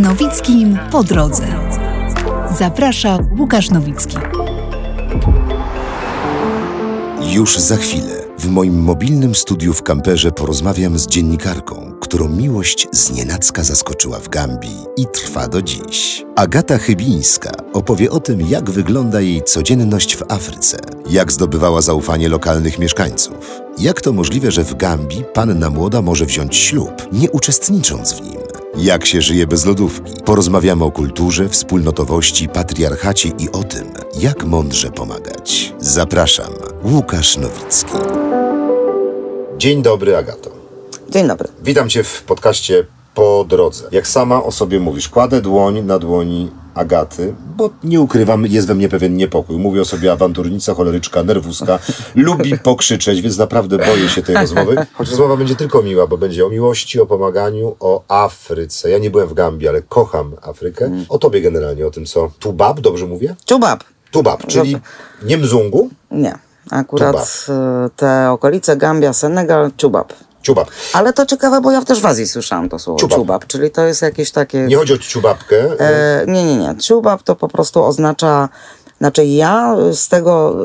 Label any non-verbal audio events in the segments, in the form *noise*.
Nowickim po drodze. Zaprasza Łukasz Nowicki. Już za chwilę w moim mobilnym studiu w kamperze porozmawiam z dziennikarką, którą miłość znienacka zaskoczyła w Gambii i trwa do dziś. Agata Chybińska opowie o tym, jak wygląda jej codzienność w Afryce, jak zdobywała zaufanie lokalnych mieszkańców, jak to możliwe, że w Gambii panna młoda może wziąć ślub, nie uczestnicząc w nim. Jak się żyje bez lodówki? Porozmawiamy o kulturze, wspólnotowości, patriarchacie i o tym, jak mądrze pomagać. Zapraszam, Łukasz Nowicki. Dzień dobry, Agato. Dzień dobry. Witam Cię w podcaście Po drodze. Jak sama o sobie mówisz, kładę dłoń na dłoni Agaty, bo nie ukrywam, jest we mnie pewien niepokój. Mówię o sobie awanturnica, choleryczka, nerwuska, *laughs* lubi pokrzyczeć, więc naprawdę boję się tej rozmowy. Choć rozmowa będzie tylko miła, bo będzie o miłości, o pomaganiu, o Afryce. Ja nie byłem w Gambii, ale kocham Afrykę. O tobie generalnie, o tym co... Tubab, dobrze mówię? Czubab. Tubab, czyli nie Mzungu, Nie. Akurat y, te okolice Gambia, Senegal, czubab. Ale to ciekawe, bo ja też w Azji słyszałam to słowo Czubab. czubab, czyli to jest jakieś takie... Nie chodzi o ciubabkę. E, nie, nie, nie. Czubab to po prostu oznacza... Znaczy ja z tego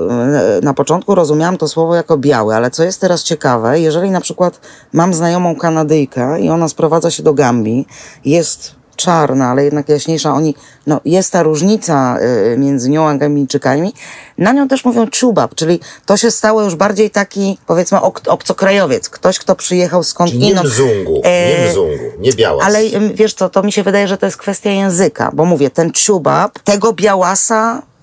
e, na początku rozumiałam to słowo jako biały, ale co jest teraz ciekawe, jeżeli na przykład mam znajomą Kanadyjkę i ona sprowadza się do Gambii, jest czarna, ale jednak jaśniejsza, oni, no jest ta różnica y, między nią a Gambijczykami, na nią też mówią czubab, czyli to się stało już bardziej taki, powiedzmy, ok- obcokrajowiec, ktoś, kto przyjechał Czyli skąd nie inąd. Mzungu, E, nie Mzungu, nie białas. ale ym, wiesz co, to mi się wydaje, że to jest kwestia języka, bo mówię, ten czubab, tego białasa, y,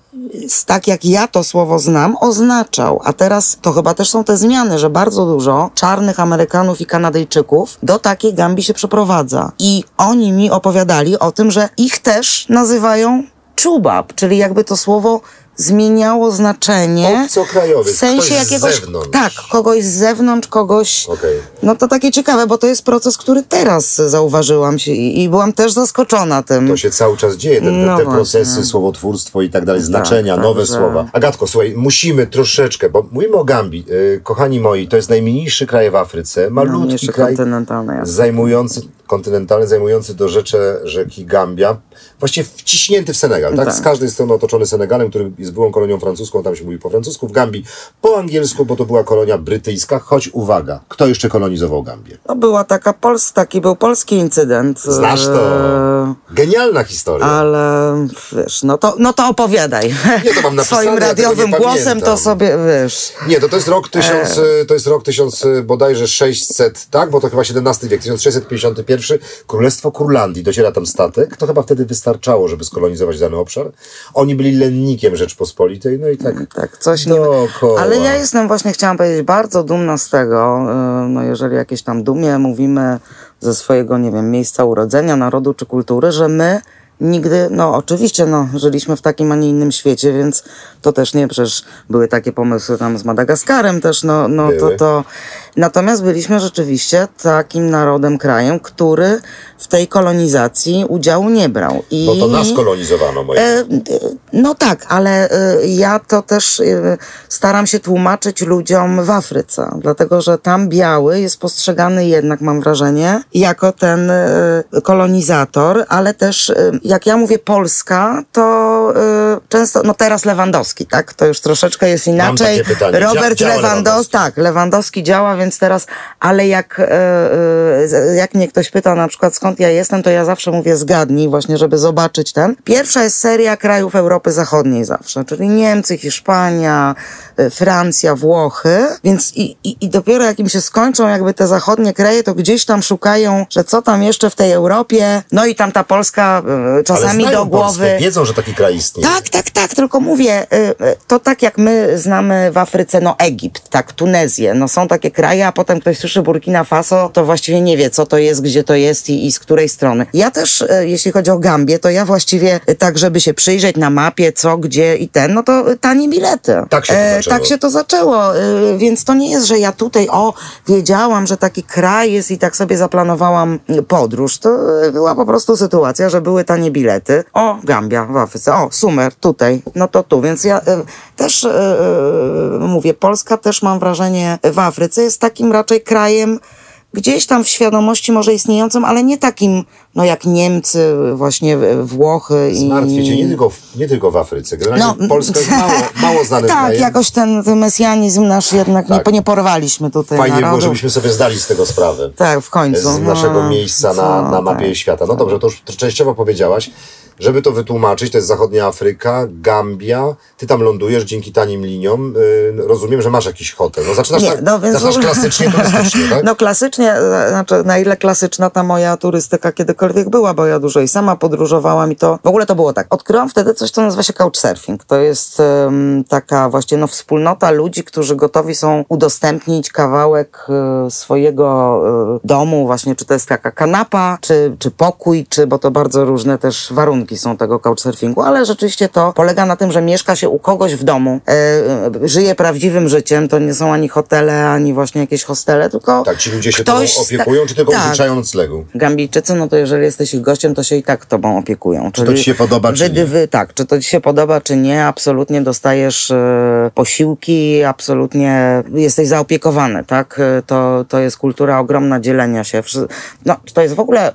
tak jak ja to słowo znam, oznaczał. A teraz to chyba też są te zmiany, że bardzo dużo czarnych Amerykanów i Kanadyjczyków do takiej Gambii się przeprowadza. I oni mi opowiadali o tym, że ich też nazywają czubab, czyli jakby to słowo zmieniało znaczenie. Obcokrajowiec, W sensie ktoś z jakiegoś. zewnątrz. Tak, kogoś z zewnątrz, kogoś. Okej. No to takie ciekawe, bo to jest proces, który teraz zauważyłam się i, i byłam też zaskoczona tym. To się cały czas dzieje, te, te, No te procesy, słowotwórstwo i tak dalej, znaczenia, tak, nowe że- słowa. Agatko, słuchaj, musimy troszeczkę, bo mówimy o Gambii. Yy, kochani moi, to jest najmniejszy kraj w Afryce, malutki Najmniejszy kraj zajmujący, kontynentalny, zajmujący do rzeczy rzeki Gambia, właściwie wciśnięty w Senegal, tak? Tak. Z każdej strony otoczony Senegalem, który jest byłą kolonią francuską, tam się mówi po francusku, w Gambii po angielsku, bo to była kolonia brytyjska, choć uwaga, kto jeszcze kolonizował Gambię? No była taka Pols, taki był polski incydent. Znasz to? e, Genialna historia. Ale wiesz, no to, no to opowiadaj. Nie, to mam *laughs* napisane, Swoim ja radiowym nie głosem pamiętam. to sobie wiesz. Nie, to, to jest rok 1000, e, to jest rok 1000 e, bodajże 600, tak? Bo to chyba XVII wiek, 1651, Królestwo Kurlandii, dociera tam statek, to chyba wtedy wystarczało, żeby skolonizować dany obszar. Oni byli lennikiem Rzeczpospolitej, no i tak, Tak, coś nie. dookoła. Ale ja jestem właśnie, chciałam powiedzieć, bardzo dumna z tego, y, no jeżeli jakieś tam dumie mówimy ze swojego, nie wiem, miejsca urodzenia, narodu czy kultury, że my nigdy, no oczywiście, no, żyliśmy w takim, a nie innym świecie, więc to też nie, przecież były takie pomysły tam z Madagaskarem też, no, no to, to. Natomiast byliśmy rzeczywiście takim narodem, krajem, który w tej kolonizacji udziału nie brał. I... Bo to nas kolonizowano, moje. E, No tak, ale e, ja to też e, staram się tłumaczyć ludziom w Afryce, dlatego że tam biały jest postrzegany jednak, mam wrażenie, jako ten e, kolonizator, ale też e, jak ja mówię Polska, to e, często, no teraz Lewandowski, tak? To już troszeczkę jest inaczej. Robert Lewandowski, Lewandowski. tak, Lewandowski działa, więc teraz, ale jak, e, e, jak mnie ktoś pyta na przykład skąd ja jestem, to ja zawsze mówię zgadnij, właśnie żeby zobaczyć ten. Pierwsza jest seria krajów Europy Zachodniej zawsze, czyli Niemcy, Hiszpania, e, Francja, Włochy, więc i, i, i dopiero jak im się skończą jakby te zachodnie kraje, to gdzieś tam szukają, że co tam jeszcze w tej Europie, no i tam ta Polska czasami do głowy. Polskę, wiedzą, że taki kraj istnieje. Tak, tak, tak, tylko mówię, to tak jak my znamy w Afryce, no Egipt, tak, Tunezję, no są takie kraje, a potem ktoś słyszy Burkina Faso, to właściwie nie wie, co to jest, gdzie to jest i, i z której strony. Ja też, y, jeśli chodzi o Gambię, to ja właściwie y, tak, żeby się przyjrzeć na mapie, co, gdzie i ten, no to y, tanie bilety. Tak się to zaczęło. tak się to zaczęło, y, więc to nie jest, że ja tutaj, o, wiedziałam, że taki kraj jest i tak sobie zaplanowałam podróż. To była po prostu sytuacja, że były tanie bilety. O, Gambia w Afryce, o, Sumer, tutaj, no to tu. Więc ja y, też mówię, Polska też mam wrażenie w Afryce jest takim raczej krajem gdzieś tam w świadomości może istniejącym, ale nie takim, no jak Niemcy, właśnie Włochy i... Zmartwię cię nie tylko w, nie tylko w Afryce. Generalnie No. Polska jest mało, *laughs* mało znanym Tak, krajem. jakoś ten, ten mesjanizm nasz jednak Tak. nie, nie porwaliśmy tutaj Fajnie było, narodu. żebyśmy sobie zdali z tego sprawę. Tak, w końcu. Z no, naszego miejsca na, na mapie tak. świata. No dobrze, to już częściowo powiedziałaś. Żeby to wytłumaczyć, to jest zachodnia Afryka, Gambia. Ty tam lądujesz dzięki tanim liniom. Yy, rozumiem, że masz jakiś hotel. No zaczynasz, Nie, tak, no więc zaczynasz klasycznie, *laughs* turystycznie, tak? No klasycznie, znaczy na ile klasyczna ta moja turystyka kiedykolwiek była, bo ja dużo i sama podróżowałam i to, w ogóle to było tak. Odkryłam wtedy coś, co nazywa się couchsurfing. To jest taka właśnie no wspólnota ludzi, którzy gotowi są udostępnić kawałek e, swojego e, domu, właśnie czy to jest taka kanapa, czy, czy pokój, czy, bo to bardzo różne też warunki są tego couchsurfingu, ale rzeczywiście to polega na tym, że mieszka się u kogoś w domu, e, e, żyje prawdziwym życiem, to nie są ani hotele, ani właśnie jakieś hostele, tylko Tak, ci ludzie się tobą opiekują, czy tylko tak. użyczają noclegu? Gambijczycy, no to jeżeli jesteś ich gościem, to się i tak tobą opiekują. Czy to ci się podoba, czy nie? Wy, tak, czy to ci się podoba, czy nie, absolutnie dostajesz e, posiłki, absolutnie jesteś zaopiekowany, tak? To, to jest kultura ogromna dzielenia się. No, to jest w ogóle,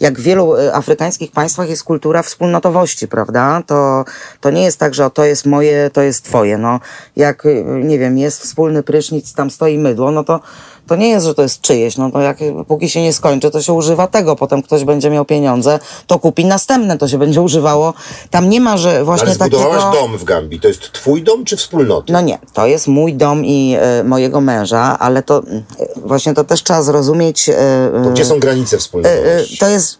jak w wielu afrykańskich państwach jest kultura wspólnotowości, prawda? To, to nie jest tak, że o, to jest moje, to jest twoje. No, jak, e, nie wiem, jest wspólny prysznic, tam stoi mydło, no to to nie jest, że to jest czyjeś, no to jak póki się nie skończy, to się używa tego, potem ktoś będzie miał pieniądze, to kupi następne, to się będzie używało. Tam nie ma, że właśnie Ale zbudowałaś takiego... dom w Gambii. To jest twój dom, czy wspólnoty? No nie, to jest mój dom i e, mojego męża, ale to e, właśnie to też trzeba zrozumieć. E, To gdzie są granice wspólnotowości? to jest,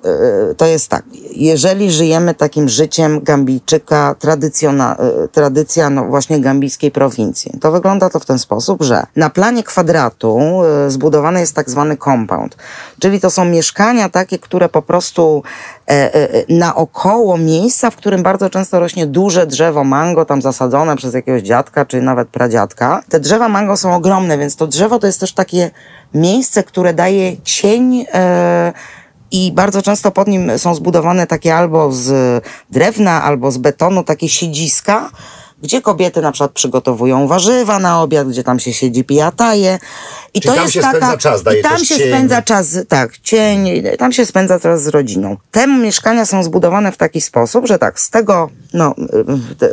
to jest tak, jeżeli żyjemy takim życiem Gambijczyka, tradycjona, tradycja no właśnie gambijskiej prowincji, to wygląda to w ten sposób, że na planie kwadratu zbudowany jest tak zwany compound, czyli to są mieszkania takie, które po prostu e, e, naokoło miejsca, w którym bardzo często rośnie duże drzewo mango, tam zasadzone przez jakiegoś dziadka, czy nawet pradziadka. Te drzewa mango są ogromne, więc to drzewo to jest też takie miejsce, które daje cień e, i bardzo często pod nim są zbudowane takie albo z drewna, albo z betonu takie siedziska, gdzie kobiety na przykład przygotowują warzywa na obiad, gdzie tam się siedzi, pija taje. I Czyli tam się spędza czas, daje I tam się cień. spędza czas, tak, cień, tam się spędza czas z rodziną. Te mieszkania są zbudowane w taki sposób, że tak, z tego, no, te,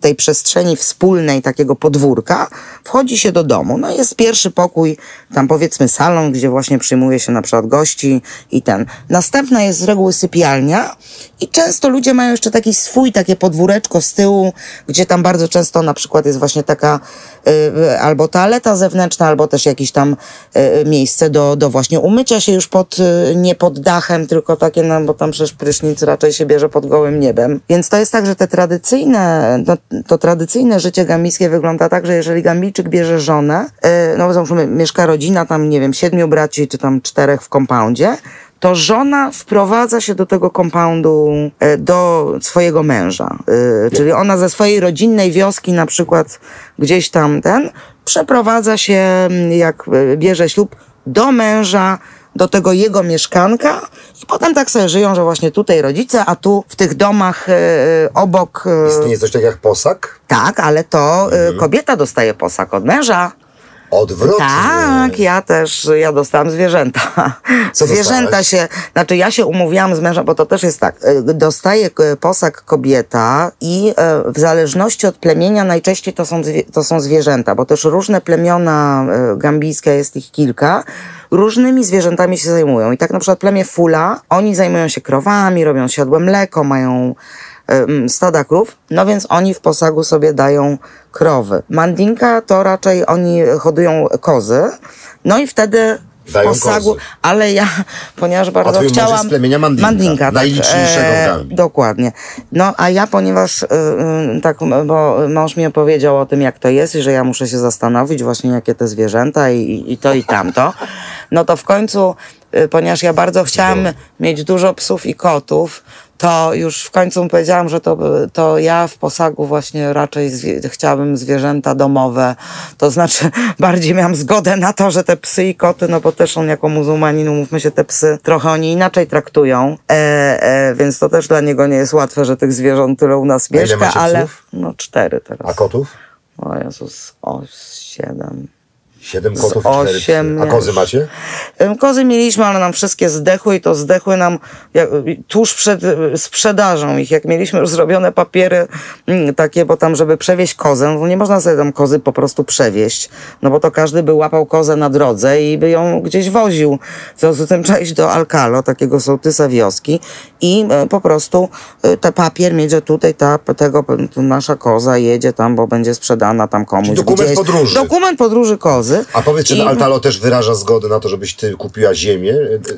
tej przestrzeni wspólnej, takiego podwórka, wchodzi się do domu. No jest pierwszy pokój, tam powiedzmy salon, gdzie właśnie przyjmuje się na przykład gości i ten. Następna jest z reguły sypialnia i często ludzie mają jeszcze taki swój, takie podwóreczko z tyłu, gdzie tam bardzo często na przykład jest właśnie taka y, albo toaleta zewnętrzna, albo też jakieś tam y, miejsce do, do właśnie umycia się już pod, y, nie pod dachem, tylko takie, no bo tam przecież prysznic raczej się bierze pod gołym niebem. Więc to jest tak, że te tradycyjne, no, to tradycyjne życie gambijskie wygląda tak, że jeżeli Gambijczyk bierze żonę, y, no załóżmy mieszka rodzina tam, nie wiem, siedmiu braci, czy tam czterech w kompoundzie, to żona wprowadza się do tego kompoundu e, do swojego męża. E, Czyli ona ze swojej rodzinnej wioski na przykład gdzieś tam ten przeprowadza się, m, jak e, bierze ślub, do męża, do tego jego mieszkanka i potem tak sobie żyją, że właśnie tutaj rodzice, a tu w tych domach e, obok... e, Istnieje coś takiego jak posag? Tak, ale to e, Mhm. kobieta dostaje posag od męża. Odwrotnie. Tak, ja też, ja dostałam zwierzęta. *laughs* Co zwierzęta się, znaczy ja się umówiłam z mężem, bo to też jest tak, e, dostaje posag kobieta i e, w zależności od plemienia najczęściej to są, to są zwierzęta, bo też różne plemiona e, gambijskie, jest ich kilka, różnymi zwierzętami się zajmują. I tak na przykład plemię Fula, oni zajmują się krowami, robią siodłe mleko, mają stada krów, no więc oni w posagu sobie dają krowy. Mandinka to raczej oni hodują kozy, no i wtedy w Dają posagu, kozy. ale ja, ponieważ bardzo jest chciałam... z plemienia Mandinka, najliczniejszego w Gambii. Dokładnie. No, a ja, ponieważ y, y, tak, bo mąż mi opowiedział o tym, jak to jest i że ja muszę się zastanowić właśnie, jakie te zwierzęta i, i to i tamto, no to w końcu, y, ponieważ ja bardzo chciałam mieć dużo psów i kotów, to już w końcu powiedziałam, że to, to ja w posagu właśnie raczej zwie, chciałabym zwierzęta domowe. To znaczy *laughs* bardziej miałam zgodę na to, że te psy i koty, no bo też on jako muzułmanin, umówmy się, te psy trochę oni inaczej traktują, e, e, więc to też dla niego nie jest łatwe, że tych zwierząt tyle u nas mieszka, ale psów? no cztery teraz. A kotów? O Jezus, o siedem. Siedem kotów i cztery A kozy macie? Kozy mieliśmy, ale nam wszystkie zdechły i to zdechły nam jak, tuż przed e, sprzedażą ich. Jak mieliśmy już zrobione papiery mm, takie, bo tam, żeby przewieźć kozę, no nie można sobie tam kozy po prostu przewieźć, no bo to każdy by łapał kozę na drodze i by ją gdzieś woził. W związku z tym trzeba iść do Alcalo, takiego sołtysa wioski i e, po prostu e, ten papier że tutaj ta, tego, nasza koza jedzie tam, bo będzie sprzedana tam komuś. Czyli dokument gdzieś. podróży. Dokument podróży kozy. A powiedz, czy I- Altalo też wyraża zgodę na to, żebyś ty kupiła ziemię?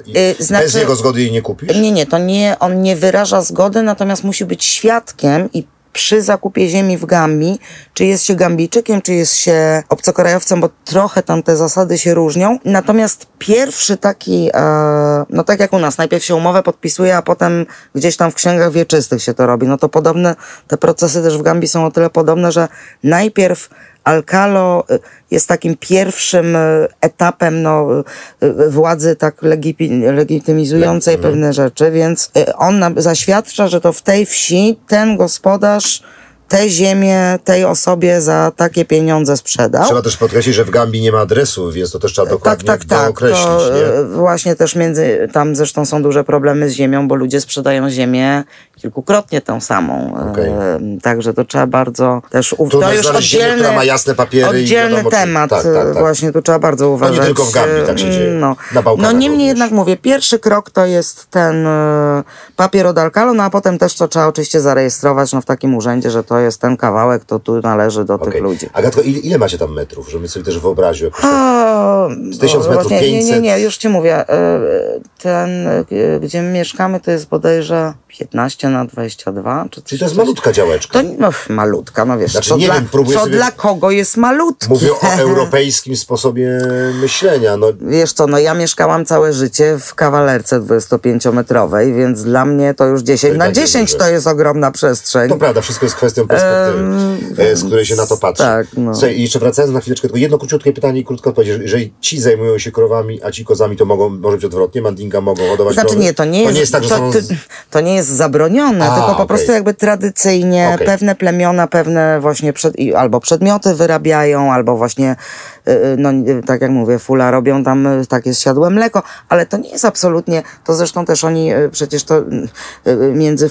I Y, znaczy- Bez jego zgody jej nie kupisz? Nie, nie, to nie, on nie wyraża zgody, natomiast musi być świadkiem i przy zakupie ziemi w Gambii, czy jest się Gambijczykiem, czy jest się obcokrajowcem, bo trochę tam te zasady się różnią. Natomiast pierwszy taki, e, no tak jak u nas, najpierw się umowę podpisuje, a potem gdzieś tam w księgach wieczystych się to robi. No to podobne, te procesy też w Gambii są o tyle podobne, że najpierw Alcalo y, jest takim pierwszym y, etapem no, y, władzy tak legitymizującej pewne rzeczy, więc on nam zaświadcza, że to w tej wsi ten gospodarz tę ziemię tej osobie za takie pieniądze sprzedał. Trzeba też podkreślić, że w Gambii nie ma adresu, więc to też trzeba Tak, dokładnie tak, tak. dookreślić. To nie? e, właśnie też między, tam zresztą są duże problemy z ziemią, bo ludzie sprzedają ziemię kilkukrotnie tą samą. E, Okej. Także to trzeba bardzo też... u- Trudno to już oddzielny, jasne papiery i oddzielny wiadomo, temat. tak, tak, tak. Właśnie tu trzeba bardzo uważać. tylko w Gambii tak się dzieje. No, no niemniej również. jednak mówię, pierwszy krok to jest ten e, papier od Alcalo, no a potem też to trzeba oczywiście zarejestrować no, w takim urzędzie, że to jest ten kawałek, to tu należy do Okej. tych ludzi. Agatko, ile, ile macie tam metrów, żebym sobie też wyobraził? Jakoś... O, Z 1000 o, metrów, właśnie, Nie, nie, 500. nie, już ci mówię. e, Ten, e, gdzie my mieszkamy, to jest bodajże 15 na 22. Czy Czyli to jest malutka działeczka. To no, malutka, no wiesz, Znaczy, co, nie dla, wiem, próbuję co sobie- dla kogo jest malutkie? Mówię o *laughs* europejskim sposobie myślenia. No, Wiesz co, no ja mieszkałam całe życie w kawalerce 25-metrowej, więc dla mnie to już 10 To na jednak nie 10 duże. to jest ogromna przestrzeń. to prawda, wszystko jest kwestią perspektywy, e, z której się na to patrzy. tak, no. Słuchaj, i jeszcze wracając na chwileczkę, tylko jedno króciutkie pytanie i krótka odpowiedź. Jeżeli ci zajmują się krowami, a ci kozami, to mogą, może być odwrotnie, mandinga mogą hodować Znaczy krowy? nie, to nie jest, To nie jest tak, że to, są... to, to nie jest zabronione, A, tylko po okej. prostu jakby tradycyjnie Okej. pewne plemiona, pewne właśnie przed, albo przedmioty wyrabiają, albo właśnie, y, y, no y, tak jak mówię, fula robią tam takie zsiadłe mleko, ale to nie jest absolutnie, to zresztą też oni, przecież to między,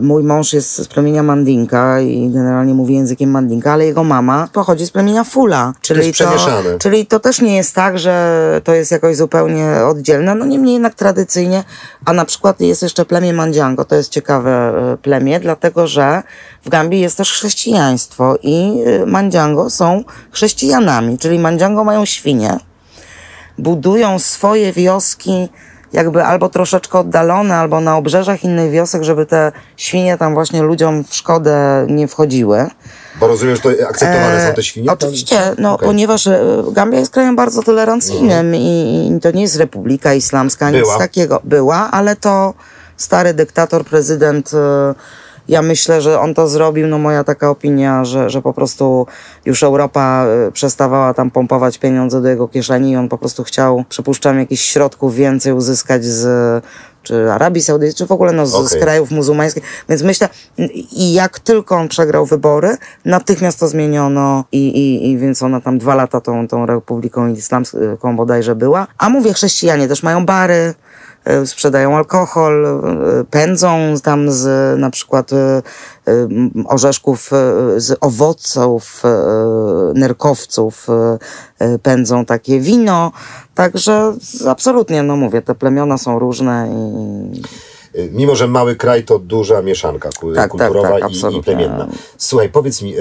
mój mąż jest z plemienia Mandinka i generalnie mówi językiem Mandinka, ale jego mama pochodzi z plemienia Fula, czyli jest przemieszane. Czyli to też nie jest tak, że to jest jakoś zupełnie oddzielne. No niemniej jednak tradycyjnie, a na przykład jest jeszcze plemię Mandziango, to jest ciekawe e, plemię, dlatego że w Gambii jest też chrześcijaństwo i e, Mandziango są chrześcijanami, czyli Mandziango mają świnie, budują swoje wioski jakby albo troszeczkę oddalone, albo na obrzeżach innych wiosek, żeby te świnie tam właśnie ludziom w szkodę nie wchodziły. Bo rozumiem, że to akceptowane są te świnie? E, Oczywiście, no Okej. ponieważ Gambia jest krajem bardzo tolerancyjnym i, i to nie jest republika islamska, nic Była. takiego. Była, ale to stary dyktator, prezydent, e, ja myślę, że on to zrobił, no moja taka opinia, że, że po prostu już Europa e, przestawała tam pompować pieniądze do jego kieszeni i on po prostu chciał, przypuszczam, jakichś środków więcej uzyskać z czy Arabii Saudyjskiej, czy w ogóle no, z, z Okej. krajów muzułmańskich. Więc myślę, i jak tylko on przegrał wybory, natychmiast to zmieniono i, i, i więc ona tam dwa lata tą, tą Republiką Islamską bodajże była. A mówię, chrześcijanie też mają bary, sprzedają alkohol, e, pędzą tam z na przykład e, e, orzeszków, e, z owoców, e, nerkowców e, e, pędzą takie wino. Także absolutnie, no mówię, te plemiona są różne i Mimo, że mały kraj, to duża mieszanka Tak, tak, kulturowa tak, i, i absolutnie. plemienna. Słuchaj, powiedz mi,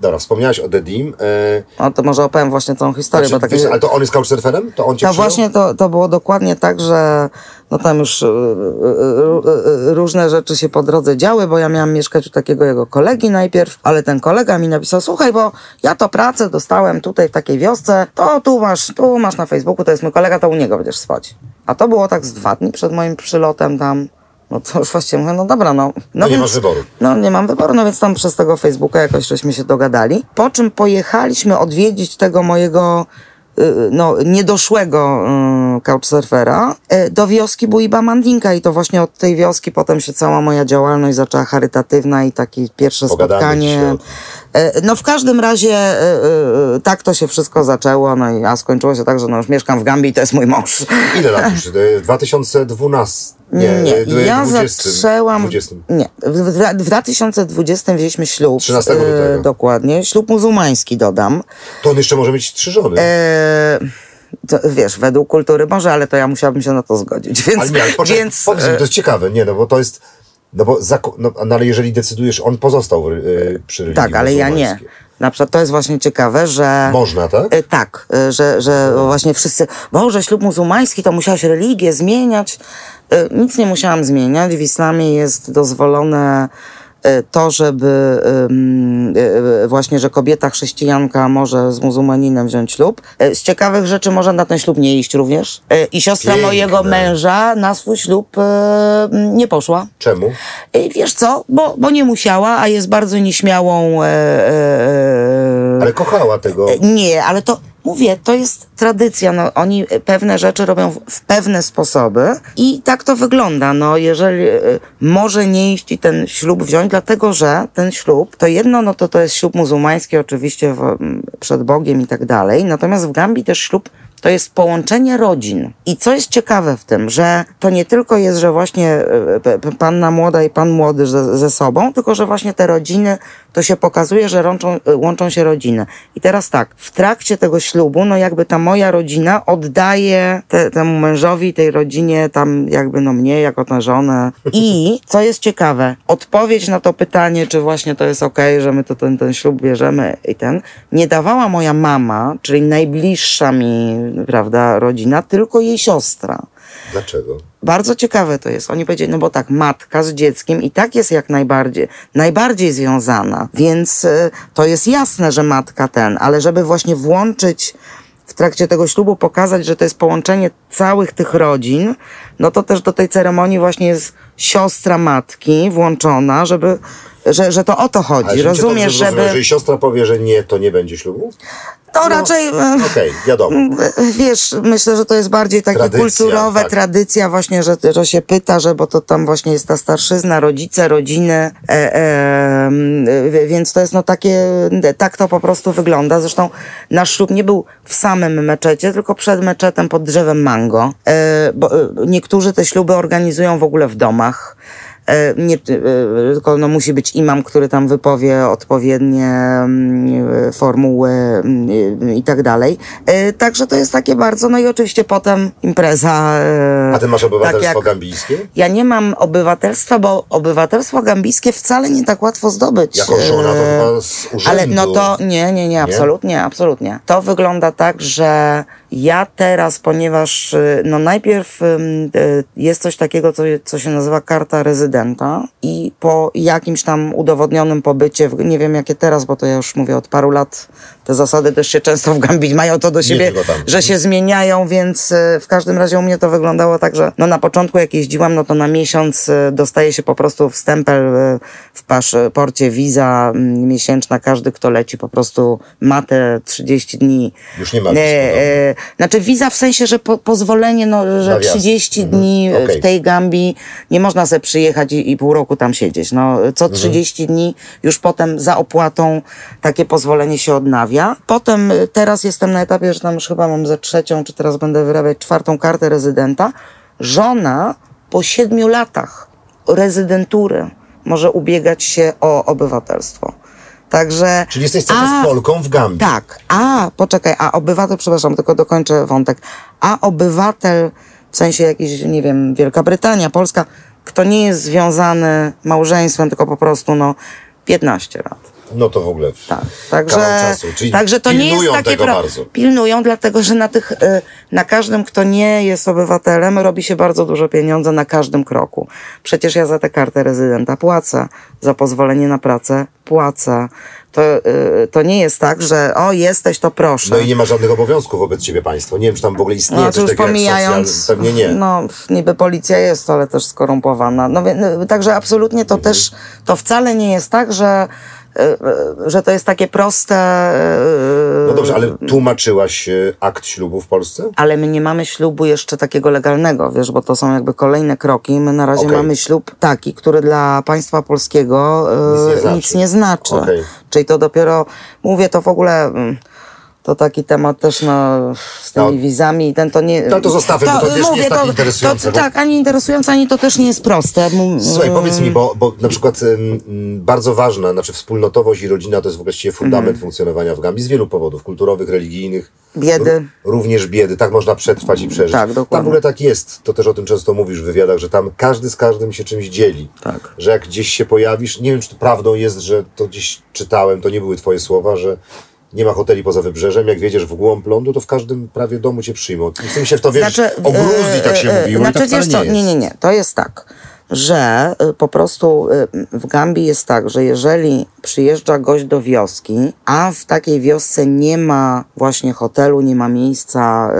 dobra, wspomniałaś o Dedim, e, no to może opowiem właśnie tą historię, znaczy, bo tak wiesz, ale to on jest couchsurferem? To on cię przyjął? właśnie to, to było dokładnie tak, że no tam już y, y, y, y, różne rzeczy się po drodze działy, bo ja miałam mieszkać u takiego jego kolegi najpierw, ale ten kolega mi napisał, słuchaj, bo ja to pracę dostałem tutaj w takiej wiosce, to tu masz, tu masz na Facebooku, to jest mój kolega, to u niego będziesz spać. A to było tak z dwa dni przed moim przylotem tam. No to już właściwie mówię, no dobra, no. no nie masz wyboru. No nie mam wyboru, no więc tam przez tego Facebooka jakoś żeśmy się dogadali. Po czym pojechaliśmy odwiedzić tego mojego y, no, niedoszłego y, couchsurfera y, do wioski Buiba Mandinka i to właśnie od tej wioski potem się cała moja działalność zaczęła charytatywna i takie pierwsze Pogadamy spotkanie. E, No w każdym razie e, e, tak to się wszystko zaczęło, no i a skończyło się tak, że no już mieszkam w Gambii i to jest mój mąż. Ile lat już? E, 2012? Nie, e, ja 20, zaczęłam. 20. Nie, w, w, w 2020 wzięliśmy ślub. 13 e, lutego. dokładnie. Ślub muzułmański dodam. To on jeszcze może mieć trzy żony. E, to, wiesz, według kultury może, ale to ja musiałabym się na to zgodzić. Więc, ale nie, ale poczekaj, więc powiedz mi, e, to jest ciekawe, nie, no bo to jest, no bo, no, no, ale jeżeli decydujesz, on pozostał w, y, przy religii tak, ale ja nie. Na przykład to jest właśnie ciekawe, że. Można, tak? E, Tak, e, że, że właśnie wszyscy, Boże, ślub muzułmański, to musiałaś religię zmieniać. E, Nic nie musiałam zmieniać. W islamie jest dozwolone to, żeby em, e, właśnie, że kobieta chrześcijanka może z muzułmaninem wziąć ślub. E, Z ciekawych rzeczy można na ten ślub nie iść również. E, I siostra Piękne. mojego męża na swój ślub e, nie poszła. Czemu? E, Wiesz co, bo, bo nie musiała, a jest bardzo nieśmiałą e, e, e, Ale kochała tego. E, Nie, ale to mówię, to jest tradycja. No, oni pewne rzeczy robią w- pewne sposoby i tak to wygląda. No, jeżeli e, może nie iść i ten ślub wziąć, dlatego że ten ślub, to jedno, no to to jest ślub muzułmański, oczywiście w, przed Bogiem i tak dalej. Natomiast w Gambii też ślub to jest połączenie rodzin. I co jest ciekawe w tym, że to nie tylko jest, że właśnie e, panna młoda i pan młody ze, ze sobą, tylko że właśnie te rodziny, to się pokazuje, że łączą, e, łączą się rodziny. I teraz tak, w trakcie tego ślubu, no jakby ta moja rodzina oddaje te, temu mężowi, tej rodzinie, tam jakby no mnie, jako na żonę. I co jest ciekawe, odpowiedź na to pytanie, czy właśnie to jest okej, że my to ten, ten ślub bierzemy i ten, nie dawała moja mama, czyli najbliższa mi, prawda, rodzina, tylko jej siostra. Dlaczego? Bardzo ciekawe to jest. Oni powiedzieli, no bo tak, matka z dzieckiem i tak jest jak najbardziej, najbardziej związana, więc y, to jest jasne, że matka ten, ale żeby właśnie włączyć w trakcie tego ślubu, pokazać, że to jest połączenie całych tych rodzin, no to też do tej ceremonii właśnie jest siostra matki włączona, żeby, że, że to o to chodzi. Rozumiesz, żeby... Jeżeli siostra powie, że nie, to nie będzie ślubu? To raczej... e, Okej, wiadomo. *laughs* Wiesz, myślę, że to jest bardziej takie Tradycja, kulturowe, tak. tradycja właśnie, że, że się pyta, że bo to tam właśnie jest ta starszyzna, rodzice, rodziny, e, e, e, więc to jest no takie, tak to po prostu wygląda. Zresztą nasz ślub nie był w samym meczecie, tylko przed meczetem pod drzewem mango. E, bo e, niektórzy te śluby organizują w ogóle w domach. E, Nie, e, tylko no, musi być imam, który tam wypowie odpowiednie mm, formuły mm, i tak dalej. E, Także to jest takie bardzo, no i oczywiście potem impreza. e, A ty masz obywatelstwo tak gambijskie? Ja nie mam obywatelstwa, bo obywatelstwo gambijskie wcale nie tak łatwo zdobyć. Jako żona to E, chyba z urzędu. ale no to nie, nie, nie, absolutnie, absolutnie. To wygląda tak, że ja teraz, ponieważ no najpierw jest coś takiego, co, co się nazywa karta rezydenta i po jakimś tam udowodnionym pobycie, w, nie wiem jakie teraz, bo to ja już mówię od paru lat, te zasady też się często w Gambii *laughs* mają to do siebie, że się zmieniają, więc y, w każdym razie u mnie to wyglądało tak, że no na początku jak jeździłam, no to na miesiąc y, dostaje się po prostu wstępel y, w paszporcie, wiza mm, miesięczna, każdy kto leci po prostu ma te 30 dni. Już nie ma E, wiz e, znaczy wiza w sensie, że po, pozwolenie, no, że Na wjazd. 30 Mhm. dni y, Okej. w tej Gambii nie można sobie przyjechać i, i pół roku tam siedzieć. No, co 30 dni już potem za opłatą takie pozwolenie się odnawia. Potem y, teraz jestem na etapie, że tam już chyba mam ze trzecią, czy teraz będę wyrabiać czwartą kartę rezydenta. Żona po siedmiu latach rezydentury może ubiegać się o obywatelstwo. Także. Czyli jesteś cały czas Polką w Gambii. tak, a poczekaj, a obywatel, przepraszam, tylko dokończę wątek. A obywatel, w sensie jakiś, nie wiem, Wielka Brytania, Polska, kto nie jest związany małżeństwem, tylko po prostu, no, 15 lat. No to w ogóle w Tak, także, także to nie jest pilnują takie tego pro- bardzo. Pilnują, dlatego że na tych, y, na każdym, kto nie jest obywatelem, robi się bardzo dużo pieniądze na każdym kroku. Przecież ja za tę kartę rezydenta płacę, za pozwolenie na pracę płacę. To, y, to nie jest tak, że o, jesteś, to proszę. No i nie ma żadnych obowiązków wobec ciebie państwo. Nie wiem, czy tam w ogóle istnieje No, coś już takiego pomijając. Pewnie nie. no niby policja jest, ale też skorumpowana. No, wie- no, także absolutnie to Mhm. też, to wcale nie jest tak, że że to jest takie proste. No dobrze, ale tłumaczyłaś akt ślubu w Polsce? Ale my nie mamy ślubu jeszcze takiego legalnego, wiesz, bo to są jakby kolejne kroki. My na razie Okej. mamy ślub taki, który dla państwa polskiego Nic nie znaczy. nic nie znaczy. Okej. Czyli to dopiero, mówię to w ogóle... mm, To taki temat też no, z tymi No. wizami i ten to nie. No to zostawmy, bo to też nie jest tak interesujące, To, bo- Tak, ani interesujące, ani to też nie jest proste. Słuchaj, mm, powiedz mi, bo, bo na przykład bardzo ważna, znaczy wspólnotowość i rodzina to jest właściwie fundament Mhm. funkcjonowania w Gambii z wielu powodów, kulturowych, religijnych. Biedy. Również biedy, tak można przetrwać i przeżyć. Tak, dokładnie. Tam w ogóle tak jest, to też o tym często mówisz w wywiadach, że tam każdy z każdym się czymś dzieli. Tak. Że jak gdzieś się pojawisz, nie wiem czy to prawdą jest, że to gdzieś czytałem, to nie były twoje słowa, że nie ma hoteli poza wybrzeżem, jak wiedziesz w głąb lądu, to w każdym prawie domu cię przyjmą. Nie chcę się w to wierzyć. o Gruzji tak się e, e, mówiło i Znaczy, tak wiesz co, nie, nie, nie. To jest tak, że y, po prostu y, w Gambii jest tak, że jeżeli przyjeżdża gość do wioski, a w takiej wiosce nie ma właśnie hotelu, nie ma miejsca,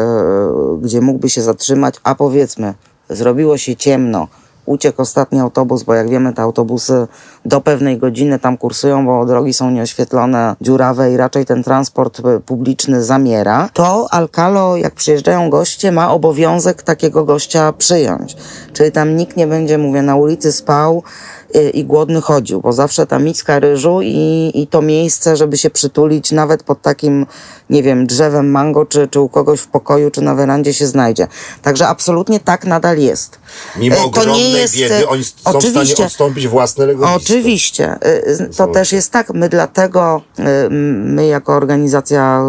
y, gdzie mógłby się zatrzymać, a powiedzmy, zrobiło się ciemno, uciekł ostatni autobus, bo jak wiemy, te autobusy do pewnej godziny tam kursują, bo drogi są nieoświetlone, dziurawe i raczej ten transport e, publiczny zamiera, to Alcalo, jak przyjeżdżają goście, ma obowiązek takiego gościa przyjąć. Czyli tam nikt nie będzie, mówię, na ulicy spał i głodny chodził, bo zawsze ta miska ryżu i, i to miejsce, żeby się przytulić nawet pod takim, nie wiem, drzewem mango, czy, czy u kogoś w pokoju, czy na werandzie się znajdzie. Także absolutnie tak nadal jest. Mimo E, to ogromnej nie jest, biedy, e, oni są w stanie oczywiście. odstąpić własne legowisko. Oczywiście. Y, To też jest tak. My dlatego, y, my jako organizacja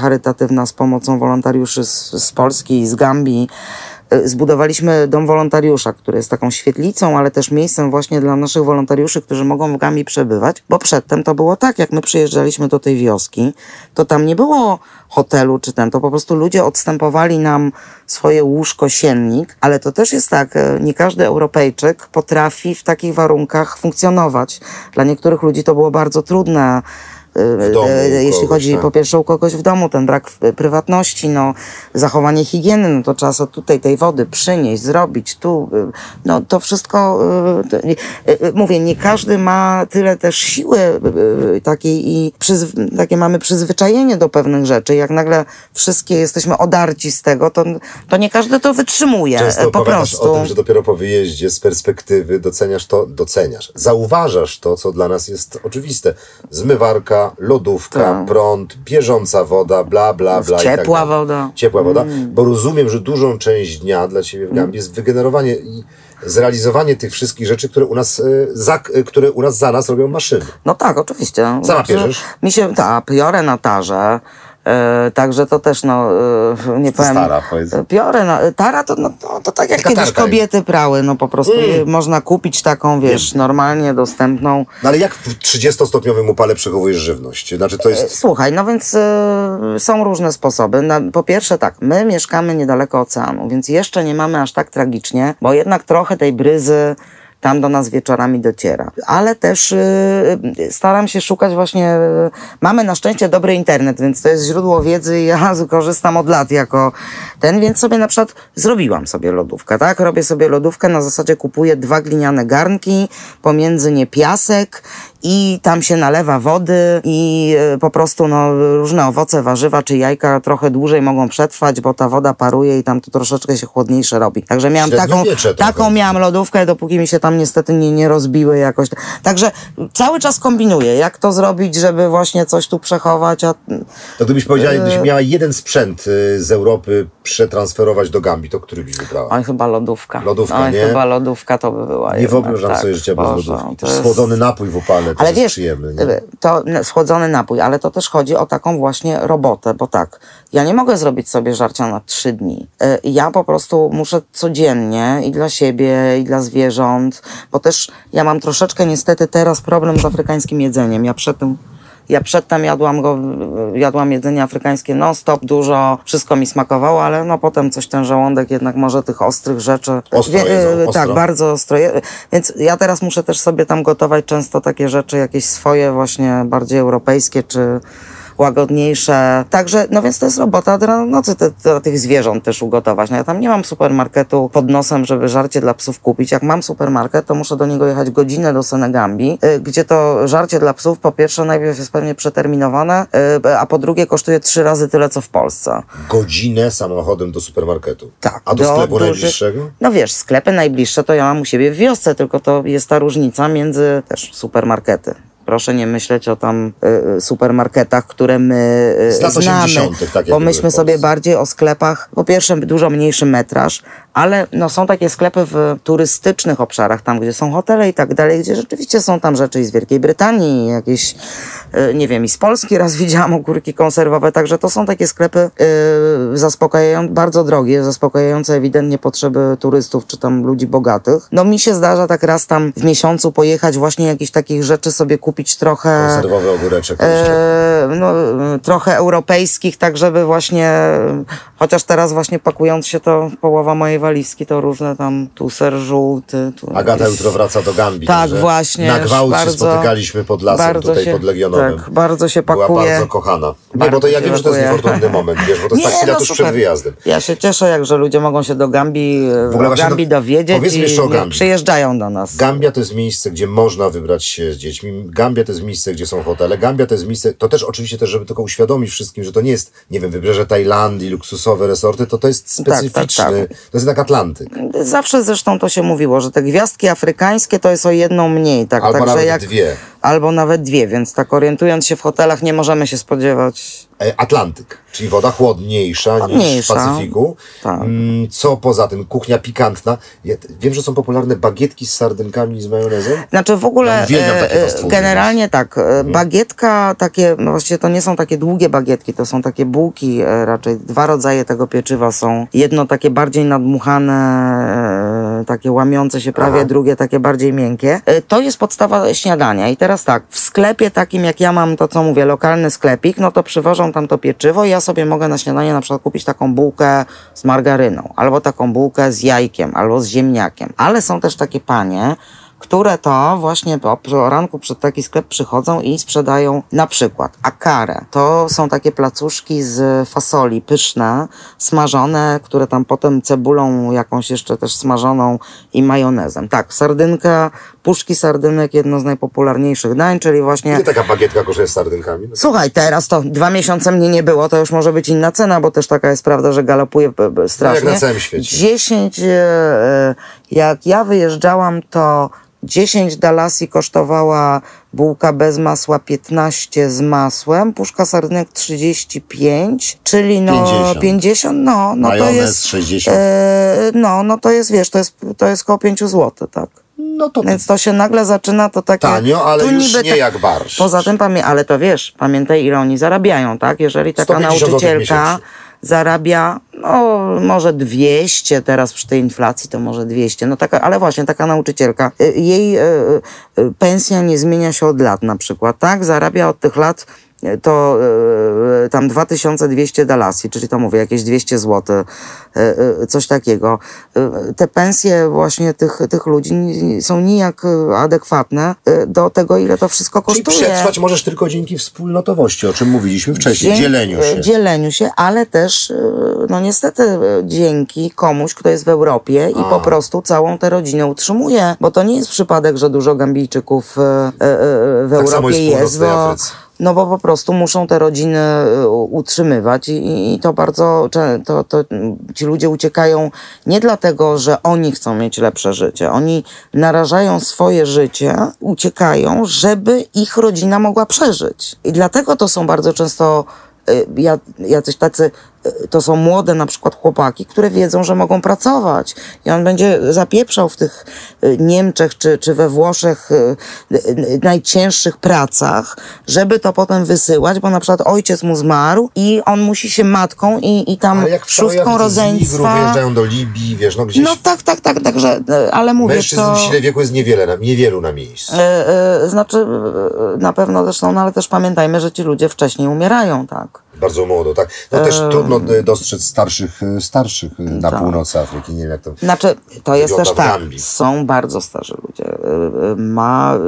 charytatywna z pomocą wolontariuszy z, z Polski i z Gambii, y, zbudowaliśmy dom wolontariusza, który jest taką świetlicą, ale też miejscem właśnie dla naszych wolontariuszy, którzy mogą w Gambii przebywać, bo przedtem to było tak, jak my przyjeżdżaliśmy do tej wioski, to tam nie było hotelu czy ten, to po prostu ludzie odstępowali nam swoje łóżko, siennik, ale to też jest tak, e, nie każdy Europejczyk potrafi w takich warunkach funkcjonować. Dla niektórych ludzi to było bardzo trudne. Domu Jeśli kogoś, chodzi tak. po pierwsze u kogoś w domu, ten brak prywatności, no, zachowanie higieny, no to trzeba tutaj tej wody przynieść, zrobić, tu, e, no to wszystko, e, to, e, mówię, nie każdy ma tyle też siły takiej i takie mamy przyzwyczajenie do pewnych rzeczy. Jak nagle wszystkie jesteśmy odarci z tego, to, to nie każdy to wytrzymuje Często po prostu. o tym, że dopiero po wyjeździe z perspektywy doceniasz to, doceniasz, zauważasz to, co dla nas jest oczywiste. Zmywarka, lodówka, Tak. prąd, bieżąca woda, bla, bla, bla. tak Ciepła dalej. woda. Ciepła woda, bo rozumiem, że dużą część dnia dla Ciebie w Gambii jest wygenerowanie i zrealizowanie tych wszystkich rzeczy, które u nas, e, za, e, które u nas za nas robią maszyny. No tak, oczywiście. Sama Znaczy, pierzesz? Mi się, tak, piorę na tarze. E, także to też, no, e, nie powiem. stara, powiedz. E, Piorę na, tara to, no, to, to tak jak Taka kiedyś tarka kobiety prały, no po prostu je można kupić taką, wiesz, normalnie dostępną. No ale jak w 30-stopniowym upale przechowujesz żywność? Znaczy to jest... Słuchaj, no więc e, są różne sposoby. Na, po pierwsze tak, my mieszkamy niedaleko oceanu, więc jeszcze nie mamy aż tak tragicznie, bo jednak trochę tej bryzy tam do nas wieczorami dociera. Ale też y, staram się szukać właśnie, y, mamy na szczęście dobry internet, więc to jest źródło wiedzy ja *laughs* korzystam od lat jako ten, więc sobie na przykład zrobiłam sobie lodówkę, tak? Robię sobie lodówkę, na zasadzie kupuję dwa gliniane garnki, pomiędzy nie piasek i tam się nalewa wody i e, po prostu no, różne owoce, warzywa czy jajka trochę dłużej mogą przetrwać, bo ta woda paruje i tam to troszeczkę się chłodniejsze robi. Także miałam taką, taką miałam lodówkę, dopóki mi się tam niestety nie, nie rozbiły jakoś. Także cały czas kombinuję, jak to zrobić, żeby właśnie coś tu przechować, a To gdybyś powiedziała, E, gdybyś miała jeden sprzęt y, z Europy przetransferować do Gambii, to który byś wybrała? oj chyba lodówka. Lodówka, oj, nie? chyba lodówka to by była Nie jednak, wyobrażam tak, sobie życia bez Boże, lodówki. to Też jest- schłodzony napój w upale, Ale wiesz, y, to schłodzony napój, ale to też chodzi o taką właśnie robotę, bo tak, ja nie mogę zrobić sobie żarcia na trzy dni. Y, Ja po prostu muszę codziennie i dla siebie, i dla zwierząt, bo też ja mam troszeczkę niestety teraz problem z afrykańskim jedzeniem. Ja przedtem ja przedtem jadłam go, jadłam jedzenie afrykańskie non-stop, dużo, wszystko mi smakowało, ale no potem coś ten żołądek jednak może tych ostrych rzeczy. Ostro jedzą, y, ostro. Tak, bardzo ostro. je- Więc ja teraz muszę też sobie tam gotować często takie rzeczy, jakieś swoje właśnie bardziej europejskie, czy łagodniejsze. Także, no więc to jest robota od rana do nocy te, te, tych zwierząt też ugotować. No ja tam nie mam supermarketu pod nosem, żeby żarcie dla psów kupić. Jak mam supermarket, to muszę do niego jechać godzinę do Senegambii, y, gdzie to żarcie dla psów po pierwsze najpierw jest pewnie przeterminowane, y, a po drugie kosztuje trzy razy tyle, co w Polsce. Godzinę samochodem do supermarketu. Tak. A do, do sklepu duży... najbliższego? No wiesz, sklepy najbliższe to ja mam u siebie w wiosce, tylko to jest ta różnica między też supermarkety. Proszę nie myśleć o tam y, supermarketach, które my y, znamy. Tak Pomyślmy sobie bardziej o sklepach. Po pierwsze, dużo mniejszy metraż, ale no, są takie sklepy w turystycznych obszarach, tam gdzie są hotele i tak dalej, gdzie rzeczywiście są tam rzeczy i z Wielkiej Brytanii, jakieś, y, nie wiem, i z Polski raz *laughs* widziałam ogórki konserwowe, także to są takie sklepy yy, zaspokajające, bardzo drogie, zaspokajające ewidentnie potrzeby turystów czy tam ludzi bogatych. No mi się zdarza tak raz tam w miesiącu pojechać właśnie jakieś takich rzeczy sobie kupić trochę... Konserwowy ogóreczek. E, no, trochę europejskich, tak żeby właśnie, chociaż teraz właśnie pakując się to, połowa mojej walizki to różne tam, tu ser żółty. Tu Agata jutro wraca do Gambii. Tak, właśnie. Na bardzo, się spotykaliśmy pod lasem tutaj się, pod Legionowym. Tak, bardzo się pakuje. Była bardzo kochana. Nie, bo to ja wiem, że to jest niefortunny moment, wiesz, bo to jest *laughs* tak chwila no, tuż przed wyjazdem. Ja się cieszę, jak że ludzie mogą się do Gambii, w ogóle Gambii do, dowiedzieć powiedzmy jeszcze o Gambii. przyjeżdżają do nas. Gambia to jest miejsce, gdzie można wybrać się z dziećmi. Gambia to jest miejsce, gdzie są hotele. Gambia to jest miejsce, to też oczywiście też, żeby tylko uświadomić wszystkim, że to nie jest, nie wiem, wybrzeże Tajlandii, luksusowe resorty, to to jest specyficzny, tak, tak, tak. to jest Atlantyk. Zawsze zresztą to się mówiło, że te gwiazdki afrykańskie to jest o jedną mniej. Tak, Albo nawet jak, dwie. Albo nawet dwie, więc tak orientując się w hotelach nie możemy się spodziewać E, Atlantyk, czyli woda chłodniejsza, chłodniejsza. niż w Pacyfiku. Tak. Mm, co poza tym, kuchnia pikantna. Ja wiem, że są popularne bagietki z sardynkami i z majonezem. Znaczy w ogóle ja e, generalnie tak, e, mhm. bagietka takie, no właściwie to nie są takie długie bagietki, to są takie bułki raczej. Dwa rodzaje tego pieczywa są. Jedno takie bardziej nadmuchane, takie łamiące się prawie, Aha. drugie takie bardziej miękkie. To jest podstawa śniadania. I teraz tak, w sklepie takim jak ja mam, to co mówię, lokalny sklepik, no to przywożą tam to pieczywo i ja sobie mogę na śniadanie na przykład kupić taką bułkę z margaryną, albo taką bułkę z jajkiem, albo z ziemniakiem. Ale są też takie panie, które to właśnie po, o ranku przed taki sklep przychodzą i sprzedają na przykład akarę. To są takie placuszki z fasoli pyszne, smażone, które tam potem cebulą jakąś jeszcze też smażoną i majonezem. Tak, sardynka, puszki sardynek, jedno z najpopularniejszych dań, czyli właśnie... Ile taka bagietka kosztuje z sardynkami? No Słuchaj, teraz to dwa miesiące mnie nie było, to już może być inna cena, bo też taka jest prawda, że galopuje strasznie. No jak na całym świecie. 10, e, e, jak ja wyjeżdżałam, to 10 dalasi kosztowała bułka bez masła 15 z masłem, puszka sardynek 35, czyli no 50, 50 no, no to jest 60. E, no, no to jest, wiesz, to jest, to jest koło 5 zł, tak. No to Więc to się nagle zaczyna to takie... Tanio, ale już nie jak barsz. Poza tym, ale to wiesz, pamiętaj ile oni zarabiają, tak? Jeżeli taka nauczycielka zarabia, no może 200, teraz przy tej inflacji to może 200, no taka, ale właśnie taka nauczycielka, y, jej y, y, pensja nie zmienia się od lat na przykład, tak? Zarabia od tych lat to e, tam 2200 dalasji, czyli to mówię, jakieś 200 zł, e, e, coś takiego. Te pensje właśnie tych, tych ludzi są nijak adekwatne do tego, ile to wszystko kosztuje. Czyli przetrwać możesz tylko dzięki wspólnotowości, o czym mówiliśmy wcześniej, Dzie dzieleniu się. Dzieleniu się, ale też, no niestety, dzięki komuś, kto jest w Europie A. i po prostu całą tę rodzinę utrzymuje, bo to nie jest przypadek, że dużo Gambijczyków w tak Europie jest, jest bo, no bo po prostu muszą te rodziny y, utrzymywać i, i to bardzo, to, to ci ludzie uciekają nie dlatego, że oni chcą mieć lepsze życie. Oni narażają swoje życie, uciekają, żeby ich rodzina mogła przeżyć. I dlatego to są bardzo często y, jacyś tacy to są młode na przykład chłopaki, które wiedzą, że mogą pracować. I on będzie zapieprzał w tych y, Niemczech czy, czy we Włoszech y, y, najcięższych pracach, żeby to potem wysyłać, bo na przykład ojciec mu zmarł i on musi się matką i, i tam szóstką rodzeństwa. wyjeżdżają do Libii, wiesz, no gdzieś... No tak, tak, tak, także, ale mówię, Mężczyzn to... w sile wieku jest niewiele, niewielu na miejscu. E, e, znaczy, e, na pewno zresztą, no ale też pamiętajmy, że ci ludzie wcześniej umierają, tak. Bardzo młodo, tak. No też trudno e, dostrzec starszych, e, starszych e, na tak. północy Afryki. Nie wiem, jak to Znaczy, to jest też tak, są bardzo starzy ludzie. Ma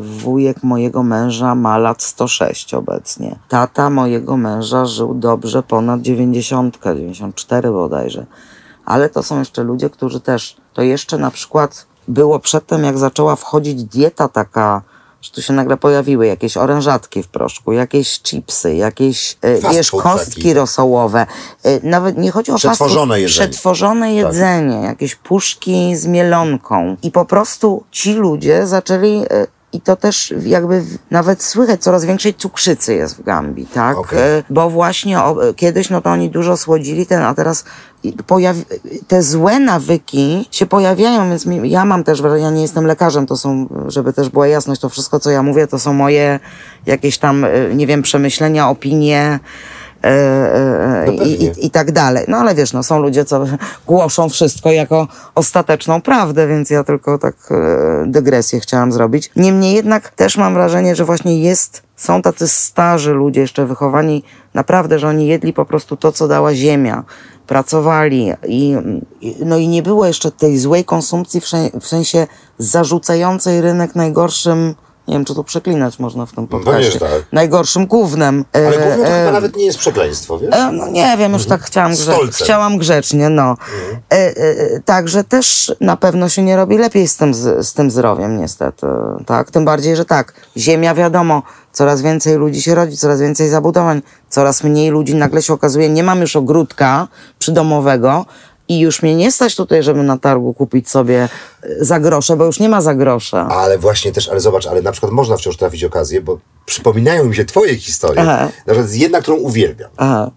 wujek mojego męża ma lat 106 obecnie. Tata mojego męża żył dobrze ponad 90, 94 bodajże. Ale to są jeszcze ludzie, którzy też, to jeszcze na przykład było przedtem, jak zaczęła wchodzić dieta taka że tu się nagle pojawiły jakieś orężatki w proszku, jakieś chipsy, jakieś, e, Fast wiesz, kostki taki. rosołowe. E, nawet nie chodzi o przetworzone fast jedzenie. Przetworzone tak. jedzenie, tak. jakieś puszki z mielonką. I po prostu ci ludzie zaczęli e, i to też jakby nawet słychać, coraz większej cukrzycy jest w Gambii, tak? Okay. Bo właśnie o, kiedyś no to oni dużo słodzili ten, a teraz pojawi- te złe nawyki się pojawiają, więc mi, ja mam też, ja nie jestem lekarzem, to są, żeby też była jasność, to wszystko, co ja mówię, to są moje jakieś tam, e, nie wiem, przemyślenia, opinie, e, e, no i, i, i, tak dalej. No ale wiesz, no, są ludzie, co głoszą wszystko jako ostateczną prawdę, więc ja tylko tak dygresję chciałam zrobić. Niemniej jednak też mam wrażenie, że właśnie jest, są tacy starzy ludzie jeszcze wychowani naprawdę, że oni jedli po prostu to, co dała ziemia pracowali i, no i nie było jeszcze tej złej konsumpcji w, sensie zarzucającej rynek najgorszym nie wiem, czy to przeklinać można w tym no podcaście. No, tak. Najgorszym gównem. Ale gówno to e, chyba nawet nie jest przekleństwo, wiesz? E, no nie wiem, już mhm. tak chciałam, grze chciałam grzecznie, no. Mhm. E, e, także też na pewno się nie robi lepiej z tym, z, z tym zdrowiem, niestety. Tak? Tym bardziej, że tak, ziemia wiadomo, coraz więcej ludzi się rodzi, coraz więcej zabudowań, coraz mniej ludzi nagle się okazuje, nie mam już ogródka przydomowego, i już mnie nie stać tutaj, żeby na targu kupić sobie e, za grosze, bo już nie ma za grosze. Ale właśnie też, ale zobacz, ale na przykład można wciąż trafić okazję, bo przypominają mi się twoje historie. Aha. Na przykład jedna, którą uwielbiam. Aha.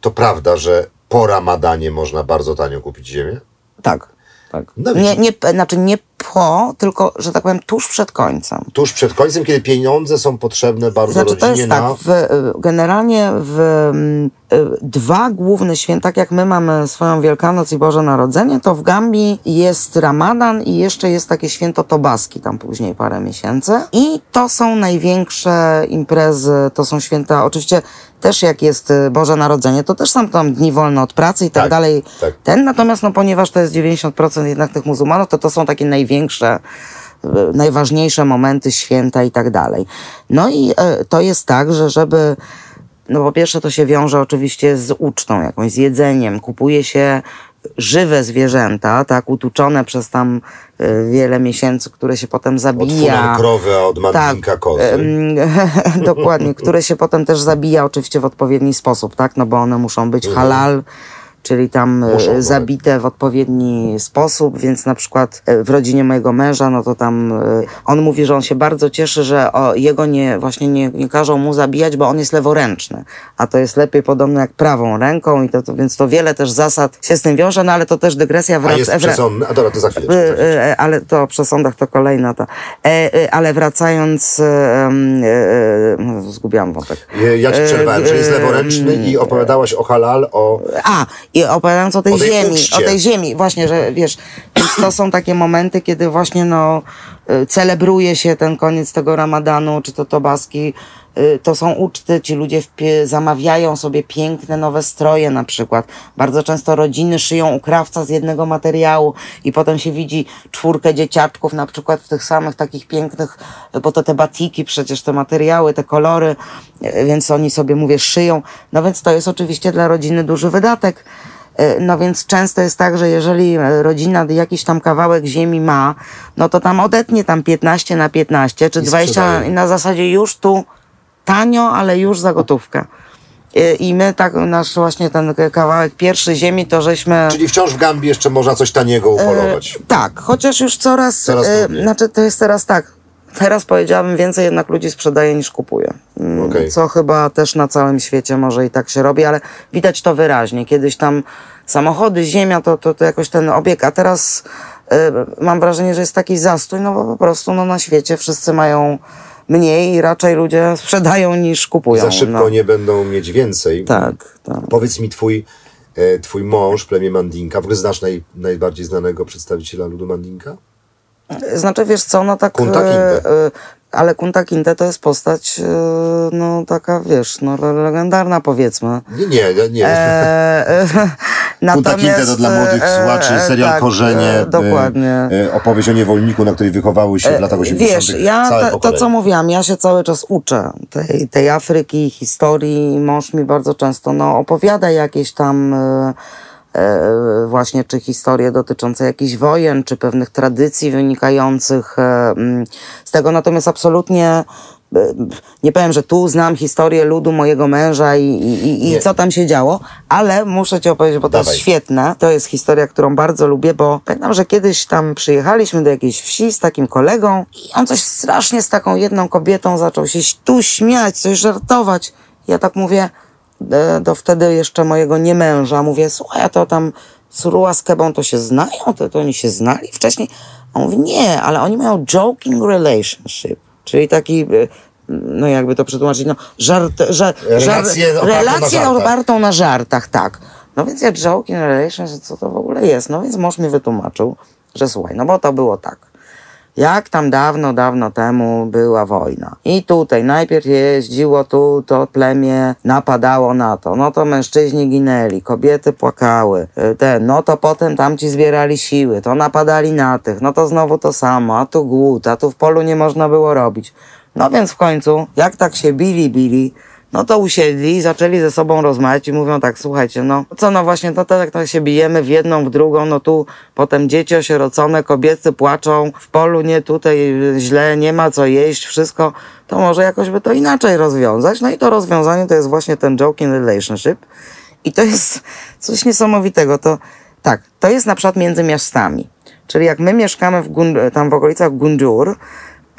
To prawda, że po ramadanie można bardzo tanio kupić ziemię? Tak. tak. No, nie, nie, znaczy nie po, tylko, że tak powiem, tuż przed końcem. Tuż przed końcem, kiedy pieniądze są potrzebne bardzo znaczy, rodzinie to jest tak, na... tak, w, generalnie w mm, dwa główne święta, tak jak my mamy swoją Wielkanoc i Boże Narodzenie, to w Gambii jest Ramadan i jeszcze jest takie święto Tobaski, tam później parę miesięcy. I to są największe imprezy, to są święta, oczywiście też jak jest y, Boże Narodzenie, to też są tam dni wolne od pracy i tak, tak dalej. Tak. Ten, natomiast no, ponieważ to jest 90% jednak tych muzułmanów, to to są takie największe y, najważniejsze momenty święta i tak dalej. No i y, to jest tak, że żeby no po pierwsze to się wiąże oczywiście z ucztą jakąś, z jedzeniem. Kupuje się żywe zwierzęta, tak, utuczone przez tam y, wiele miesięcy, które się potem zabija. Od krowy, a od mandinka tak, kozy. *laughs* dokładnie, które się potem też zabija oczywiście w odpowiedni sposób, tak, no bo one muszą być mhm. halal, czyli tam e, Muszą, zabite w odpowiedni sposób, więc na przykład e, w rodzinie mojego męża, no to tam e, on mówi, że on się bardzo cieszy, że jego nie, właśnie nie, nie każą mu zabijać, bo on jest leworęczny, a to jest lepiej podobno jak prawą ręką i to, to więc to wiele też zasad się z tym wiąże, no ale to też dygresja wraca. A jest przesądny, a dobra, to za chwilę. Ale to o przesądach to kolejna ta. Ale wracając, no, zgubiłam wątek. Ja ci przerwałem, że jest leworęczny i opowiadałaś o halal, o... A, i opowiadając o tej, o tej ziemi, uczcie. o tej ziemi, właśnie, że wiesz, więc to są takie momenty, kiedy właśnie no, y, celebruje się ten koniec tego ramadanu, czy to tobaski, to są uczty, ci ludzie zamawiają sobie piękne nowe stroje na przykład. Bardzo często rodziny szyją u krawca z jednego materiału i potem się widzi czwórkę dzieciaczków na przykład w tych samych takich pięknych, bo to te batiki przecież, te materiały, te kolory, y, więc oni sobie, mówię, szyją. No więc to jest oczywiście dla rodziny duży wydatek. E, no więc często jest tak, że jeżeli rodzina jakiś tam kawałek ziemi ma, no to tam odetnie tam 15 na 15 czy I 20 i na zasadzie już tu tanio, ale już za gotówkę. E, I my tak, nasz właśnie ten kawałek pierwszy ziemi, to żeśmy... Czyli wciąż w Gambii jeszcze można coś taniego upolować. E, tak, chociaż już coraz... coraz e, znaczy to jest teraz tak, Teraz powiedziałabym, więcej jednak ludzi sprzedaje niż kupuje. Mm, okay. Co chyba też na całym świecie może i tak się robi, ale widać to wyraźnie. Kiedyś tam samochody, ziemia, to, to, to jakoś ten obieg, a teraz y, mam wrażenie, że jest taki zastój, no bo po prostu no, na świecie wszyscy mają mniej i raczej ludzie sprzedają niż kupują. Za szybko no. nie będą mieć więcej. Tak, tak. Powiedz mi, twój, e, twój mąż, plemię Mandinka, w ogóle znasz naj, najbardziej znanego przedstawiciela ludu Mandinka? Znaczy, wiesz co, no tak... Kunta e, ale Kunta Kinte to jest postać, e, no taka, wiesz, no legendarna powiedzmy. Nie, nie, nie. E, *laughs* Kunta Kinte to dla młodych e, słuchaczy serial tak, Korzenie. dokładnie. opowieść o niewolniku, na której wychowały się w latach 80. Wiesz, ja to, to, co mówiłam, ja się cały czas uczę tej, tej Afryki, historii. Mąż mi bardzo często no, opowiada jakieś tam E, właśnie czy historie dotyczące jakichś wojen, czy pewnych tradycji wynikających e, mm, z tego. Natomiast absolutnie e, nie powiem, że tu znam historię ludu mojego męża i, i, i co tam się działo, ale muszę ci opowiedzieć, bo to Dawaj. jest świetne. To jest historia, którą bardzo lubię, bo pamiętam, że kiedyś tam przyjechaliśmy do jakiejś wsi z takim kolegą i on coś strasznie z taką jedną kobietą zaczął się tu śmiać, coś żartować. Ja tak mówię, E, do wtedy jeszcze mojego niemęża. Mówię, słuchaj, a to tam Suruła z Kebą to się znają? To, to oni się znali wcześniej? A on mówi, nie, ale oni mają joking relationship, czyli taki e, no jakby to przetłumaczyć, no żart, żart, żart, relację opartą na żartach, tak. No więc ja joking relationship, co to w ogóle jest? No więc mąż mi wytłumaczył, że słuchaj, no bo to było tak jak tam dawno, dawno temu była wojna. I tutaj najpierw jeździło tu, to plemię napadało na to. No to mężczyźni ginęli, kobiety płakały. Y, ten, no to potem tamci zbierali siły, to napadali na tych, no to znowu to samo, a tu głód, a tu w polu nie można było robić. No więc w końcu, jak tak się bili, bili, no to usiedli, zaczęli ze sobą rozmawiać i mówią tak, słuchajcie, no co no właśnie, to tak to się bijemy w jedną, w drugą, no tu potem dzieci osierocone, kobiety płaczą, w polu nie, tutaj źle, nie ma co jeść, wszystko, to może jakoś by to inaczej rozwiązać. No i to rozwiązanie to jest właśnie ten joking relationship i to jest coś niesamowitego, to tak, to jest na przykład między miastami. Czyli jak my mieszkamy w tam w okolicach Gunjur,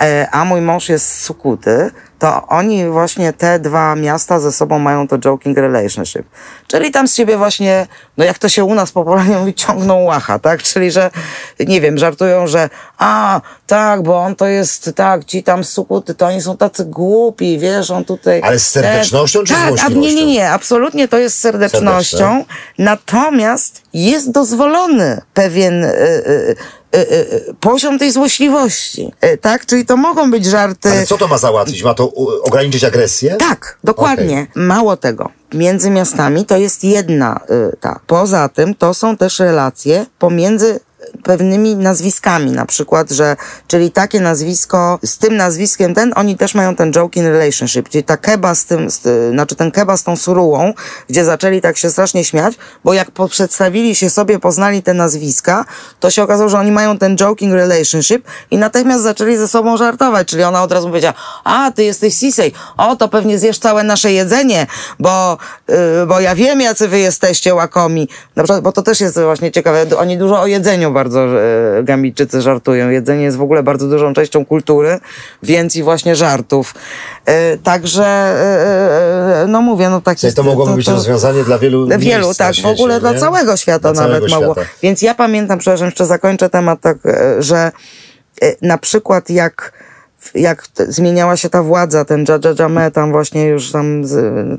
e, a mój mąż jest z Sukuty, to oni właśnie te dwa miasta ze sobą mają to joking relationship. Czyli tam z siebie właśnie, no jak to się u nas popularnie mówi, ciągną łacha, tak? Czyli, że nie wiem, żartują, że a, tak, bo on to jest, tak, ci tam sukuty, to oni są tacy głupi, wiesz, on tutaj... Ale z serdecznością czy tak, a, nie, nie, nie, absolutnie to jest serdecznością, Serdeczne. natomiast jest dozwolony pewien y, y, y, poziom tej złośliwości, tak? Czyli to mogą być żarty... Ale co to ma załatwić? Ma to ograniczyć agresję? Tak, dokładnie. Okay. Mało tego. Między miastami to jest jedna y, ta. Poza tym to są też relacje pomiędzy pewnymi nazwiskami, na przykład, że, czyli takie nazwisko, z tym nazwiskiem ten, oni też mają ten joking relationship, czyli ta keba z tym, z, znaczy ten keba z tą surułą, gdzie zaczęli tak się strasznie śmiać, bo jak przedstawili się sobie, poznali te nazwiska, to się okazało, że oni mają ten joking relationship i natychmiast zaczęli ze sobą żartować, czyli ona od razu powiedziała, a, ty jesteś Sisej, o, to pewnie zjesz całe nasze jedzenie, bo, yy, bo ja wiem, jacy wy jesteście łakomi, na przykład, bo to też jest właśnie ciekawe, oni dużo o jedzeniu bardzo e, Gambijczycy żartują. Jedzenie jest w ogóle bardzo dużą częścią kultury, więc i właśnie żartów. E, także, e, no mówię, no takie... To mogłoby to, być to, rozwiązanie dla wielu Wielu, tak, świecie, w ogóle nie? dla całego świata dla nawet całego mogło. Świata. Więc ja pamiętam, przepraszam, jeszcze zakończę temat tak, że na przykład jak jak zmieniała się ta władza, ten Jajajame, tam właśnie już tam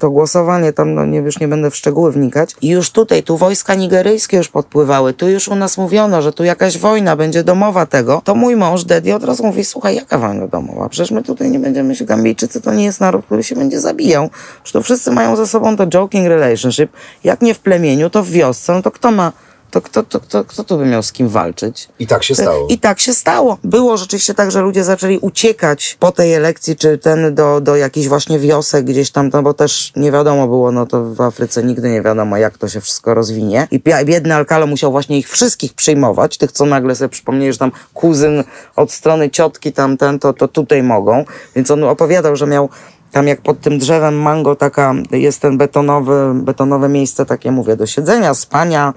to głosowanie, tam no nie, już nie będę w szczegóły wnikać. I już tutaj, tu wojska nigeryjskie już podpływały, tu już u nas mówiono, że tu jakaś wojna będzie domowa tego, to mój mąż, Dedi, od razu mówi, słuchaj, jaka wojna domowa? Przecież my tutaj nie będziemy się, Gambijczycy to nie jest naród, który się będzie zabijał. Przecież to wszyscy mają ze sobą to joking relationship. Jak nie w plemieniu, to w wiosce, no to kto ma to kto, to, to, kto tu by miał z kim walczyć? I tak się stało. I tak się stało. Było rzeczywiście tak, że ludzie zaczęli uciekać po tej elekcji, czy ten do, do jakichś właśnie wiosek gdzieś tam, no bo też nie wiadomo było, no to w Afryce nigdy nie wiadomo, jak to się wszystko rozwinie. I biedny Alcalo musiał właśnie ich wszystkich przyjmować, tych, co nagle sobie przypomnieli, że tam kuzyn od strony ciotki tamten, to, to tutaj mogą. Więc on opowiadał, że miał tam jak pod tym drzewem mango taka jest ten betonowy, betonowe miejsce takie, mówię, do siedzenia, spania,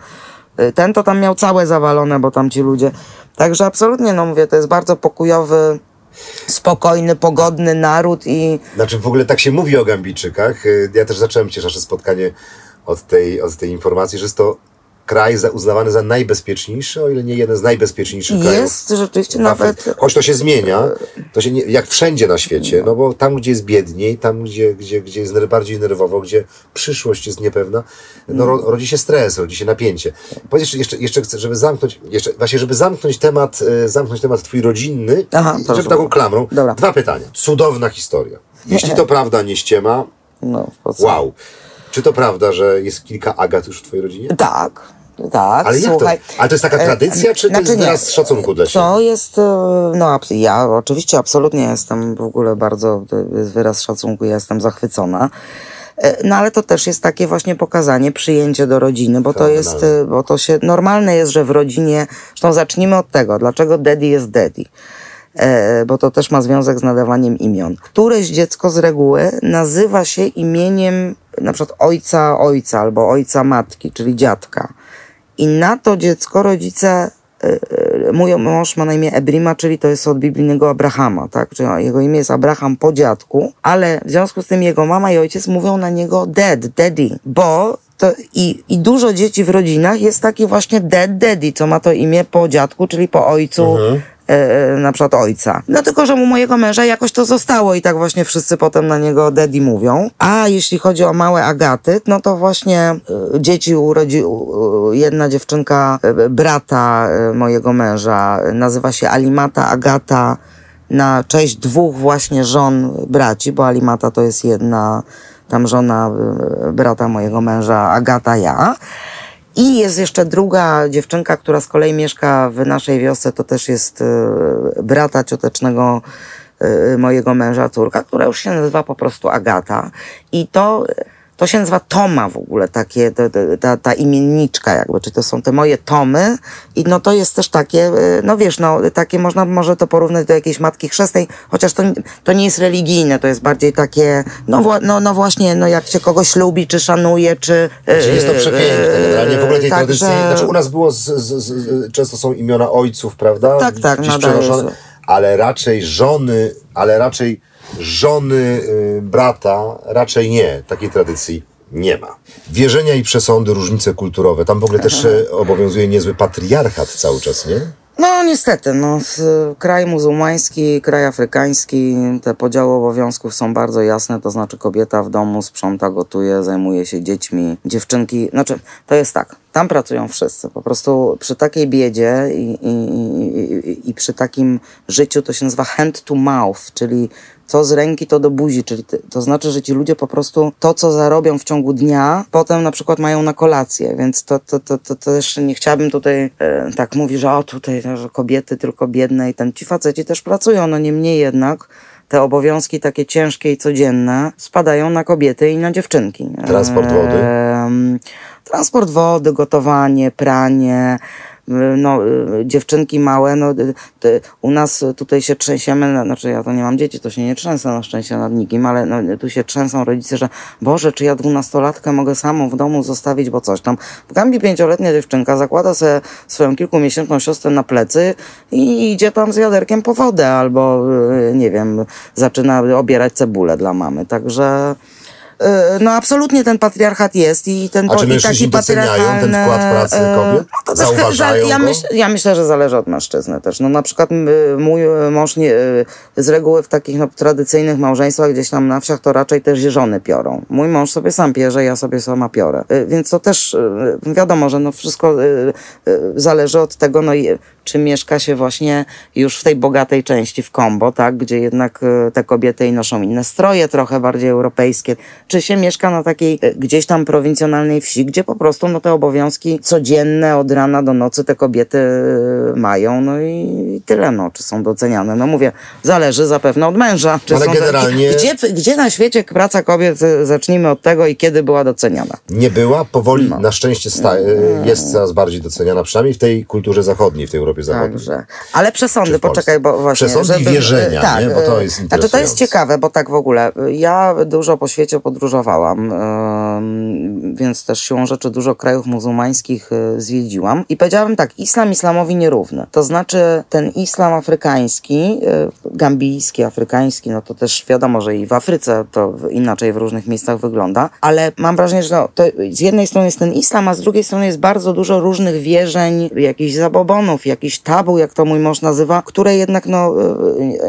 ten to tam miał całe zawalone, bo tam ci ludzie. Także absolutnie, no mówię, to jest bardzo pokojowy, spokojny, pogodny naród i... Znaczy w ogóle tak się mówi o Gambijczykach. Y, ja też zacząłem nasze spotkanie od tej, od tej informacji, że jest to kraj za, uznawany za najbezpieczniejszy, o ile nie jeden z najbezpieczniejszych krajów. Jest rzeczywiście nawet... Choć to się zmienia, to się nie, jak wszędzie na świecie, no bo tam, gdzie jest biedniej, tam, gdzie, gdzie, gdzie jest bardziej nerwowo, gdzie przyszłość jest niepewna, no ro, rodzi się stres, rodzi się napięcie. Powiedz jeszcze, jeszcze, jeszcze chcę, żeby zamknąć, jeszcze, właśnie, żeby zamknąć temat, e, zamknąć temat twój rodzinny, Aha, żeby taką klamrą. Dobra. Dwa pytania. Cudowna historia. Jeśli to *laughs* prawda, nie ściema, No, wow. Czy to prawda, że jest kilka Agat już w twojej rodzinie? Tak, tak, Ale jak słuchaj. to? Ale to jest taka e, tradycja, czy to znaczy jest nie. wyraz szacunku dla siebie? To jest, e, no ja oczywiście absolutnie jestem w ogóle bardzo, to jest wyraz szacunku, ja jestem zachwycona. E, No ale to też jest takie właśnie pokazanie, przyjęcie do rodziny, bo to jest, bo to się, normalne jest, że w rodzinie, zresztą zacznijmy od tego, dlaczego daddy jest daddy. E, bo to też ma związek z nadawaniem imion. Któreś dziecko z reguły nazywa się imieniem na przykład ojca ojca albo ojca matki, czyli dziadka. I na to dziecko rodzice, y, y, mój mąż ma na imię Ebrima, czyli to jest od biblijnego Abrahama, tak? Czyli jego imię jest Abraham po dziadku, ale w związku z tym jego mama i ojciec mówią na niego dad, daddy, bo to i, i dużo dzieci w rodzinach jest taki właśnie dad, daddy, co ma to imię po dziadku, czyli po ojcu, e, na przykład ojca. No tylko, że u mojego męża jakoś to zostało i tak właśnie wszyscy potem na niego daddy mówią. A jeśli chodzi o małe Agaty, no to właśnie e, dzieci urodzi, u- jedna dziewczynka e, brata e, mojego męża, e, nazywa się Alimata Agata, na cześć dwóch właśnie żon braci, bo Alimata to jest jedna tam żona e, brata mojego męża, Agata ja. I jest jeszcze druga dziewczynka, która z kolei mieszka w naszej wiosce, to też jest e, brata ciotecznego e, mojego męża, córka, która już się nazywa po prostu Agata. I to, to się nazywa Toma w ogóle, takie, to, ta, ta imienniczka jakby, czy to są te moje Tomy. I no to jest też takie, e, no wiesz, no takie można może to porównać do jakiejś Matki Chrzestnej, chociaż to, to nie jest religijne, to jest bardziej takie, no, no, no właśnie, no jak się kogoś lubi, czy szanuje, czy... e, Czyli jest to przepiękne generalnie. W ogóle tej Także- tradycji, znaczy u nas było, z, z, z, często są imiona ojców, prawda? Tak, tak, Gdzieś jest. ale raczej żony, ale raczej żony y, brata, raczej nie. Takiej tradycji nie ma. Wierzenia i przesądy, różnice kulturowe. Tam w ogóle też e, obowiązuje niezły patriarchat cały czas, nie? No niestety, no, kraj muzułmański, kraj afrykański, te podziały obowiązków są bardzo jasne, to znaczy kobieta w domu sprząta, gotuje, zajmuje się dziećmi, dziewczynki, znaczy to jest tak, tam pracują wszyscy, po prostu przy takiej biedzie i, i, i, i przy takim życiu to się nazywa hand to mouth, czyli co z ręki, to do buzi, czyli to znaczy, że ci ludzie po prostu to, co zarobią w ciągu dnia, potem na przykład mają na kolację, więc to, to, to, to, też nie chciałabym tutaj e, tak mówić, że o tutaj, że kobiety tylko biedne i ten, ci faceci też pracują, no niemniej jednak te obowiązki takie ciężkie i codzienne spadają na kobiety i na dziewczynki. Transport wody? Transport wody, gotowanie, pranie, no, y, dziewczynki małe, no, y, ty, u nas tutaj się trzęsiemy, znaczy ja to nie mam dzieci, to się nie trzęsę na szczęście nad nikim, ale no, tu się trzęsą rodzice, że Boże, czy ja dwunastolatkę mogę samą w domu zostawić, bo coś tam. W Gambii pięcioletnia dziewczynka zakłada sobie swoją kilkumiesięczną siostrę na plecy i idzie tam z wiaderkiem po wodę, albo y, nie wiem, zaczyna obierać cebulę dla mamy, także... y, No absolutnie ten patriarchat jest i ten A czy i taki doceniają ten patriarchalny, wkład pracy kobiet? no Zauważają ja, myśl, ja myślę, że zależy od mężczyzny też. No na przykład mój mąż nie, y, z reguły w takich no, tradycyjnych małżeństwach gdzieś tam na wsiach to raczej też żony piorą. Mój mąż sobie sam pierze, ja sobie sama piorę. Y, Więc to też wiadomo, że no wszystko zależy od tego, no i czy mieszka się właśnie już w tej bogatej części w kombo, tak, gdzie jednak y, te kobiety noszą inne stroje, trochę bardziej europejskie, czy się mieszka na takiej y, gdzieś tam prowincjonalnej wsi, gdzie po prostu no, te obowiązki codzienne od rana do nocy te kobiety y, mają, no i, tyle, no, czy są doceniane. No mówię, zależy zapewne od męża. Czy Ale są generalnie- Gdzie, gdzie na świecie praca kobiet, zacznijmy od tego i kiedy była doceniana? Nie była, powoli No. na szczęście sta- jest coraz bardziej doceniana, przynajmniej w tej kulturze zachodniej, w tej Europie Zachodniej. Także. Ale przesądy, poczekaj, bo właśnie... Przesądy żeby, i wierzenia, tak, nie? Bo to jest Znaczy to jest ciekawe, bo tak w ogóle, ja dużo po świecie podróżowałam, ym, więc też siłą rzeczy dużo krajów muzułmańskich y, zwiedziłam i powiedziałabym tak, islam islamowi nierówny. To znaczy ten islam afrykański, gambijski, afrykański, no to też wiadomo, że i w Afryce to inaczej w różnych miejscach wygląda, ale mam wrażenie, że no, to z jednej strony jest ten islam, a z drugiej strony jest bardzo dużo różnych wierzeń, jakichś zabobonów, jakichś tabu, jak to mój mąż nazywa, które jednak no,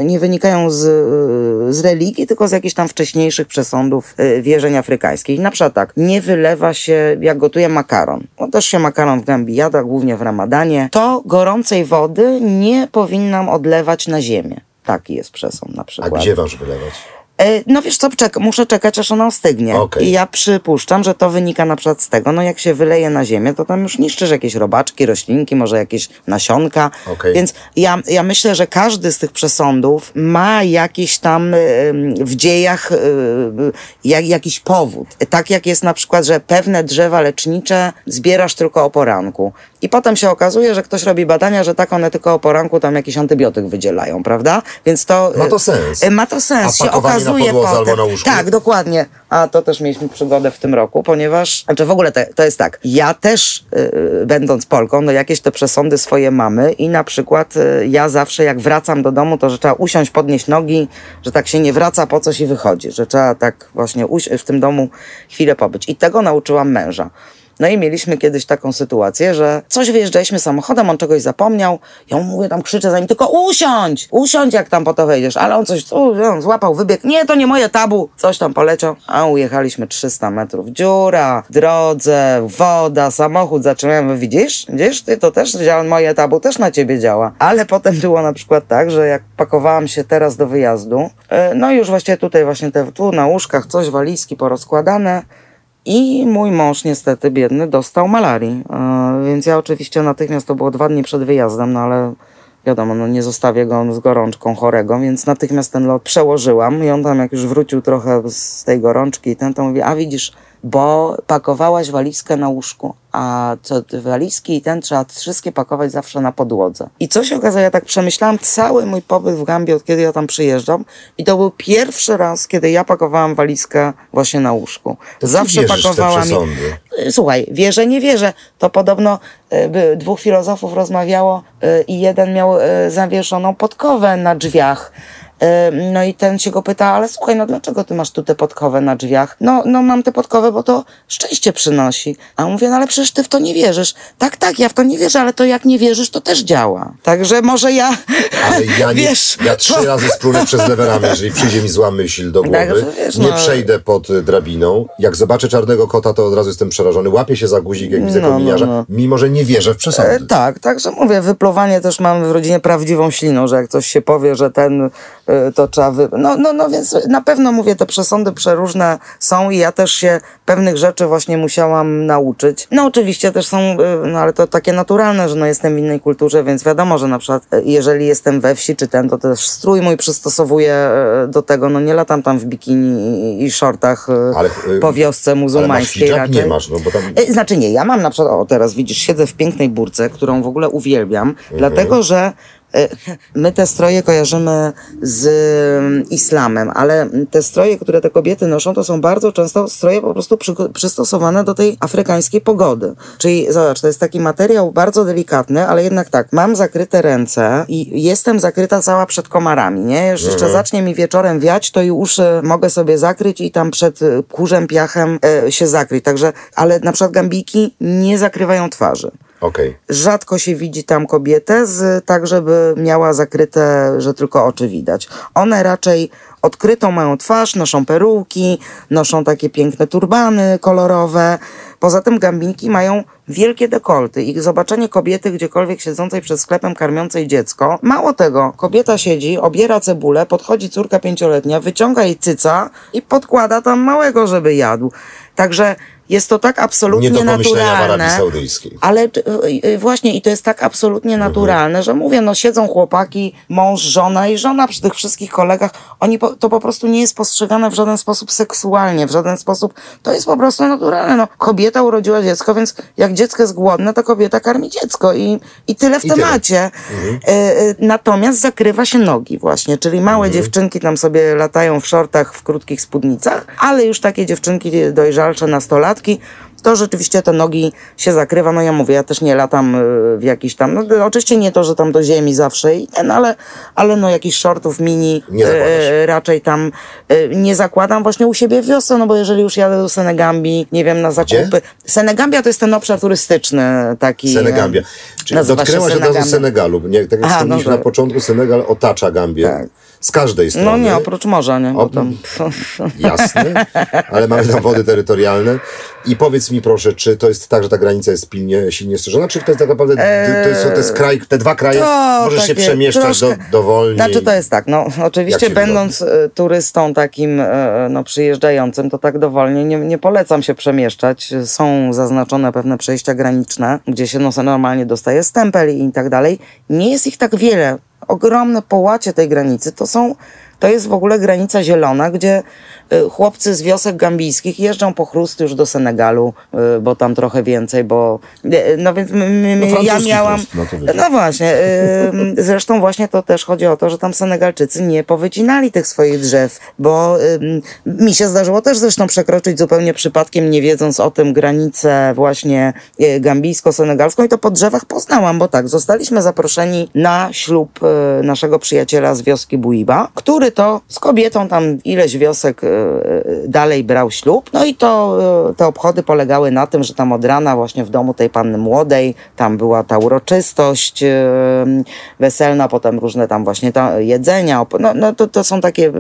y, nie wynikają z, y, z religii, tylko z jakichś tam wcześniejszych przesądów wierzeń afrykańskich. Na przykład tak, nie wylewa się, jak gotuje makaron, no też się makaron w Gambii jada, głównie w ramadanie, to gorącej wody nie powinnam odlewać na ziemię. Taki jest przesąd na przykład. A gdzie wasz wylewać? E, no wiesz co, czek muszę czekać, aż ona ostygnie. Okay. I ja przypuszczam, że to wynika na przykład z tego, no jak się wyleje na ziemię, to tam już niszczysz jakieś robaczki, roślinki, może jakieś nasionka. Okay. Więc ja, ja myślę, że każdy z tych przesądów ma jakiś tam w dziejach jak, jakiś powód. Tak jak jest na przykład, że pewne drzewa lecznicze zbierasz tylko o poranku. I potem się okazuje, że ktoś robi badania, że tak one tylko o poranku tam jakiś antybiotyk wydzielają, prawda? Więc to... Ma to sens. Ma to sens. A się okazuje na potem. Albo na łóżku. Tak, dokładnie. A to też mieliśmy przygodę w tym roku, ponieważ, znaczy w ogóle to, to jest tak, ja też yy, będąc Polką, no jakieś te przesądy swoje mamy i na przykład yy, ja zawsze jak wracam do domu, to że trzeba usiąść, podnieść nogi, że tak się nie wraca po coś i wychodzi, że trzeba tak właśnie w tym domu chwilę pobyć. I tego nauczyłam męża. No i mieliśmy kiedyś taką sytuację, że coś wyjeżdżaliśmy samochodem, on czegoś zapomniał. Ja mu mówię, tam krzyczę za nim, tylko usiądź! Usiądź, jak tam po to wejdziesz. Ale on coś on złapał, wybiegł. Nie, to nie moje tabu. Coś tam poleciał. A ujechaliśmy 300 metrów. Dziura, drodze, woda, samochód. Zaczynałem, widzisz? Widzisz, ty to też działa, moje tabu też na ciebie działa. Ale potem było na przykład tak, że jak pakowałam się teraz do wyjazdu, no już właściwie tutaj właśnie te, tu na łóżkach coś, walizki porozkładane, i mój mąż niestety biedny dostał malarii. E, więc ja oczywiście natychmiast, to było dwa dni przed wyjazdem, no ale wiadomo, no nie zostawię go z gorączką chorego, więc natychmiast ten lot przełożyłam i on tam jak już wrócił trochę z tej gorączki ten to mówi, a widzisz, bo pakowałaś walizkę na łóżku, a co walizki i ten trzeba wszystkie pakować zawsze na podłodze. I co się okazało, ja tak przemyślałam cały mój pobyt w Gambii, od kiedy ja tam przyjeżdżam i to był pierwszy raz, kiedy ja pakowałam walizkę właśnie na łóżku. To zawsze pakowałam. Słuchaj, wierzę, nie wierzę. To podobno y, dwóch filozofów rozmawiało y, i jeden miał y, zawieszoną podkowę na drzwiach no i ten się go pyta, ale słuchaj, no dlaczego ty masz tu te podkowe na drzwiach? No, no mam te podkowe, bo to szczęście przynosi. A on mówi, no ale przecież ty w to nie wierzysz. Tak, tak, ja w to nie wierzę, ale to jak nie wierzysz, to też działa. Także może ja, ale ja *laughs* nie, wiesz... Ja trzy to... razy splunę przez lewe ramię, jeżeli przyjdzie mi zła myśl do głowy. Także, wiesz, nie no... przejdę pod drabiną. Jak zobaczę czarnego kota, to od razu jestem przerażony. Łapię się za guzik, jak widzę no, kominiarza, no, no. mimo że nie wierzę w przesądy. E, tak, także mówię, wypluwanie też mamy w rodzinie prawdziwą śliną, że jak coś się powie, że ten to trzeba wy... no, no, no więc na pewno mówię, te przesądy przeróżne są i ja też się pewnych rzeczy właśnie musiałam nauczyć. No oczywiście też są, y, no ale to takie naturalne, że no jestem w innej kulturze, więc wiadomo, że na przykład y, jeżeli jestem we wsi czy ten, to też strój mój przystosowuję do tego, no nie latam tam w bikini i shortach ale, po wiosce muzułmańskiej ale masz raczej. nie masz, no bo tam... Znaczy nie, ja mam na przykład, o teraz widzisz, siedzę w pięknej burce, którą w ogóle uwielbiam, mhm. dlatego że my te stroje kojarzymy z mm, islamem, ale te stroje, które te kobiety noszą, to są bardzo często stroje po prostu przy, przystosowane do tej afrykańskiej pogody. Czyli zobacz, to jest taki materiał bardzo delikatny, ale jednak tak, mam zakryte ręce i jestem zakryta cała przed komarami, nie? Jeszcze mhm. zacznie mi wieczorem wiać, to już mogę sobie zakryć i tam przed kurzem, piachem e, się zakryć. Także, ale na przykład gambiki nie zakrywają twarzy. Okay. Rzadko się widzi tam kobietę, z, tak żeby miała zakryte, że tylko oczy widać. One raczej odkrytą mają twarz, noszą peruki, noszą takie piękne turbany kolorowe. Poza tym gambinki mają wielkie dekolty i zobaczenie kobiety gdziekolwiek siedzącej przed sklepem karmiącej dziecko. Mało tego, kobieta siedzi, obiera cebulę, podchodzi córka pięcioletnia, wyciąga jej cyca i podkłada tam małego, żeby jadł. Także jest to tak absolutnie Nie do naturalne. w Arabii Saudyjskiej. Ale y, y, właśnie i to jest tak absolutnie mhm. naturalne, mhm. że mówię, no siedzą chłopaki, mąż, żona i żona przy tych wszystkich kolegach, oni po, to po prostu nie jest postrzegane w żaden sposób seksualnie, w żaden sposób, to jest po prostu naturalne. No, kobieta urodziła dziecko, więc jak dziecko jest głodne, to kobieta karmi dziecko i, i tyle w I temacie. Mhm. Natomiast zakrywa się nogi właśnie, czyli małe mhm. dziewczynki tam sobie latają w shortach, w krótkich spódnicach, ale już takie dziewczynki dojrzalsze, nastolatki, to rzeczywiście te nogi się zakrywa. No ja mówię, ja też nie latam y, w jakiś tam, no oczywiście nie to, że tam do ziemi zawsze i ten, ale, ale no jakichś shortów mini e, raczej tam e, nie zakładam właśnie u siebie w wiosce, no bo jeżeli już jadę do Senegambii, nie wiem, na zakupy. Gdzie? Senegambia to jest ten obszar turystyczny taki. Senegambia. Czyli dotknęłaś od razu Senegalu. Nie, tak jak Aha, wspomnieliśmy no na początku, Senegal otacza Gambię. Tak. Z każdej strony. No nie, oprócz morza, nie? Bo tam... *laughs* Jasne, ale mamy tam wody terytorialne. I powiedz mi proszę, czy to jest tak, że ta granica jest pilnie, silnie strzeżona, czy to jest tak naprawdę, to, jest, to jest kraj, te dwa kraje, to możesz się przemieszczać do, dowolnie? Znaczy to jest tak, no oczywiście będąc wygląda? turystą takim e, no, przyjeżdżającym, to tak dowolnie nie, nie polecam się przemieszczać. Są zaznaczone pewne przejścia graniczne, gdzie się no, normalnie dostaje stempel i tak dalej. Nie jest ich tak wiele ogromne połacie tej granicy. To są to jest w ogóle granica zielona, gdzie y, chłopcy z wiosek gambijskich jeżdżą po chrust już do Senegalu, y, bo tam trochę więcej, bo y, no więc no, ja miałam... Chrust, no, no, właśnie, *laughs* zresztą właśnie to też chodzi o to, że tam Senegalczycy nie powycinali tych swoich drzew, bo mi się zdarzyło też zresztą przekroczyć zupełnie przypadkiem, nie wiedząc o tym granicę właśnie gambijsko-senegalską i to po drzewach poznałam, bo tak, zostaliśmy zaproszeni na ślub naszego przyjaciela z wioski Buiba, który to z kobietą tam ileś wiosek e, e, dalej brał ślub. No i to e, te obchody polegały na tym, że tam od rana właśnie w domu tej panny młodej, tam była ta uroczystość weselna, potem różne tam właśnie ta jedzenia. No, no to, to są takie,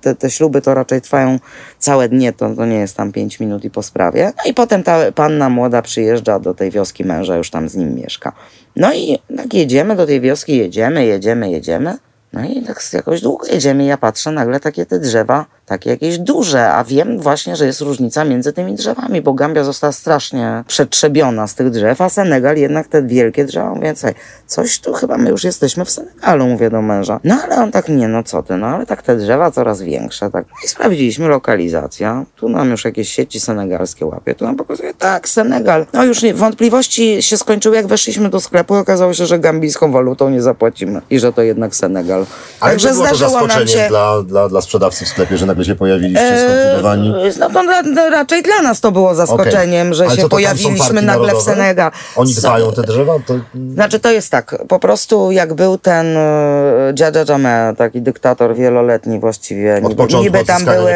te, te śluby to raczej trwają całe dnie, to, to nie jest tam pięć minut i po sprawie. No i potem ta panna młoda przyjeżdża do tej wioski męża, już tam z nim mieszka. No i tak jedziemy do tej wioski, jedziemy, jedziemy, jedziemy. No i tak jakoś długo jedziemy ja patrzę, nagle takie te drzewa takie jakieś duże, a wiem właśnie, że jest różnica między tymi drzewami, bo Gambia została strasznie przetrzebiona z tych drzew, a Senegal jednak te wielkie drzewa, mówię, słuchaj, coś tu chyba my już jesteśmy w Senegalu, mówię do męża. No ale on tak, nie, no co ty, no ale tak te drzewa coraz większe, tak. I sprawdziliśmy lokalizacja, tu nam już jakieś sieci senegalskie łapie, tu nam pokazuje, tak, Senegal. No już nie, wątpliwości się skończyły, jak weszliśmy do sklepu, okazało się, że gambijską walutą nie zapłacimy i że to jednak Senegal. Ale Także było to zaskoczenie się... dla, dla, dla sprzedawcy w sklepie, że nagle się pojawiliście eee, skonfundowani? No to no, raczej dla nas to było zaskoczeniem, okay. że się pojawiliśmy nagle w Senegal. Oni dbają te drzewa? To... Znaczy to jest tak, po prostu jak był ten Dżadża e, taki dyktator wieloletni właściwie. Od niby, niby tam były.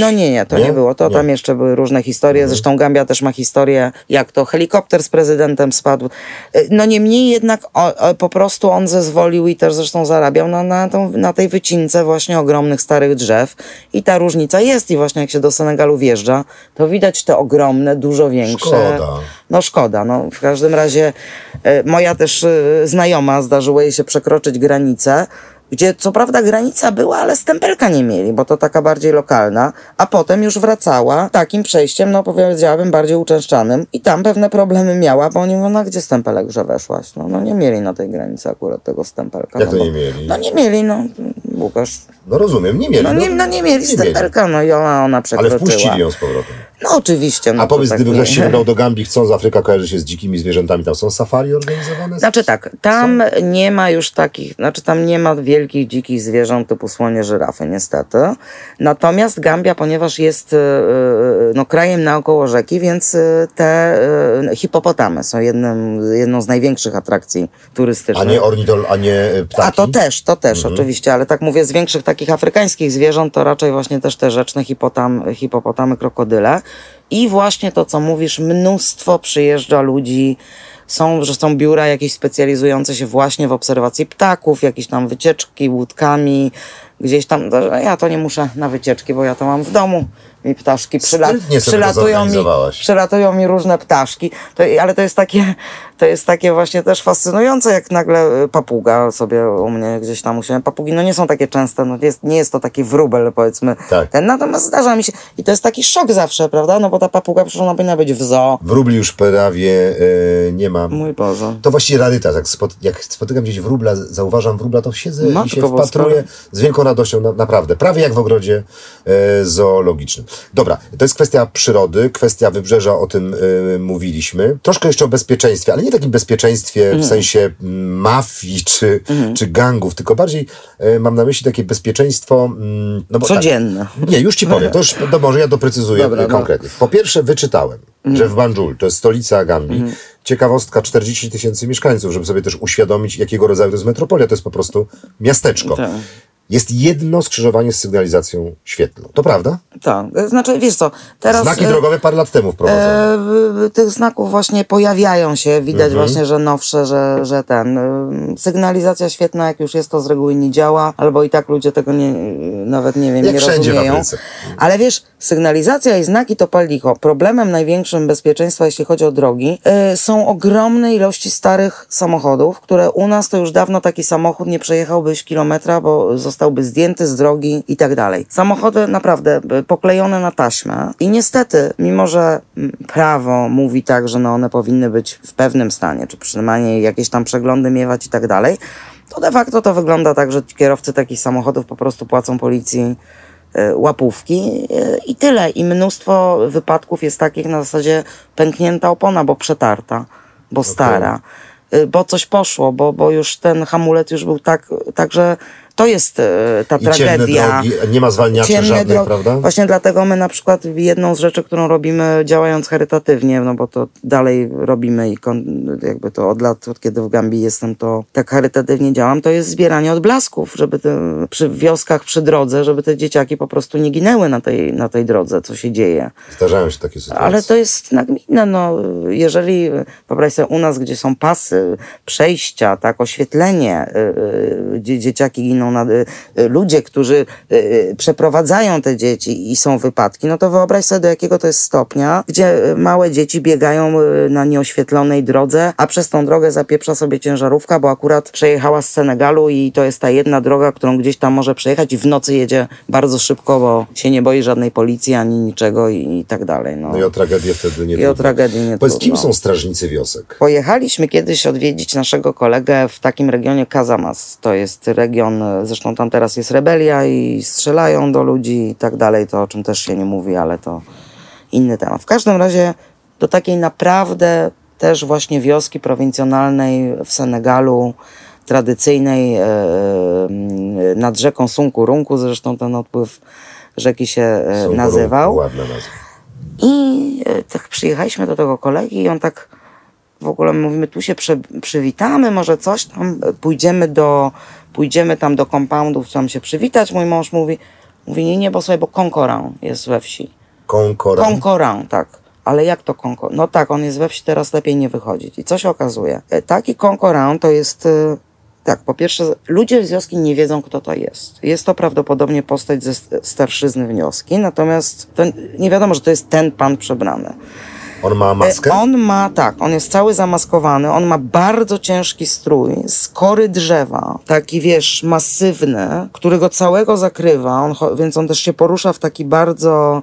No nie, nie, to nie, nie było. To nie. tam jeszcze były różne historie. Mhm. Zresztą Gambia też ma historię, jak to helikopter z prezydentem spadł. E, no niemniej jednak o, o, po prostu on zezwolił i też zresztą zarabiał na, na, tą, na tej wycince właśnie ogromnych starych drzew. I ta różnica jest i właśnie jak się do Senegalu wjeżdża, to widać te ogromne, dużo większe. Szkoda. No szkoda. No, w każdym razie e, moja też e, znajoma zdarzyło jej się przekroczyć granicę gdzie co prawda granica była, ale stempelka nie mieli, bo to taka bardziej lokalna, a potem już wracała takim przejściem, no powiedziałabym, bardziej uczęszczanym i tam pewne problemy miała, bo oni mówią, no gdzie stempelek, że weszłaś? No, no nie mieli na tej granicy akurat tego stempelka. Jak no, to nie mieli? No nie mieli, no Łukasz. No rozumiem, nie mieli. No nie, no, no nie mieli nie mieli. no i ona, ona przekroczyła. Ale wpuścili ją z powrotem. No oczywiście. No A powiedz, gdyby ktoś się *laughs* wybrał do Gambii, chcąc, Afryka kojarzy się z dzikimi zwierzętami, tam są safari organizowane? Znaczy tak, tam są? nie ma już takich, znaczy tam nie ma wielkich dzikich zwierząt typu słonie, żyrafy niestety. Natomiast Gambia, ponieważ jest e, e, no, krajem naokoło rzeki, więc e, te hipopotamy są jednym, jedną z największych atrakcji turystycznych. A nie ornitol, a nie ptaki? A to też, to też mhm. oczywiście, ale tak mówię, z większych takich afrykańskich zwierząt to raczej właśnie też te rzeczne hipotam, hipopotamy, krokodyle. I właśnie to, co mówisz, mnóstwo przyjeżdża ludzi, są, że są biura jakieś specjalizujące się właśnie w obserwacji ptaków, jakieś tam wycieczki łódkami, gdzieś tam, ja to nie muszę na wycieczki, bo ja to mam w domu. I ptaszki przyla, przylatują, mi, przylatują mi różne ptaszki, to, ale to jest takie, to jest takie właśnie też fascynujące, jak nagle papuga sobie u mnie gdzieś tam usiądzie. Papugi no nie są takie częste, no jest, nie jest to taki wróbel powiedzmy. Tak. Ten, natomiast zdarza mi się i to jest taki szok zawsze, prawda? No bo ta papuga przecież ona powinna być w zoo. Wróbli już prawie e, nie ma. Mój Boże. To właściwie rarytas. Jak, spot, jak spotykam gdzieś wróbla, zauważam wróbla, to siedzę Matko i się boska. wpatruję z wielką radością, na, naprawdę. Prawie jak w ogrodzie e, zoologicznym. Dobra, to jest kwestia przyrody, kwestia wybrzeża, o tym e, mówiliśmy. Troszkę jeszcze o bezpieczeństwie, ale nie takim bezpieczeństwie Mhm. w sensie mm, mafii czy, czy gangów, tylko bardziej e, mam na myśli takie bezpieczeństwo... mm, No bo tak, Codzienne. nie, już ci powiem. To już, no może ja doprecyzuję Dobra, no. konkretnie. Po pierwsze, wyczytałem, że w Banjul, to jest stolica Gambii, ciekawostka 40 tysięcy mieszkańców, żeby sobie też uświadomić, jakiego rodzaju to jest metropolia. To jest po prostu miasteczko. Tak. Jest jedno skrzyżowanie z sygnalizacją świetlną. To prawda? Tak, znaczy wiesz co, teraz... Znaki e, drogowe parę lat temu wprowadzono. E, tych znaków właśnie pojawiają się, widać Mhm. właśnie, że nowsze, że, że ten. y, Sygnalizacja świetna, jak już jest, to z reguły nie działa, albo i tak ludzie tego nie, nawet nie wiem, Jak nie wszędzie w rozumieją. Afryce. Ale wiesz, sygnalizacja i znaki to pal licho. Problemem największym bezpieczeństwa, jeśli chodzi o drogi, y, są ogromne ilości starych samochodów, które u nas to już dawno taki samochód nie przejechałbyś kilometra, bo zostałby zdjęty z drogi i tak dalej. Samochody naprawdę y, poklejone na taśmę i niestety, mimo że mm, prawo mówi tak, że no one powinny być w pewnym stanie, czy przynajmniej jakieś tam przeglądy miewać i tak dalej, to de facto to wygląda tak, że kierowcy takich samochodów po prostu płacą policji łapówki e, i tyle. I mnóstwo wypadków jest takich na zasadzie pęknięta opona, bo przetarta, bo stara, e, bo coś poszło, bo, bo już ten hamulec już był tak, także to jest e, ta I ciemne tragedia. drogi, nie ma zwalniaczy Ciemne żadnych, drogi. prawda? Właśnie dlatego my na przykład jedną z rzeczy, którą robimy działając charytatywnie, no bo to dalej robimy i jakby to od lat, od kiedy w Gambii jestem, to tak charytatywnie działam, to jest zbieranie odblasków, żeby te, przy wioskach, przy drodze, żeby te dzieciaki po prostu nie ginęły na tej, na tej drodze, co się dzieje. Zdarzają się takie sytuacje. Ale to jest nagminne, no, jeżeli, wyobraź sobie, u nas, gdzie są pasy, przejścia, tak, oświetlenie, y, y, gdzie dzieciaki giną, na, y, y, ludzie, którzy y, przeprowadzają te dzieci i są wypadki, no to wyobraź sobie, do jakiego to jest stopnia, gdzie małe dzieci biegają na nieoświetlonej drodze, a przez tą drogę zapieprza sobie ciężarówka, bo akurat przejechała z Senegalu i to jest ta jedna droga, którą gdzieś tam może przejechać i w nocy jedzie bardzo szybko, bo się nie boi żadnej policji ani niczego i, i tak dalej. No. No i o tragedię wtedy nie I o tragedii nie Powiedz, kim trudno. są strażnicy wiosek? Pojechaliśmy kiedyś odwiedzić naszego kolegę w takim regionie Kazamas. To jest region, zresztą tam teraz jest rebelia i strzelają do ludzi i tak dalej, to o czym też się nie mówi, ale to inny temat. W każdym razie do takiej naprawdę też właśnie wioski prowincjonalnej w Senegalu, tradycyjnej e, e, nad rzeką Sunkurunku, zresztą ten odpływ rzeki się e, nazywał. Ładna nazwa. I tak przyjechaliśmy do tego kolegi i on tak w ogóle mówimy, tu się przy, przywitamy, może coś tam, e, pójdziemy do, pójdziemy tam do compoundów, tam się przywitać. Mój mąż mówi, mówi nie, nie, bo sobie, bo Concoran jest we wsi. Konkoran. Concoran, tak. Ale jak to Concoran? No tak, on jest we wsi, teraz lepiej nie wychodzić. I co się okazuje? E, Taki Concoran to jest... e, Tak, po pierwsze, ludzie z wioski nie wiedzą, kto to jest. Jest to prawdopodobnie postać ze st- starszyzny wioski, natomiast to nie wiadomo, że to jest ten pan przebrany. On ma maskę? E, On ma, tak, on jest cały zamaskowany, on ma bardzo ciężki strój z kory drzewa, taki wiesz, masywny, który go całego zakrywa, on, więc on też się porusza w taki bardzo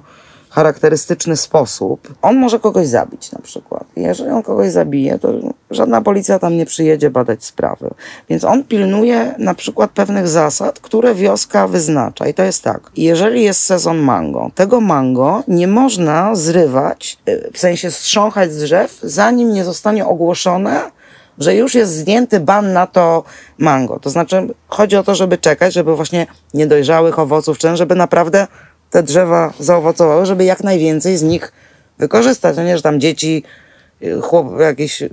charakterystyczny sposób. On może kogoś zabić na przykład. Jeżeli on kogoś zabije, to żadna policja tam nie przyjedzie badać sprawy. Więc on pilnuje na przykład pewnych zasad, które wioska wyznacza. I to jest tak, jeżeli jest sezon mango, tego mango nie można zrywać, y, w sensie strząchać z drzew, zanim nie zostanie ogłoszone, że już jest zdjęty ban na to mango. To znaczy, chodzi o to, żeby czekać, żeby właśnie niedojrzałych owoców, czy żeby naprawdę te drzewa zaowocowały, żeby jak najwięcej z nich wykorzystać. No nie, że tam dzieci, y, chłop, jakieś yy,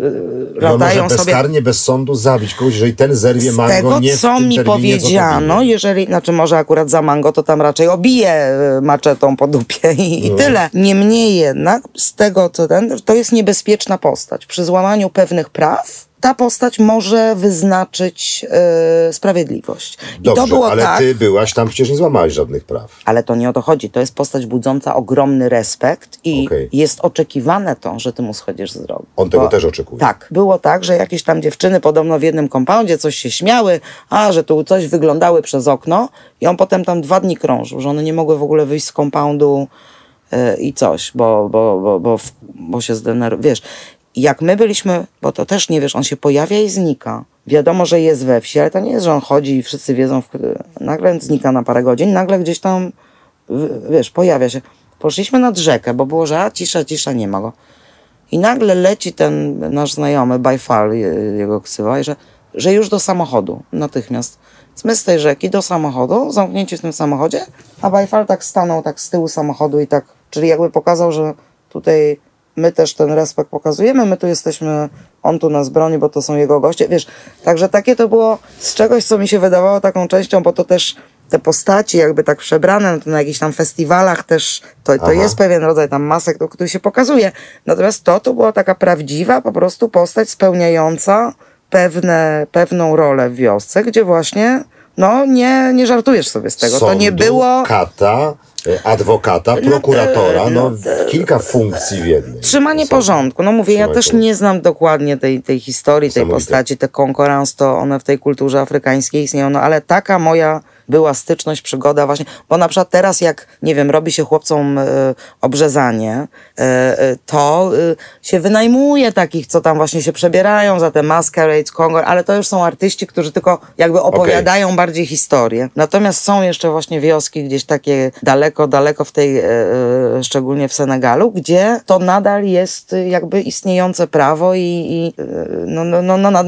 I latają sobie. bezkarnie, bez sądu zabić kogoś, jeżeli ten zerwie Z mango tego, nie co mi powiedziano, co jeżeli, znaczy może akurat za mango, to tam raczej obije y, maczetą po dupie i, i No. tyle. Niemniej jednak, z tego co ten, to jest niebezpieczna postać. Przy złamaniu pewnych praw, ta postać może wyznaczyć yy, sprawiedliwość. Dobrze, I to było ale tak, ty byłaś tam, przecież nie złamałeś żadnych praw. ale to nie o to chodzi. To jest postać budząca ogromny respekt i Okej. jest oczekiwane to, że ty mu schodzisz z drogi. On tego Bo- też oczekuje. Tak. Było tak, że jakieś tam dziewczyny podobno w jednym kompoundzie coś się śmiały, a że tu coś wyglądały przez okno i on potem tam dwa dni krążył, że one nie mogły w ogóle wyjść z kompoundu yy, i coś, bo, bo, bo, bo, bo się zdenerwował. Wiesz, jak my byliśmy, bo to też nie wiesz, on się pojawia i znika. Wiadomo, że jest we wsi, ale to nie jest, że on chodzi i wszyscy wiedzą, w, nagle znika na parę godzin, nagle gdzieś tam, wiesz, pojawia się. Poszliśmy nad rzekę, bo było, że a cisza, cisza, nie ma go. I nagle leci ten nasz znajomy, je- jego ksywa, i że, że już do samochodu, natychmiast. My z tej rzeki do samochodu, zamknięci w tym samochodzie, a by far tak stanął tak z tyłu samochodu i tak, czyli jakby pokazał, że tutaj my też ten respekt pokazujemy, my tu jesteśmy, on tu nas broni, bo to są jego goście, wiesz, także takie to było z czegoś, co mi się wydawało taką częścią, bo to też te postaci jakby tak przebrane, no to na jakichś tam festiwalach też, to, to Aha. jest pewien rodzaj tam masek, do który się pokazuje. Natomiast to, to była taka prawdziwa po prostu postać spełniająca pewne, pewną rolę w wiosce, gdzie właśnie, no nie, nie żartujesz sobie z tego. to nie Sądu, było... kata, adwokata, prokuratora, no kilka funkcji w jednej. Trzymanie porządku. No mówię, ja Trzymaj też porządku. nie znam dokładnie tej, tej historii, tej postaci, te konkurans, to one w tej kulturze afrykańskiej istnieją, no ale taka moja była styczność, przygoda właśnie, bo na przykład teraz jak, nie wiem, robi się chłopcom e, obrzezanie, e, e, to się wynajmuje takich, co tam właśnie się przebierają za te masquerades, kongor, ale to już są artyści, którzy tylko jakby opowiadają bardziej historię. Natomiast są jeszcze właśnie wioski gdzieś takie daleko, daleko w tej, szczególnie w Senegalu, gdzie to nadal jest jakby istniejące prawo i, i no, no, no, no,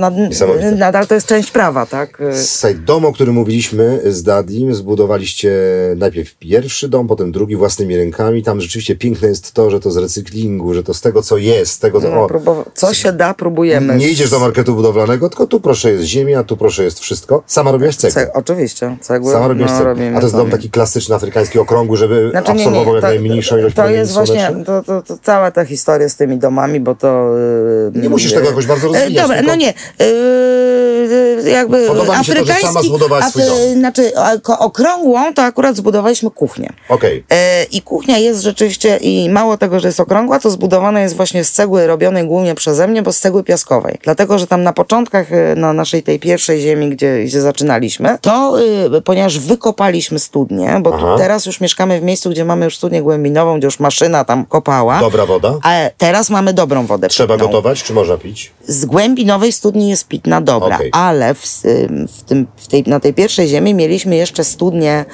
nadal to jest część prawa, tak? Z dom, o którym mówiliśmy z Dadim, zbudowaliście najpierw pierwszy dom, potem drugi własnymi rękami. Tam rzeczywiście piękne jest to, że to z recyklingu, że to z tego, co jest, z tego, co... No, o, co się da, próbujemy. nie idziesz do marketu budowlanego, tylko tu proszę jest ziemia, tu proszę jest wszystko. Sama robiłaś cegłę. Ce- oczywiście, cegły. Sama robiłaś no, robimy A to jest dom taki klasyczny, afrykański, okrągły, żeby Znaczy, absorbował nie, jak to, najmniejszą ilość to jest właśnie, to, to, to cała ta historia z tymi domami, bo to... yy, Nie musisz tego jakoś bardzo rozwijać, Dobra, tylko- no nie. Yy, jakby Podoba mi się to, że sama zbudowałaś swój dom. Znaczy, okrągłą to akurat zbudowaliśmy kuchnię. Okej. E, I kuchnia jest rzeczywiście, i mało tego, że jest okrągła, to zbudowana jest właśnie z cegły robionej głównie przeze mnie, bo z cegły piaskowej. Dlatego, że tam na początkach e, na naszej tej pierwszej ziemi, gdzie, gdzie zaczynaliśmy, to y, ponieważ wykopaliśmy studnię, bo teraz już mieszkamy w miejscu, gdzie mamy już studnię głębinową, gdzie już maszyna tam kopała. Dobra woda? Ale teraz mamy dobrą wodę Trzeba pitną. gotować, czy można pić? Z głębi nowej studni jest pitna dobra, Okej. ale w, ym, w tym, w tej, na tej pierwszej ziemi mieliśmy jeszcze studnię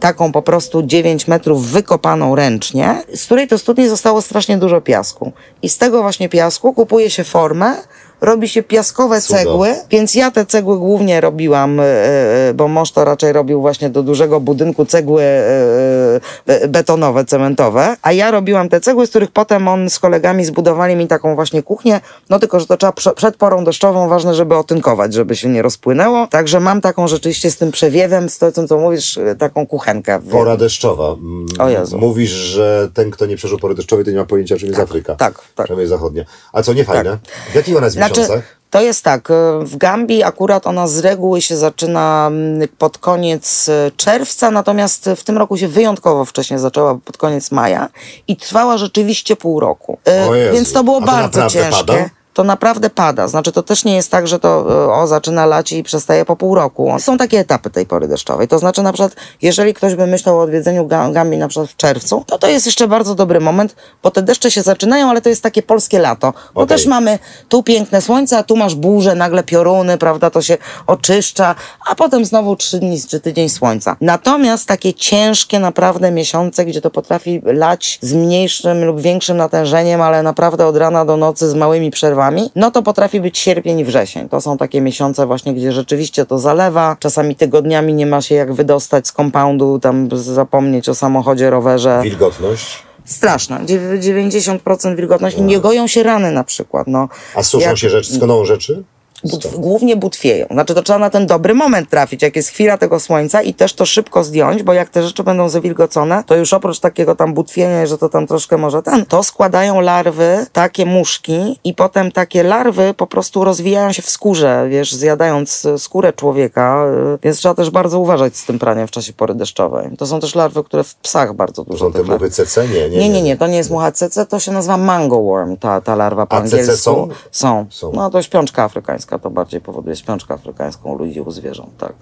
taką po prostu 9 metrów wykopaną ręcznie, z której to studni zostało strasznie dużo piasku. I z tego właśnie piasku kupuje się formę, robi się piaskowe Cudo. cegły, więc ja te cegły głównie robiłam, e, e, bo mąż to raczej robił właśnie do dużego budynku cegły e, betonowe, cementowe, a ja robiłam te cegły, z których potem on z kolegami zbudowali mi taką właśnie kuchnię, no tylko, że to trzeba prze, przed porą deszczową, ważne, żeby otynkować, żeby się nie rozpłynęło, także mam taką rzeczywiście z tym przewiewem, z tym, co mówisz, taką kuchenkę. Pora deszczowa. O Jezu. Mówisz, że ten, kto nie przeżył pory deszczowej, to nie ma pojęcia, czym jest Afryka. tak, tak. Przynajmniej zachodnia. A co, nie fajne? W jakich ona jest Znaczy, to jest tak, e, w Gambii akurat ona z reguły się zaczyna pod koniec e, czerwca, natomiast w tym roku się wyjątkowo wcześnie zaczęła pod koniec maja i trwała rzeczywiście pół roku. E. Więc to było to bardzo ciężkie. pada? To naprawdę pada. Znaczy, to też nie jest tak, że to e, o, zaczyna lać i przestaje po pół roku. Są takie etapy tej pory deszczowej. To znaczy, na przykład, jeżeli ktoś by myślał o odwiedzeniu Ga- Gambii na przykład w czerwcu, to to jest jeszcze bardzo dobry moment, bo te deszcze się zaczynają, ale to jest takie polskie lato. Bo Okej. też mamy tu piękne słońce, a tu masz burze, nagle pioruny, prawda, to się oczyszcza, a potem znowu trzy dni czy tydzień słońca. Natomiast takie ciężkie naprawdę miesiące, gdzie to potrafi lać z mniejszym lub większym natężeniem, ale naprawdę od rana do nocy z małymi przerwami, no to potrafi być sierpień i wrzesień. To są takie miesiące właśnie, gdzie rzeczywiście to zalewa, czasami tygodniami nie ma się jak wydostać z kompoundu, tam zapomnieć o samochodzie, rowerze. Wilgotność? Straszna. Dziew- 90% wilgotności. Nie goją się rany na przykład. No. A suszą Jak- się rzeczy, skoną rzeczy? But, głównie butwieją. Znaczy to trzeba na ten dobry moment trafić, jak jest chwila tego słońca i też to szybko zdjąć, bo jak te rzeczy będą zawilgocone, to już oprócz takiego tam butwienia, że to tam troszkę może ten, to składają larwy, takie muszki i potem takie larwy po prostu rozwijają się w skórze, wiesz, zjadając skórę człowieka, y, więc trzeba też bardzo uważać z tym praniem w czasie pory deszczowej. To są też larwy, które w psach bardzo dużo. To są te muchy CC? Nie, nie, nie, nie, nie, to nie jest mucha CC, to się nazywa mango worm, ta, ta larwa po A angielsku. CC są? Są. Są. No to śpiączka afrykańska, to bardziej powoduje śpiączkę afrykańską u ludzi, u zwierząt, tak.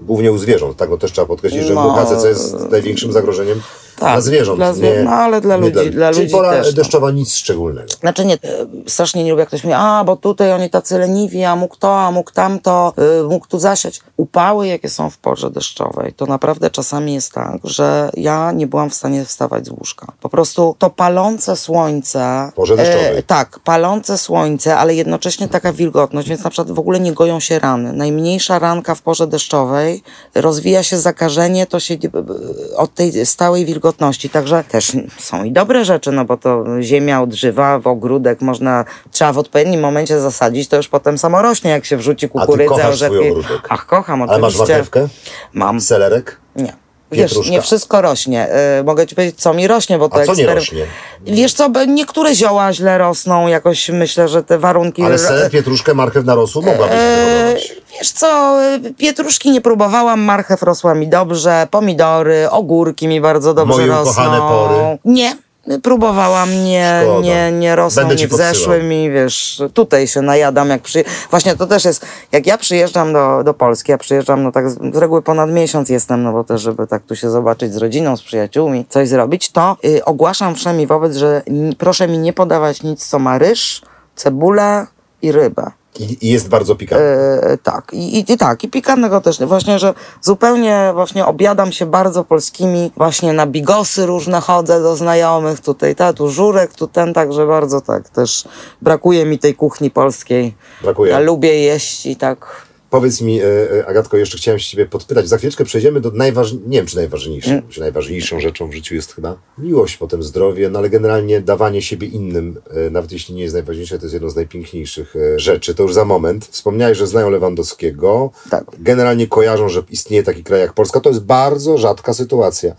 Głównie u zwierząt, tak, bo też trzeba podkreślić, że No, mucha CC jest największym zagrożeniem tak, dla zwierząt. dla zwie- nie, no, ale dla ludzi- dla Czyli ludzi pora też, no. deszczowa nic szczególnego. Znaczy nie, e, strasznie nie lubię, jak ktoś mówi, a bo tutaj oni tacy leniwi, a mógł to, a mógł tamto, y, mógł tu zasiać. Upały, jakie są w porze deszczowej, to naprawdę czasami jest tak, że ja nie byłam w stanie wstawać z łóżka. Po prostu to palące słońce. Porze deszczowej. tak, palące słońce, ale jednocześnie taka wilgotność, więc na przykład w ogóle nie goją się rany. Najmniejsza ranka w porze deszczowej, rozwija się zakażenie, to się e, od tej stałej wilgotności. Także też są i dobre rzeczy, no bo to ziemia odżywa, w ogródek można, trzeba w odpowiednim momencie zasadzić, to już potem samo rośnie, jak się wrzuci kukurydzę, kochasz swój orzechy. ogródek? Ach, kocham Ale masz oczywiście. marchewkę? Mam. Selerek? Nie. Wiesz, Pietruszka. nie wszystko rośnie. Y, mogę ci powiedzieć, co mi rośnie, bo to A co nie rośnie? Wiesz co, niektóre zioła źle rosną, jakoś myślę, że te warunki... Ale seler, pietruszkę, marchew na rosół mogłabyś wyhodować. Wiesz co, y, pietruszki nie próbowałam, marchew rosła mi dobrze, pomidory, ogórki mi bardzo dobrze Moje rosną. ukochane pory. Nie. Próbowałam, nie, Szkoda. nie, nie rosną Będę mi w zeszłym i wiesz, tutaj się najadam jak przy... Właśnie to też jest, jak ja przyjeżdżam do, do Polski, ja przyjeżdżam, no tak z reguły ponad miesiąc jestem, no bo też, żeby tak tu się zobaczyć z rodziną, z przyjaciółmi, coś zrobić, to y, ogłaszam wszemi wobec, że proszę mi nie podawać nic, co ma ryż, cebulę i rybę. I, jest bardzo pikantny. E, tak, I, i, i tak, i pikantnego też. Właśnie, że zupełnie właśnie obiadam się bardzo polskimi, właśnie na bigosy różne chodzę do znajomych, tutaj ta, tu żurek, tu ten, także bardzo tak, też brakuje mi tej kuchni polskiej. Brakuje. Ja lubię jeść i tak... Powiedz mi, e, e, Agatko, jeszcze chciałem się ciebie podpytać. Za chwileczkę przejdziemy do najważniejszej, nie wiem czy najważniejszą, Mm. czy najważniejszą rzeczą w życiu jest chyba miłość, potem zdrowie, no ale generalnie dawanie siebie innym, e, nawet jeśli nie jest najważniejsze, to jest jedno z najpiękniejszych rzeczy. To już za moment. Wspomniałeś, że znają Lewandowskiego. Tak. Generalnie kojarzą, że istnieje taki kraj jak Polska. To jest bardzo rzadka sytuacja.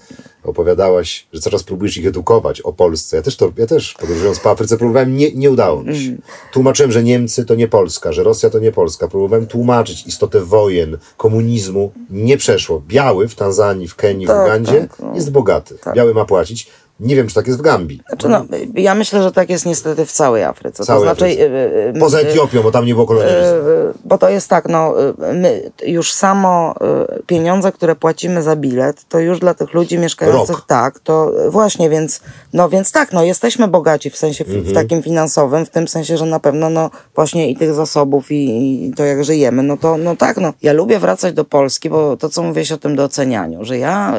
Opowiadałaś, że coraz próbujesz ich edukować o Polsce. Ja też, to, ja też podróżując po Afryce próbowałem, nie, nie udało mi się. Tłumaczyłem, że Niemcy to nie Polska, że Rosja to nie Polska. Próbowałem tłumaczyć istotę wojen, komunizmu. Nie przeszło. Biały w Tanzanii, w Kenii, w Tak, Ugandzie tak, no. jest bogaty. Biały ma płacić. Nie wiem, czy tak jest w Gambii. Znaczy, no, ja myślę, że tak jest niestety w całej Afryce. Całej to znaczy, Afryce. y, y, Poza Etiopią, bo tam nie było kolonializmu. Y, Bo to jest tak, no, y, my już samo y, pieniądze, które płacimy za bilet, to już dla tych ludzi mieszkających Rok. tak, to właśnie, więc, no więc tak, no jesteśmy bogaci w sensie, w, Mhm. w takim finansowym, w tym sensie, że na pewno, no właśnie i tych zasobów i, i to jak żyjemy, no to, no tak, no. Ja lubię wracać do Polski, bo to, co mówiłeś o tym docenianiu, że ja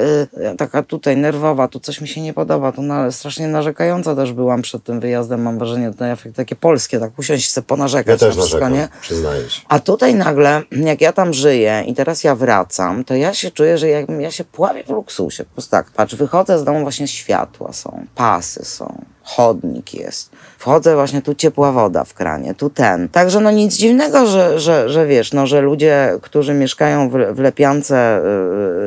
y, taka tutaj nerwowa, tu coś mi się nie podoba, to na, strasznie narzekająca też byłam przed tym wyjazdem, mam wrażenie, to efekt takie polskie, tak usiąść sobie ponarzekać Ja też na wszystko, narzekam, nie? przyznaję. A tutaj nagle, jak ja tam żyję i teraz ja wracam, to ja się czuję, że jakbym ja się pławię w luksusie. Po prostu tak, patrz, wychodzę z domu, właśnie światła są, pasy są, chodnik jest. Wchodzę właśnie, tu ciepła woda w kranie, tu ten. Także no nic dziwnego, że, że, że wiesz, no, że ludzie, którzy mieszkają w, w lepiance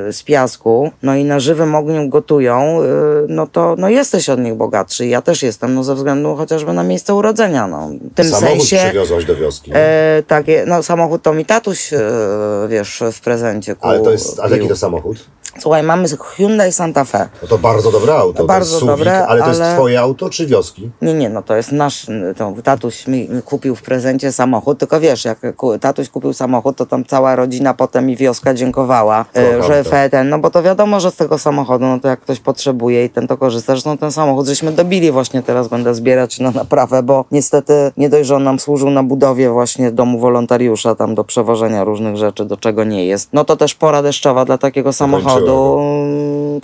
yy, z piasku, no i na żywym ogniu gotują, yy, no to no jesteś od nich bogatszy. Ja też jestem, no ze względu chociażby na miejsce urodzenia, no. W tym Samochód sensie... przywiozłaś do wioski. E, takie, no samochód to mi tatuś, e, wiesz, w prezencie kupił. ale to jest, a jaki to samochód? Słuchaj, mamy Hyundai Santa Fe. No to bardzo dobre auto. Bardzo to jest SUV, dobre, ale to jest ale- twoje auto czy wioski? Nie, nie, no to jest nasz, to tatuś mi kupił w prezencie samochód, tylko wiesz, jak tatuś kupił samochód, to tam cała rodzina potem i wioska dziękowała, e, Kocham że to. fe, ten, no bo to wiadomo, że z tego samochodu, no to jak ktoś potrzebuje i ten to korzysta, zresztą ten samochód żeśmy dobili właśnie teraz, będę zbierać na naprawę, bo niestety nie dość, że on nam służył na budowie właśnie domu wolontariusza, tam do przewożenia różnych rzeczy, do czego nie jest, no to też pora deszczowa dla takiego samochodu mm,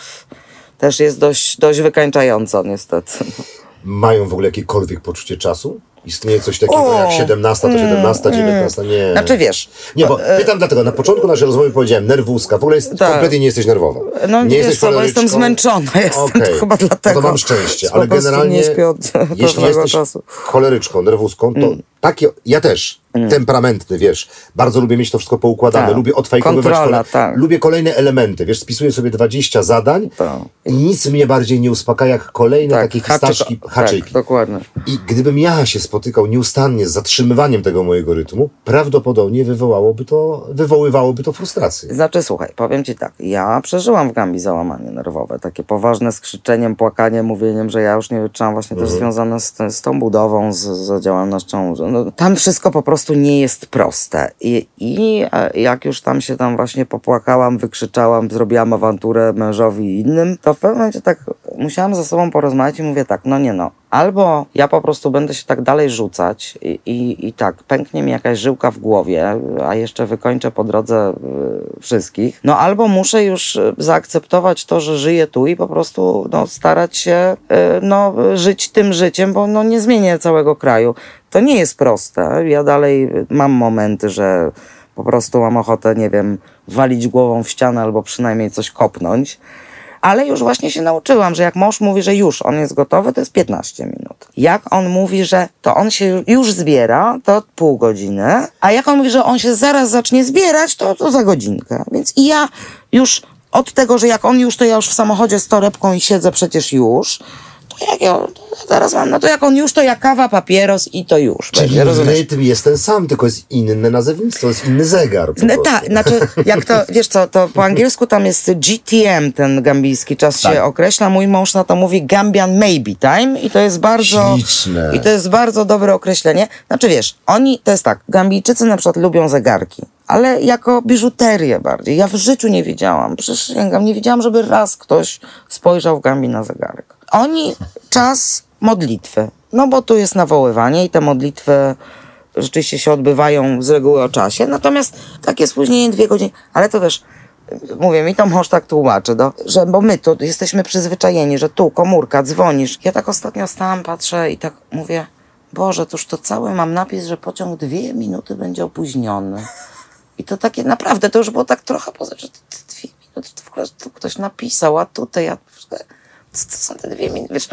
też jest dość, dość wykańczająca niestety. Mają w ogóle jakiekolwiek poczucie czasu? Istnieje coś takiego O, jak 17, to 17, 19? Nie. Znaczy wiesz, Nie, bo pytam dlatego, na początku naszej rozmowy powiedziałem nerwuska, w ogóle jest, Tak. kompletnie nie jesteś nerwowa. No nie wiesz jesteś co, bo jestem zmęczona, jestem Okej, to chyba dlatego. No to mam szczęście, ale generalnie nie śpię od jeśli jesteś czasu. choleryczką, nerwuską, to takie, ja też, mm. Temperamentny, wiesz. Bardzo lubię mieć to wszystko poukładane, tak. lubię odfajkowywać. Kontrola, tak. Lubię kolejne elementy, wiesz, spisuję sobie 20 zadań tak. i nic mnie bardziej nie uspokaja jak kolejne tak, takie haczyki. Tak, dokładnie. I gdybym ja się spotykał nieustannie z zatrzymywaniem tego mojego rytmu, prawdopodobnie wywołałoby to, wywoływałoby to frustrację. Znaczy, słuchaj, powiem ci tak, ja przeżyłam w Gambii załamanie nerwowe, takie poważne z krzyczeniem, płakaniem, mówieniem, że ja już nie wytrzymam, właśnie mhm. też związane z, z tą budową, z, z działalnością. No, tam wszystko po prostu nie jest proste. I, I e, jak już tam się tam właśnie popłakałam, wykrzyczałam, zrobiłam awanturę mężowi i innym, to w pewnym momencie tak musiałam ze sobą porozmawiać i mówię tak, no nie no, albo ja po prostu będę się tak dalej rzucać i, i, i tak pęknie mi jakaś żyłka w głowie, a jeszcze wykończę po drodze y, wszystkich, no albo muszę już zaakceptować to, że żyję tu i po prostu no, starać się y, no, żyć tym życiem, bo no, nie zmienię całego kraju. To nie jest proste. Ja dalej mam momenty, że po prostu mam ochotę, nie wiem, walić głową w ścianę albo przynajmniej coś kopnąć ale już właśnie się nauczyłam, że jak mąż mówi, że już on jest gotowy, to jest 15 minut. Jak on mówi, że to on się już zbiera, to pół godziny, a jak on mówi, że on się zaraz zacznie zbierać, to, to za godzinkę. Więc i ja już od tego, że jak on już, to ja już w samochodzie z torebką i siedzę przecież już, jak ja teraz mam, no to jak on już, to jak kawa, papieros i to już. Czyli będzie, rozumiesz? rytm jest ten sam, tylko jest inne nazewnictwo, jest inny zegar. Tak, znaczy, jak to, *laughs* wiesz co, to po angielsku tam jest GTM, ten gambijski czas tak. się określa. Mój mąż na to mówi Gambian Maybe Time i to jest bardzo... Śliczne. I to jest bardzo dobre określenie. Znaczy, wiesz, oni, to jest tak, Gambijczycy na przykład lubią zegarki ale jako biżuterię bardziej. Ja w życiu nie wiedziałam, przysięgam, nie wiedziałam, żeby raz ktoś spojrzał w Gambii na zegarek. Oni czas modlitwy, no bo tu jest nawoływanie i te modlitwy rzeczywiście się odbywają z reguły o czasie, natomiast takie spóźnienie dwie godziny, ale to też mówię, mi to mąż tak tłumaczy, do, że bo my tu jesteśmy przyzwyczajeni, że tu komórka, dzwonisz. Ja tak ostatnio stałam, patrzę i tak mówię, Boże, toż to cały mam napis, że pociąg dwie minuty będzie opóźniony. I to takie naprawdę, to już było tak trochę poza, że dwie minuty, to w ogóle to ktoś napisał, a tutaj, ja, to, to są te dwie minuty, wiesz,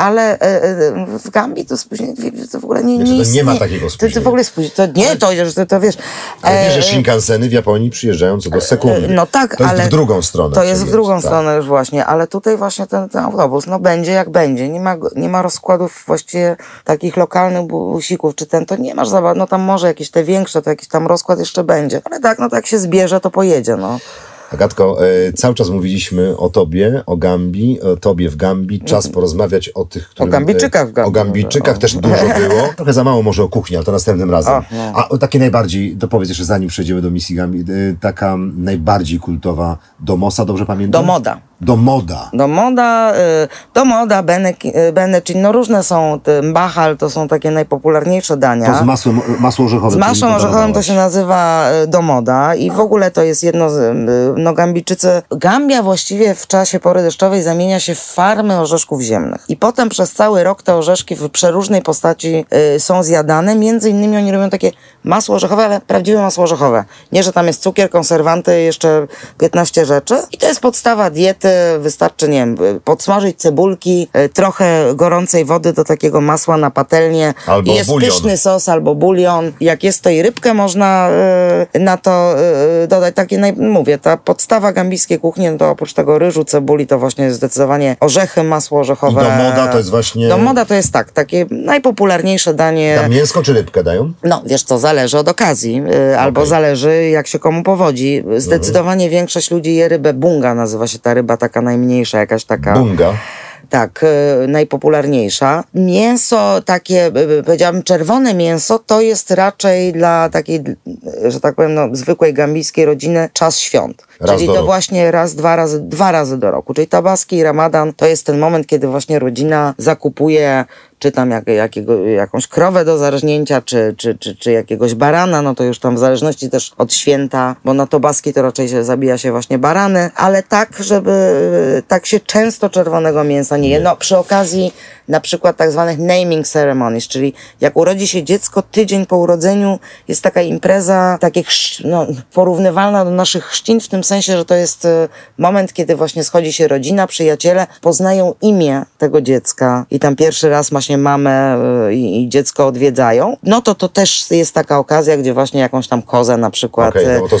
ale e, e, w Gambii to spóźnienie to w ogóle nie, nie, nie, nie ma takiego spóźnienia. To, to w ogóle spóźnienie. To nie, to, to, to wiesz. Ale wiesz, że e, Shinkanseny w Japonii przyjeżdżają co do sekundy. No tak, to jest ale w drugą stronę. To jest w drugą tak. stronę już właśnie, ale tutaj właśnie ten, ten autobus, no będzie jak będzie. Nie ma, nie ma rozkładów właściwie takich lokalnych busików, czy ten, to nie masz za no tam może jakieś te większe, to jakiś tam rozkład jeszcze będzie. Ale tak, no tak się zbierze, to pojedzie, no. Agatko, e, cały czas mówiliśmy o tobie, o Gambii, o tobie w Gambii. Czas mhm. porozmawiać o tych, których... O Gambijczykach w Gambii. O Gambijczykach też dużo było. *laughs* Trochę za mało może o kuchni, ale to następnym razem. O, no. A takie najbardziej, dopowiedz jeszcze zanim przejdziemy do misji Gambii, e, taka najbardziej kultowa Domosa, dobrze pamiętam? Domoda. Domoda. Domoda, y, Domoda, Benecin, y, no różne są, Mbachal to są takie najpopularniejsze dania. To z masłem, masło orzechowym. Z masłem orzechowym to się nazywa y, Domoda i w ogóle to jest jedno z, no Gambijczycy, Gambia właściwie w czasie pory deszczowej zamienia się w farmy orzeszków ziemnych. I potem przez cały rok te orzeszki w przeróżnej postaci są zjadane, między innymi oni robią takie masło orzechowe, ale prawdziwe masło orzechowe. Nie, że tam jest cukier, konserwanty, jeszcze 15 rzeczy. I to jest podstawa diety wystarczy, nie wiem, podsmażyć cebulki, e, trochę gorącej wody do takiego masła na patelnię. Albo jest bulion. pyszny sos albo bulion. Jak jest to i rybkę można e, na to e, dodać. Takie, naj, mówię, ta podstawa gambijskiej kuchni, no to oprócz tego ryżu, cebuli, to właśnie jest zdecydowanie orzechy, masło orzechowe. I do moda to jest właśnie... Do moda to jest tak, takie najpopularniejsze danie. Tam mięsko czy rybkę dają? No, wiesz co, zależy od okazji, albo okay. zależy jak się komu powodzi. Zdecydowanie mhm. większość ludzi je rybę bunga, nazywa się ta ryba taka najmniejsza, jakaś taka. Bunga. Tak, e, najpopularniejsza. Mięso takie, e, powiedziałabym czerwone mięso, to jest raczej dla takiej, że tak powiem, no, zwykłej gambijskiej rodziny czas świąt. Raz Czyli to roku. właśnie raz, dwa razy, dwa razy do roku. Czyli tabaski i ramadan to jest ten moment, kiedy właśnie rodzina zakupuje czy tam jak, jakiego, jakąś krowę do zarżnięcia, czy, czy, czy, czy jakiegoś barana, no to już tam w zależności też od święta, bo na tobaski to raczej się zabija się właśnie barany, ale tak, żeby tak się często czerwonego mięsa nie je. No przy okazji na przykład tak zwanych naming ceremonies, czyli jak urodzi się dziecko, tydzień po urodzeniu jest taka impreza, takie no, porównywalna do naszych chrzcin w tym sensie, że to jest y, moment, kiedy właśnie schodzi się rodzina, przyjaciele, poznają imię tego dziecka i tam pierwszy raz właśnie mamę y, i, i dziecko odwiedzają, no to to też jest taka okazja, gdzie właśnie jakąś tam kozę na przykład... Okej, no to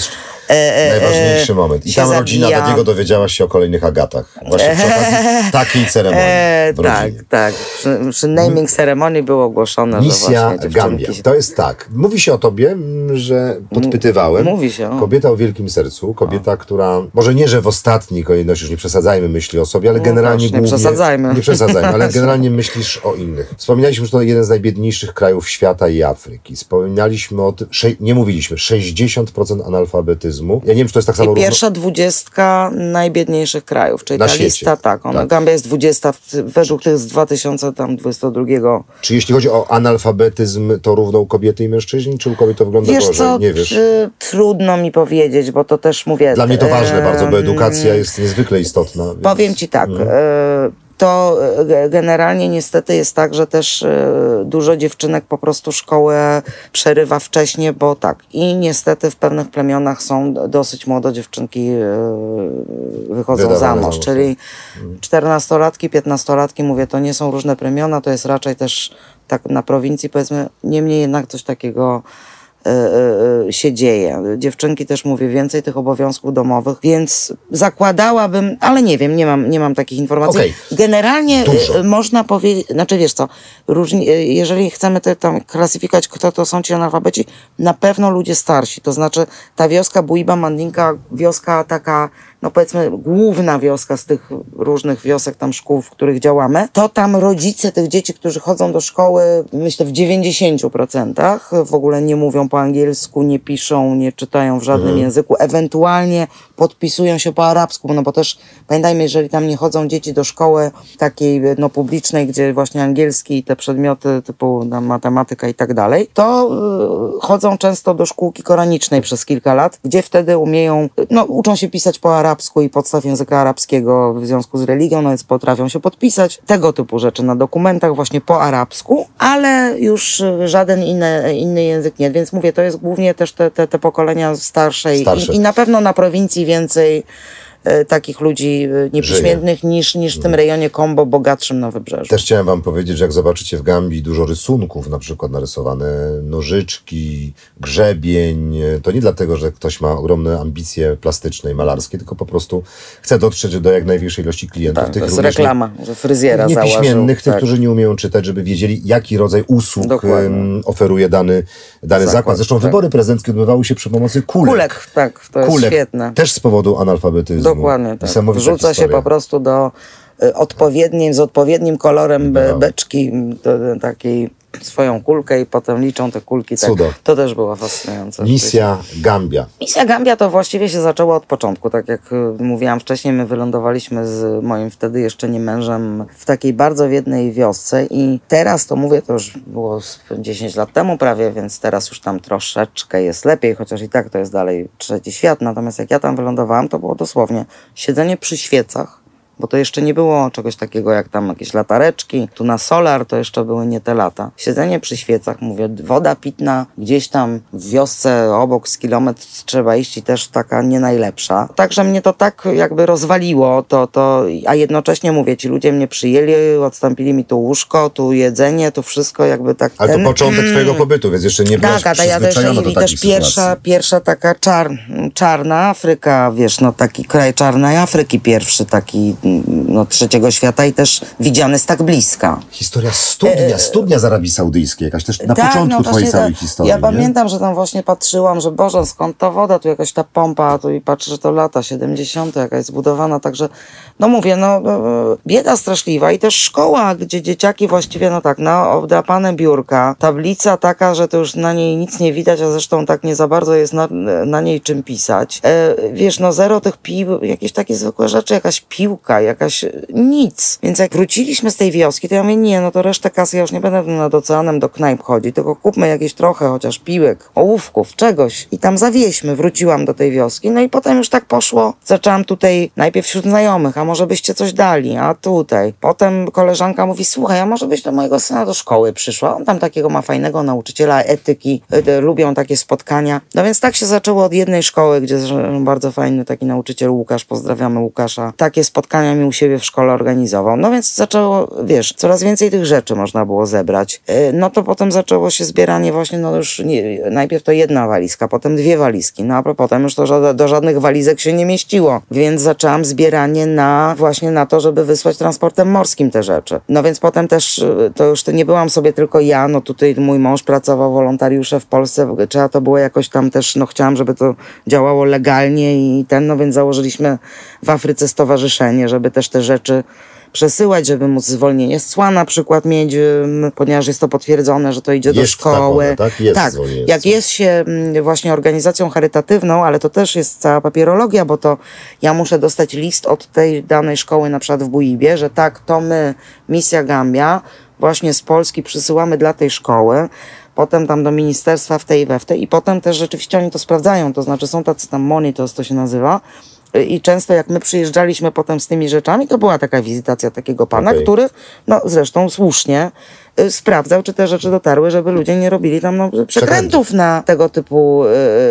e, e, najważniejszy moment. I tam rodzina zabija. Tadiego dowiedziała się o kolejnych Agatach. Właśnie przy okazji *laughs* takiej ceremonii e, Tak, tak. Przy, przy naming ceremonii było ogłoszone, Misja że Gambia. To jest tak. Mówi się o tobie, że podpytywałem. Mówi się. O. Kobieta o wielkim sercu. Kobieta. Która, może nie, że w ostatniej kolejności, już nie przesadzajmy myśli o sobie, ale no generalnie głównie... Nie przesadzajmy. Nie przesadzajmy, ale *laughs* generalnie myślisz o innych. Wspominaliśmy, że to jeden z najbiedniejszych krajów świata i Afryki. Wspominaliśmy o tym, nie mówiliśmy, 60% analfabetyzmu. Ja nie wiem, czy to jest tak samo... I pierwsza równo... dwudziestka najbiedniejszych krajów, czyli Na ta świecie. lista, tak, ona, tak. Gambia jest 20 według tych z 2022. Czy jeśli chodzi o analfabetyzm, to równo u kobiety i mężczyźni, czy u kobiet to wygląda wiesz gorzej? Co, nie wiesz. Trudno mi powiedzieć, bo to też mówię... Dla mnie to ważne bardzo, bo edukacja jest niezwykle istotna. Więc... Powiem ci tak, mm to e, generalnie niestety jest tak, że też e, dużo dziewczynek po prostu szkołę przerywa wcześniej, bo tak. I niestety w pewnych plemionach są dosyć młode dziewczynki e, wychodzą Wydawane za mąż, czyli czternastolatki, piętnastolatki, mówię, to nie są różne plemiona, to jest raczej też tak na prowincji powiedzmy, niemniej jednak coś takiego E, e, się dzieje. Dziewczynki też mówię więcej tych obowiązków domowych, więc zakładałabym, ale nie wiem, nie mam, nie mam takich informacji. Okay. Generalnie Dużo. E, można powiedzieć, znaczy wiesz co, różni, jeżeli chcemy te, tam klasyfikować, kto to są ci analfabeci, na pewno ludzie starsi, to znaczy ta wioska Buiba Mandinka, wioska taka no powiedzmy główna wioska z tych różnych wiosek, tam szkół, w których działamy, to tam rodzice tych dzieci, którzy chodzą do szkoły, myślę w 90% w ogóle nie mówią po angielsku, nie piszą, nie czytają w żadnym mhm. języku, ewentualnie podpisują się po arabsku, no bo też pamiętajmy, jeżeli tam nie chodzą dzieci do szkoły takiej no publicznej, gdzie właśnie angielski i te przedmioty typu no, matematyka i tak dalej, to y, chodzą często do szkółki koranicznej przez kilka lat, gdzie wtedy umieją, no uczą się pisać po arabsku, arabsku i podstaw języka arabskiego w związku z religią, no więc potrafią się podpisać. Tego typu rzeczy na dokumentach właśnie po arabsku, ale już żaden inny, inny język nie. Więc mówię, to jest głównie też te, te, te pokolenia starsze, starsze. I, i na pewno na prowincji więcej takich ludzi e, niepiśmiennych niż, niż w tym rejonie Kombo bogatszym na wybrzeżu. Też chciałem wam powiedzieć, że jak zobaczycie w Gambii dużo rysunków, na przykład narysowane nożyczki, grzebień, e, to nie dlatego, że ktoś ma ogromne ambicje plastyczne i malarskie, tylko po prostu chce dotrzeć do jak największej ilości klientów. Tak, tych to jest reklama, że fryzjera Niepiśmiennych, tych, tak. którzy nie umieją czytać, żeby wiedzieli, jaki rodzaj usług um, oferuje dany, dany zakład. zakład. Zresztą tak. wybory prezydenckie odbywały się przy pomocy kulek. Kulek, tak, to jest kulek, świetne. Też z powodu analfabetyzmu. Dokładnie tak. Wrzuca się po prostu do y, odpowiednim, z odpowiednim kolorem be, beczki do takiej swoją kulkę i potem liczą te kulki. Tak. To też było fascynujące. Misja Gambia. Misja Gambia to właściwie się zaczęło od początku. Tak jak y, mówiłam wcześniej, my wylądowaliśmy z moim wtedy jeszcze nie mężem w takiej bardzo wiednej wiosce i teraz to mówię, to już było 10 lat temu prawie, więc teraz już tam troszeczkę jest lepiej, chociaż i tak to jest dalej trzeci świat. Natomiast jak ja tam wylądowałam, to było dosłownie siedzenie przy świecach bo to jeszcze nie było czegoś takiego jak tam jakieś latareczki. Tu na solar to jeszcze były nie te lata. Siedzenie przy świecach, mówię, woda pitna gdzieś tam w wiosce obok z kilometr trzeba iść i też taka nie najlepsza. Także mnie to tak jakby rozwaliło, to, to, a jednocześnie mówię, ci ludzie mnie przyjęli, odstąpili mi tu łóżko, tu jedzenie, tu wszystko jakby tak. Ale ten, to początek mm, twojego pobytu, więc jeszcze nie byłaś Tak, a ja też, i też pierwsza, pierwsza taka czar, czarna Afryka, wiesz, no taki kraj czarnej Afryki pierwszy taki no, trzeciego świata i też widziany z tak bliska. Historia studnia, e, studnia z Arabii Saudyjskiej, jakaś też na tak, początku no, twojej całej historii. Ja nie? pamiętam, że tam właśnie patrzyłam, że Boże, skąd ta woda, tu jakaś ta pompa, tu i patrzę, że to lata 70. jakaś zbudowana, także no mówię, no, no bieda straszliwa i też szkoła, gdzie dzieciaki właściwie, no tak, na obdrapane biurka, tablica taka, że to już na niej nic nie widać, a zresztą tak nie za bardzo jest na, na niej czym pisać. E, wiesz, no zero tych pił, jakieś takie zwykłe rzeczy, jakaś piłka, jakaś nic. Więc jak wróciliśmy z tej wioski, to ja mówię, nie, no to resztę kasy ja już nie będę nad oceanem do knajp chodzić, tylko kupmy jakieś trochę, chociaż piłek, ołówków, czegoś. I tam zawieźmy, wróciłam do tej wioski. No i potem już tak poszło. Zaczęłam tutaj najpierw wśród znajomych, a może byście coś dali, a tutaj. Potem koleżanka mówi, słuchaj, a może byś do mojego syna do szkoły przyszła? On tam takiego ma fajnego nauczyciela etyki, y, lubią takie spotkania. No więc tak się zaczęło od jednej szkoły, gdzie bardzo fajny taki nauczyciel Łukasz, pozdrawiamy Łukasza, takie spotkania mi u siebie w szkole organizował. No więc zaczęło, wiesz, coraz więcej tych rzeczy można było zebrać. Y, no to potem zaczęło się zbieranie właśnie, no już nie, najpierw to jedna walizka, potem dwie walizki, no a potem już to do żadnych walizek się nie mieściło, więc zaczęłam zbieranie na właśnie na to, żeby wysłać transportem morskim te rzeczy. No więc potem też, y, to już nie byłam sobie tylko ja, no tutaj mój mąż pracował wolontariusze w Polsce, trzeba to było jakoś tam też, no chciałam, żeby to działało legalnie i ten, no więc założyliśmy w Afryce stowarzyszenie, żeby też te rzeczy przesyłać, żeby móc zwolnienie z cła na przykład mieć, ponieważ jest to potwierdzone, że to idzie jest do szkoły. Takowe, tak, jest tak. jak jest się właśnie organizacją charytatywną, ale to też jest cała papierologia, bo to ja muszę dostać list od tej danej szkoły, na przykład w Buibie, że tak, to my, Misja Gambia, właśnie z Polski przysyłamy dla tej szkoły, potem tam do ministerstwa w tej i we w tej i potem też rzeczywiście oni to sprawdzają, to znaczy są tacy tam monitors, to się nazywa, i często jak my przyjeżdżaliśmy potem z tymi rzeczami, to była taka wizytacja takiego pana, okay. który, no zresztą słusznie, sprawdzał, czy te rzeczy dotarły, żeby ludzie nie robili tam no, przekrętów na tego typu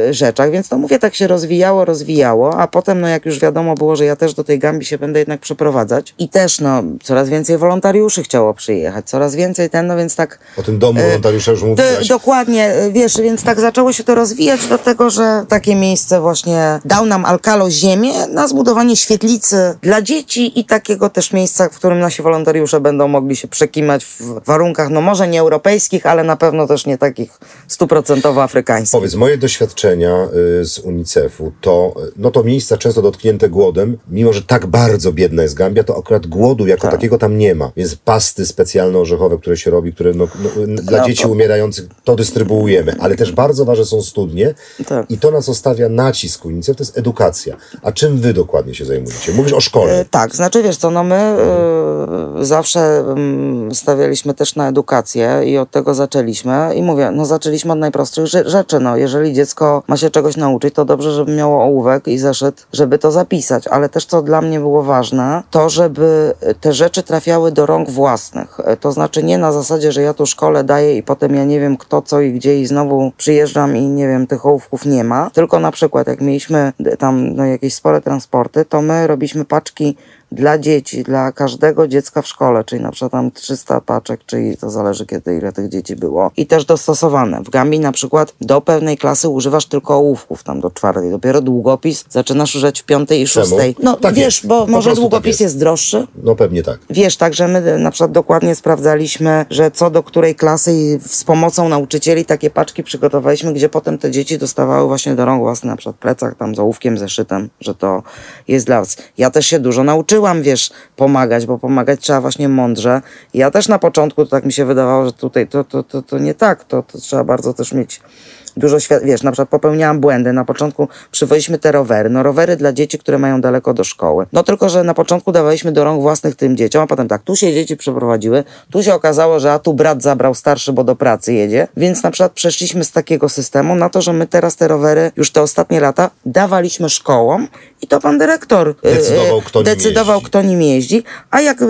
y, rzeczach. Więc to mówię, tak się rozwijało, rozwijało, a potem, no jak już wiadomo było, że ja też do tej Gambii się będę jednak przeprowadzać i też, no, coraz więcej wolontariuszy chciało przyjechać, coraz więcej ten, no więc tak... O tym domu y, wolontariusza już mówiłaś. dokładnie, wiesz, więc tak zaczęło się to rozwijać do tego, że takie miejsce właśnie dał nam Alkalo ziemię na zbudowanie świetlicy dla dzieci i takiego też miejsca, w którym nasi wolontariusze będą mogli się przekimać w warunkach warunkach, no może nie europejskich, ale na pewno też nie takich stuprocentowo afrykańskich. Powiedz, moje doświadczenia y, z UNICEF-u to, no to miejsca często dotknięte głodem, mimo że tak bardzo biedna jest Gambia, to akurat głodu jako tak. takiego tam nie ma. Więc pasty specjalne orzechowe, które się robi, które no, no, dla no, dzieci to... umierających, to dystrybuujemy. Ale też bardzo ważne są studnie tak. i to nas ostawia nacisk UNICEF, to jest edukacja. A czym wy dokładnie się zajmujecie? Mówisz o szkole. E, tak, znaczy wiesz co, no my zawsze mm, stawialiśmy też na edukację i od tego zaczęliśmy. I mówię, no zaczęliśmy od najprostszych rzeczy. No, jeżeli dziecko ma się czegoś nauczyć, to dobrze, żeby miało ołówek i zeszyt, żeby to zapisać. Ale też, co dla mnie było ważne, to żeby te rzeczy trafiały do rąk własnych. To znaczy nie na zasadzie, że ja tu szkole daję i potem ja nie wiem kto, co i gdzie i znowu przyjeżdżam i nie wiem, tych ołówków nie ma. Tylko na przykład, jak mieliśmy tam no, jakieś spore transporty, to my robiliśmy paczki dla dzieci, dla każdego dziecka w szkole, czyli na przykład tam 300 paczek, czyli to zależy kiedy, ile tych dzieci było. I też dostosowane. W Gambii na przykład do pewnej klasy używasz tylko ołówków, tam do czwartej. Dopiero długopis zaczynasz używać w piątej i szóstej. No tak wiesz, jest. bo po może tak długopis tak jest. jest. droższy? No pewnie tak. Wiesz, także my na przykład dokładnie sprawdzaliśmy, że co do której klasy i z pomocą nauczycieli takie paczki przygotowaliśmy, gdzie potem te dzieci dostawały właśnie do rąk własnych, na przykład plecach tam z ołówkiem, zeszytem, że to jest dla was. Ja też się dużo nauczyłem nauczyłam, wiesz, pomagać, bo pomagać trzeba właśnie mądrze. ja też na początku to tak mi się wydawało, że tutaj to, to, to, to nie tak, to, to trzeba bardzo też mieć dużo wiesz, na przykład popełniałam błędy. Na początku przywoziliśmy te rowery. No rowery dla dzieci, które mają daleko do szkoły. No tylko, że na początku dawaliśmy do rąk własnych tym dzieciom, a potem tak, tu się dzieci przeprowadziły, tu się okazało, że a tu brat zabrał starszy, bo do pracy jedzie. Więc na przykład przeszliśmy z takiego systemu na to, że my teraz te rowery już te ostatnie lata dawaliśmy szkołom i to pan dyrektor e, decydował, kto, decydował, nim, kto nim jeździ. A jak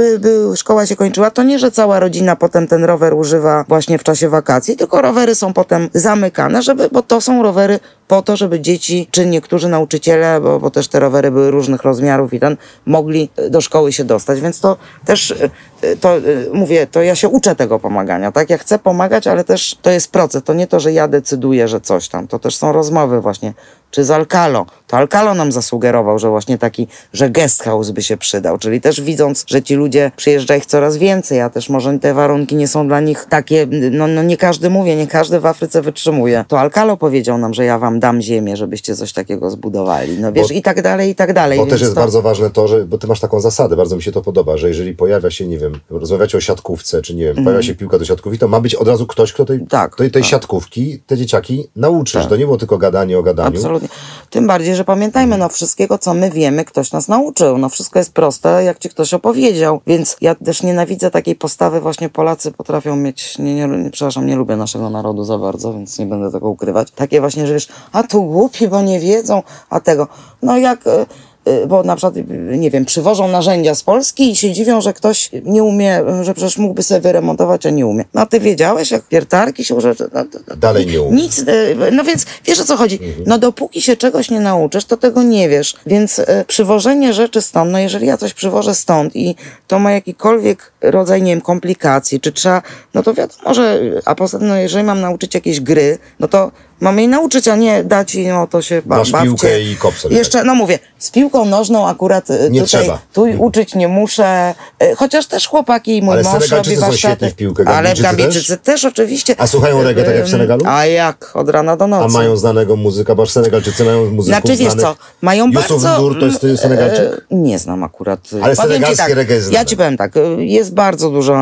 szkoła się kończyła, to nie, że cała rodzina potem ten rower używa właśnie w czasie wakacji, tylko rowery są potem zamykane, żeby, bo to są rowery po to, żeby dzieci, czy niektórzy nauczyciele, bo, bo też te rowery były różnych rozmiarów i ten, mogli do szkoły się dostać. Więc to też, e, to e, mówię, to ja się uczę tego pomagania, tak? Ja chcę pomagać, ale też to jest proces. To nie to, że ja decyduję, że coś tam. To też są rozmowy właśnie czy z Alcalo. To Alcalo nam zasugerował, że właśnie taki, że guest house by się przydał, czyli też widząc, że ci ludzie przyjeżdża ich coraz więcej, a też może te warunki nie są dla nich takie, no, no nie każdy mówi, nie każdy w Afryce wytrzymuje. To Alcalo powiedział nam, że ja wam dam ziemię, żebyście coś takiego zbudowali. No wiesz, bo, i tak dalej, i tak dalej. Bo też jest to... bardzo ważne to, że, bo ty masz taką zasadę, bardzo mi się to podoba, że jeżeli pojawia się, nie wiem, rozmawiacie o siatkówce, czy nie wiem, mm. pojawia się piłka do siatkówki, to ma być od razu ktoś, kto tej, tak, tej, tej tak. siatkówki, te dzieciaki nauczy, tak. to nie było tylko gadanie o gadaniu, absolutnie. Tym bardziej, że pamiętajmy, no wszystkiego, co my wiemy, ktoś nas nauczył. No wszystko jest proste, jak ci ktoś opowiedział. Więc ja też nienawidzę takiej postawy, właśnie Polacy potrafią mieć, nie, nie, przepraszam, nie lubię naszego narodu za bardzo, więc nie będę tego ukrywać. Takie właśnie, że wiesz, a tu głupi, bo nie wiedzą, a tego. No jak Y, bo na przykład, nie wiem, przywożą narzędzia z Polski i się dziwią, że ktoś nie umie, że przecież mógłby sobie wyremontować, a nie umie. No a ty wiedziałeś, jak piertarki się używa? No, Dalej nie umie. Nic, y, no więc wiesz o co chodzi. Mhm. No dopóki się czegoś nie nauczysz, to tego nie wiesz. Więc y, przywożenie rzeczy stąd, no jeżeli ja coś przywożę stąd i to ma jakikolwiek rodzaj, nie wiem, komplikacji, czy trzeba, no to wiadomo, że, a poza tym, no jeżeli mam nauczyć jakieś gry, no to Mam jej nauczyć, a nie dać jej, no to się ba Masz bawcie. piłkę i kop sobie. Jeszcze, no mówię, z piłką nożną akurat y, nie tutaj trzeba. tu uczyć nie muszę, y, chociaż też chłopaki i mój ale mąż robi warsztaty. w piłkę, ale Gambijczycy też? też? oczywiście. A słuchają reggae tak jak w Senegalu? A jak? Od rana do nocy. A mają znanego muzyka, bo Senegalczycy mają muzyków Znaczy wiesz co, mają Yusuf bardzo... Ndur to jest y, Senegalczyk? Nie znam akurat. Ale senegalskie tak, reggae znane. Ja ci powiem tak, jest bardzo dużo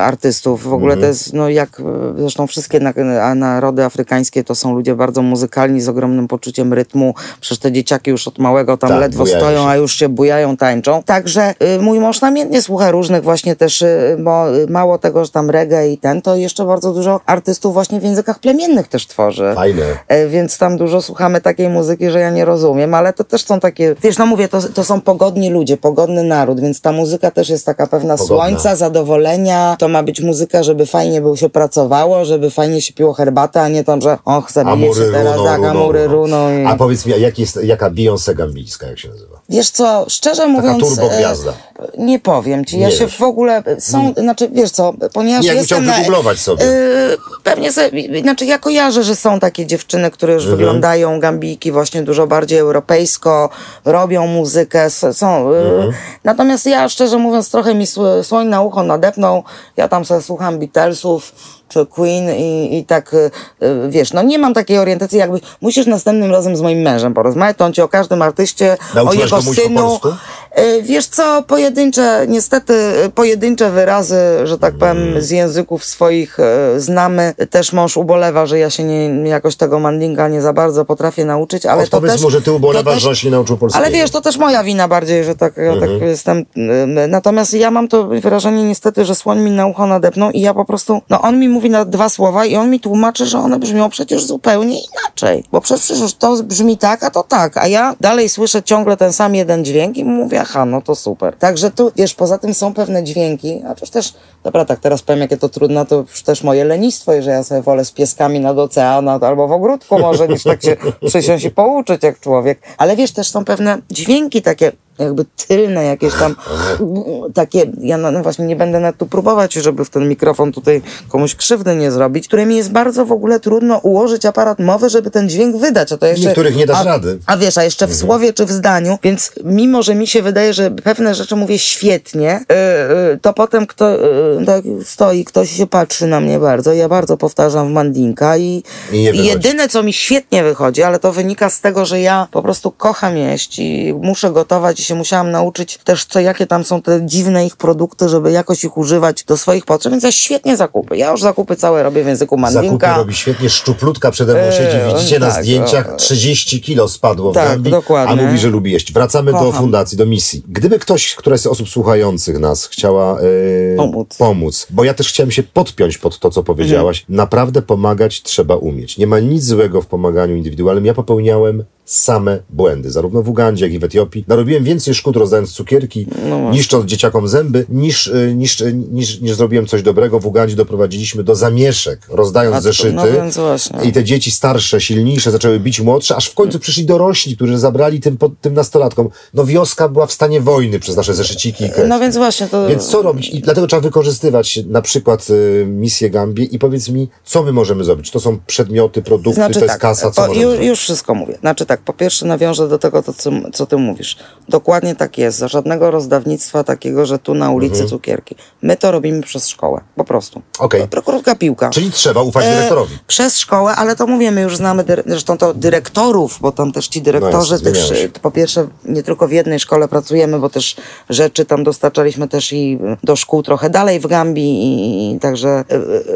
artystów, w ogóle Mhm. to jest, no jak zresztą wszystkie narody afrykańskie to są ludzie bardzo muzykalni z ogromnym poczuciem rytmu. Przecież te dzieciaki już od małego tam tak, ledwo stoją, się. a już się bujają, tańczą. Także y, mój mąż namiętnie słucha różnych właśnie też, y, bo y, mało tego, że tam reggae i ten, to jeszcze bardzo dużo artystów właśnie w językach plemiennych też tworzy. Fajne. Y, więc tam dużo słuchamy takiej muzyki, że ja nie rozumiem, ale to też są takie, wiesz, no mówię, to, to są pogodni ludzie, pogodny naród, więc ta muzyka też jest taka pewna Pogodna. słońca, zadowolenia. To ma być muzyka, żeby fajnie było się pracowało, żeby fajnie się piło herbatę, a nie tam, że och, zabije się teraz runo, tak, runo, amury. I... A powiedz mi, jak jest, jaka Beyoncé gambijska, jak się nazywa? Wiesz co, szczerze mówiąc... turbogwiazda. e, Nie powiem ci, ja Nie się wiesz. w ogóle... Są, znaczy, wiesz co, ponieważ Nie, jestem... chciał wygooglować sobie. e, pewnie sobie, znaczy ja kojarzę, że są takie dziewczyny, które już Mhm. wyglądają gambijki właśnie dużo bardziej europejsko, robią muzykę, są... e, Mhm. Natomiast ja, szczerze mówiąc, trochę mi sł- słoń na ucho nadepnął, ja tam sobie słucham Beatlesów, Queen i, i tak, y, y, wiesz, no nie mam takiej orientacji, jakby musisz następnym razem z moim mężem porozmawiać, to on ci o każdym artyście, Nauczyłaś o jego po synu. polsku? Y, Wiesz co, pojedyncze, niestety pojedyncze wyrazy, że tak powiem, Mm. z języków swoich znamy. Też mąż ubolewa, że ja się nie, jakoś tego mandinga nie za bardzo potrafię nauczyć, ale to Odpowiedz też... mu, że ty ubolewasz, też- że się nauczył polskiego. ale wiesz, to też moja wina bardziej, że tak, ja tak jestem. y, Natomiast ja mam to wrażenie niestety, że słoń mi na ucho nadepnął i ja po prostu, no on mi mówi na dwa słowa i on mi tłumaczy, że one brzmią przecież zupełnie inaczej. Bo przecież, przecież to brzmi tak, a to tak. A ja dalej słyszę ciągle ten sam jeden dźwięk i mówię, aha, no to super. Także tu, wiesz, poza tym są pewne dźwięki, a też też, dobra, tak teraz powiem, jakie to trudne, to już też moje lenistwo, że ja sobie wolę z pieskami nad oceanem albo w ogródku może, niż tak się *laughs* przysiąść i pouczyć jak człowiek. Ale wiesz, też są pewne dźwięki takie, jakby tylne jakieś tam takie, ja no, no właśnie nie będę nawet tu próbować, żeby w ten mikrofon tutaj komuś krzywdy nie zrobić, które mi jest bardzo w ogóle trudno ułożyć aparat mowy, żeby ten dźwięk wydać, a to jeszcze... Niektórych nie dasz a, rady. A wiesz, a jeszcze w słowie czy w zdaniu, więc mimo, że mi się wydaje, że pewne rzeczy mówię świetnie, yy, to potem kto yy, tak stoi, ktoś się patrzy na mnie bardzo, ja bardzo powtarzam w mandinka i, I jedyne, co mi świetnie wychodzi, ale to wynika z tego, że ja po prostu kocham jeść i muszę gotować się musiałam nauczyć też, co jakie tam są te dziwne ich produkty, żeby jakoś ich używać do swoich potrzeb, więc ja świetnie zakupy. Ja już zakupy całe robię w języku Zakupy mandinka. robi świetnie, szczuplutka przede mną siedzi, Eee, widzicie na tak, zdjęciach, o. 30 kilo spadło w Tak, Gambii, dokładnie. a mówi, że lubi jeść. Wracamy do Kocham. fundacji, do misji. Gdyby ktoś, która z osób słuchających nas chciała e, Pomóc. pomóc, bo ja też chciałem się podpiąć pod to, co powiedziałaś, Mhm. naprawdę pomagać trzeba umieć. Nie ma nic złego w pomaganiu indywidualnym. Ja popełniałem same błędy, zarówno w Ugandzie, jak i w Etiopii. Narobiłem więcej szkód rozdając cukierki, No niszcząc dzieciakom zęby, niż, y, niż, y, niż, niż zrobiłem coś dobrego. W Ugandzie doprowadziliśmy do zamieszek, rozdając A zeszyty. no. I te dzieci starsze, silniejsze zaczęły bić młodsze, aż w końcu przyszli dorośli, którzy zabrali tym, pod, tym nastolatkom. No wioska była w stanie wojny przez nasze zeszyciki i. No więc właśnie to... Więc co robić? I dlatego trzeba wykorzystywać na przykład y, misję Gambii i powiedz mi, co my możemy zrobić? To są przedmioty, produkty, to jest kasa, co po, możemy już, zrobić? już wszystko mówię. Znaczy tak, po pierwsze nawiążę do tego, to, co, co ty mówisz. Dokładnie tak jest. Za żadnego rozdawnictwa takiego, że tu na ulicy Mhm. cukierki. My to robimy przez szkołę. Po prostu. Okej. To Krótka piłka. Czyli trzeba ufać E, dyrektorowi. Przez szkołę, ale to mówię, my już znamy dyre- zresztą to dyrektorów, bo tam też ci dyrektorzy, No zmieniają się. po pierwsze nie tylko w jednej szkole pracujemy, bo też rzeczy tam dostarczaliśmy też i do szkół trochę dalej w Gambii i, i także e,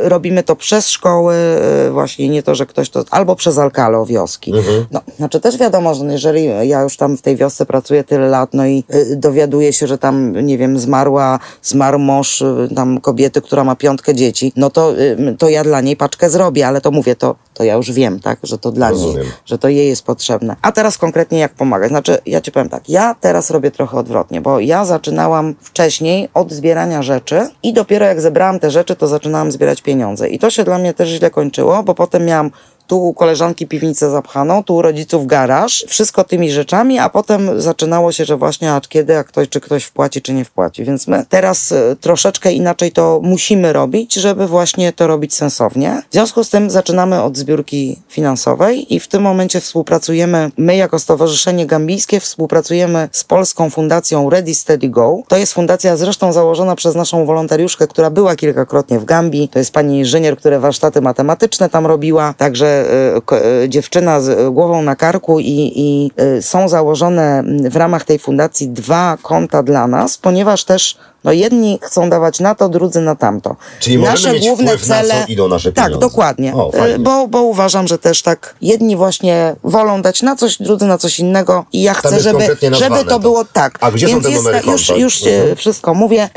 robimy to przez szkoły, e, właśnie nie to, że ktoś to, albo przez Alkalo wioski. Mhm. No, znaczy też też wiadomo, że jeżeli ja już tam w tej wiosce pracuję tyle lat, no i y, dowiaduję się, że tam, nie wiem, zmarła, zmarł mąż y, tam kobiety, która ma piątkę dzieci, no to, y, to ja dla niej paczkę zrobię, ale to mówię, to, to ja już wiem, tak, że to dla Rozumiem. niej, że to jej jest potrzebne. A teraz konkretnie jak pomagać? Znaczy, ja ci powiem tak, ja teraz robię trochę odwrotnie, bo ja zaczynałam wcześniej od zbierania rzeczy i dopiero jak zebrałam te rzeczy, to zaczynałam zbierać pieniądze. I to się dla mnie też źle kończyło, bo potem miałam tu u koleżanki piwnicę zapchaną, tu u rodziców garaż, wszystko tymi rzeczami, a potem zaczynało się, że właśnie, a kiedy, a ktoś, czy ktoś wpłaci, czy nie wpłaci. Więc my teraz y, troszeczkę inaczej to musimy robić, żeby właśnie to robić sensownie. W związku z tym zaczynamy od zbiórki finansowej i w tym momencie współpracujemy, my jako Stowarzyszenie Gambijskie współpracujemy z Polską Fundacją Ready Steady Go. To jest fundacja zresztą założona przez naszą wolontariuszkę, która była kilkakrotnie w Gambii. To jest pani inżynier, która warsztaty matematyczne tam robiła, także dziewczyna z głową na karku i, i y, są założone w ramach tej fundacji dwa konta dla nas, ponieważ też no jedni chcą dawać na to, drudzy na tamto. Czyli nasze mieć główne cele. Na co idą nasze pieniądze. Tak, dokładnie. O, bo, bo uważam, że też tak jedni właśnie wolą dać na coś, drudzy na coś innego i ja chcę, żeby, żeby to było tak. A gdzie Więc są te numery jest, już, już mhm. wszystko mówię.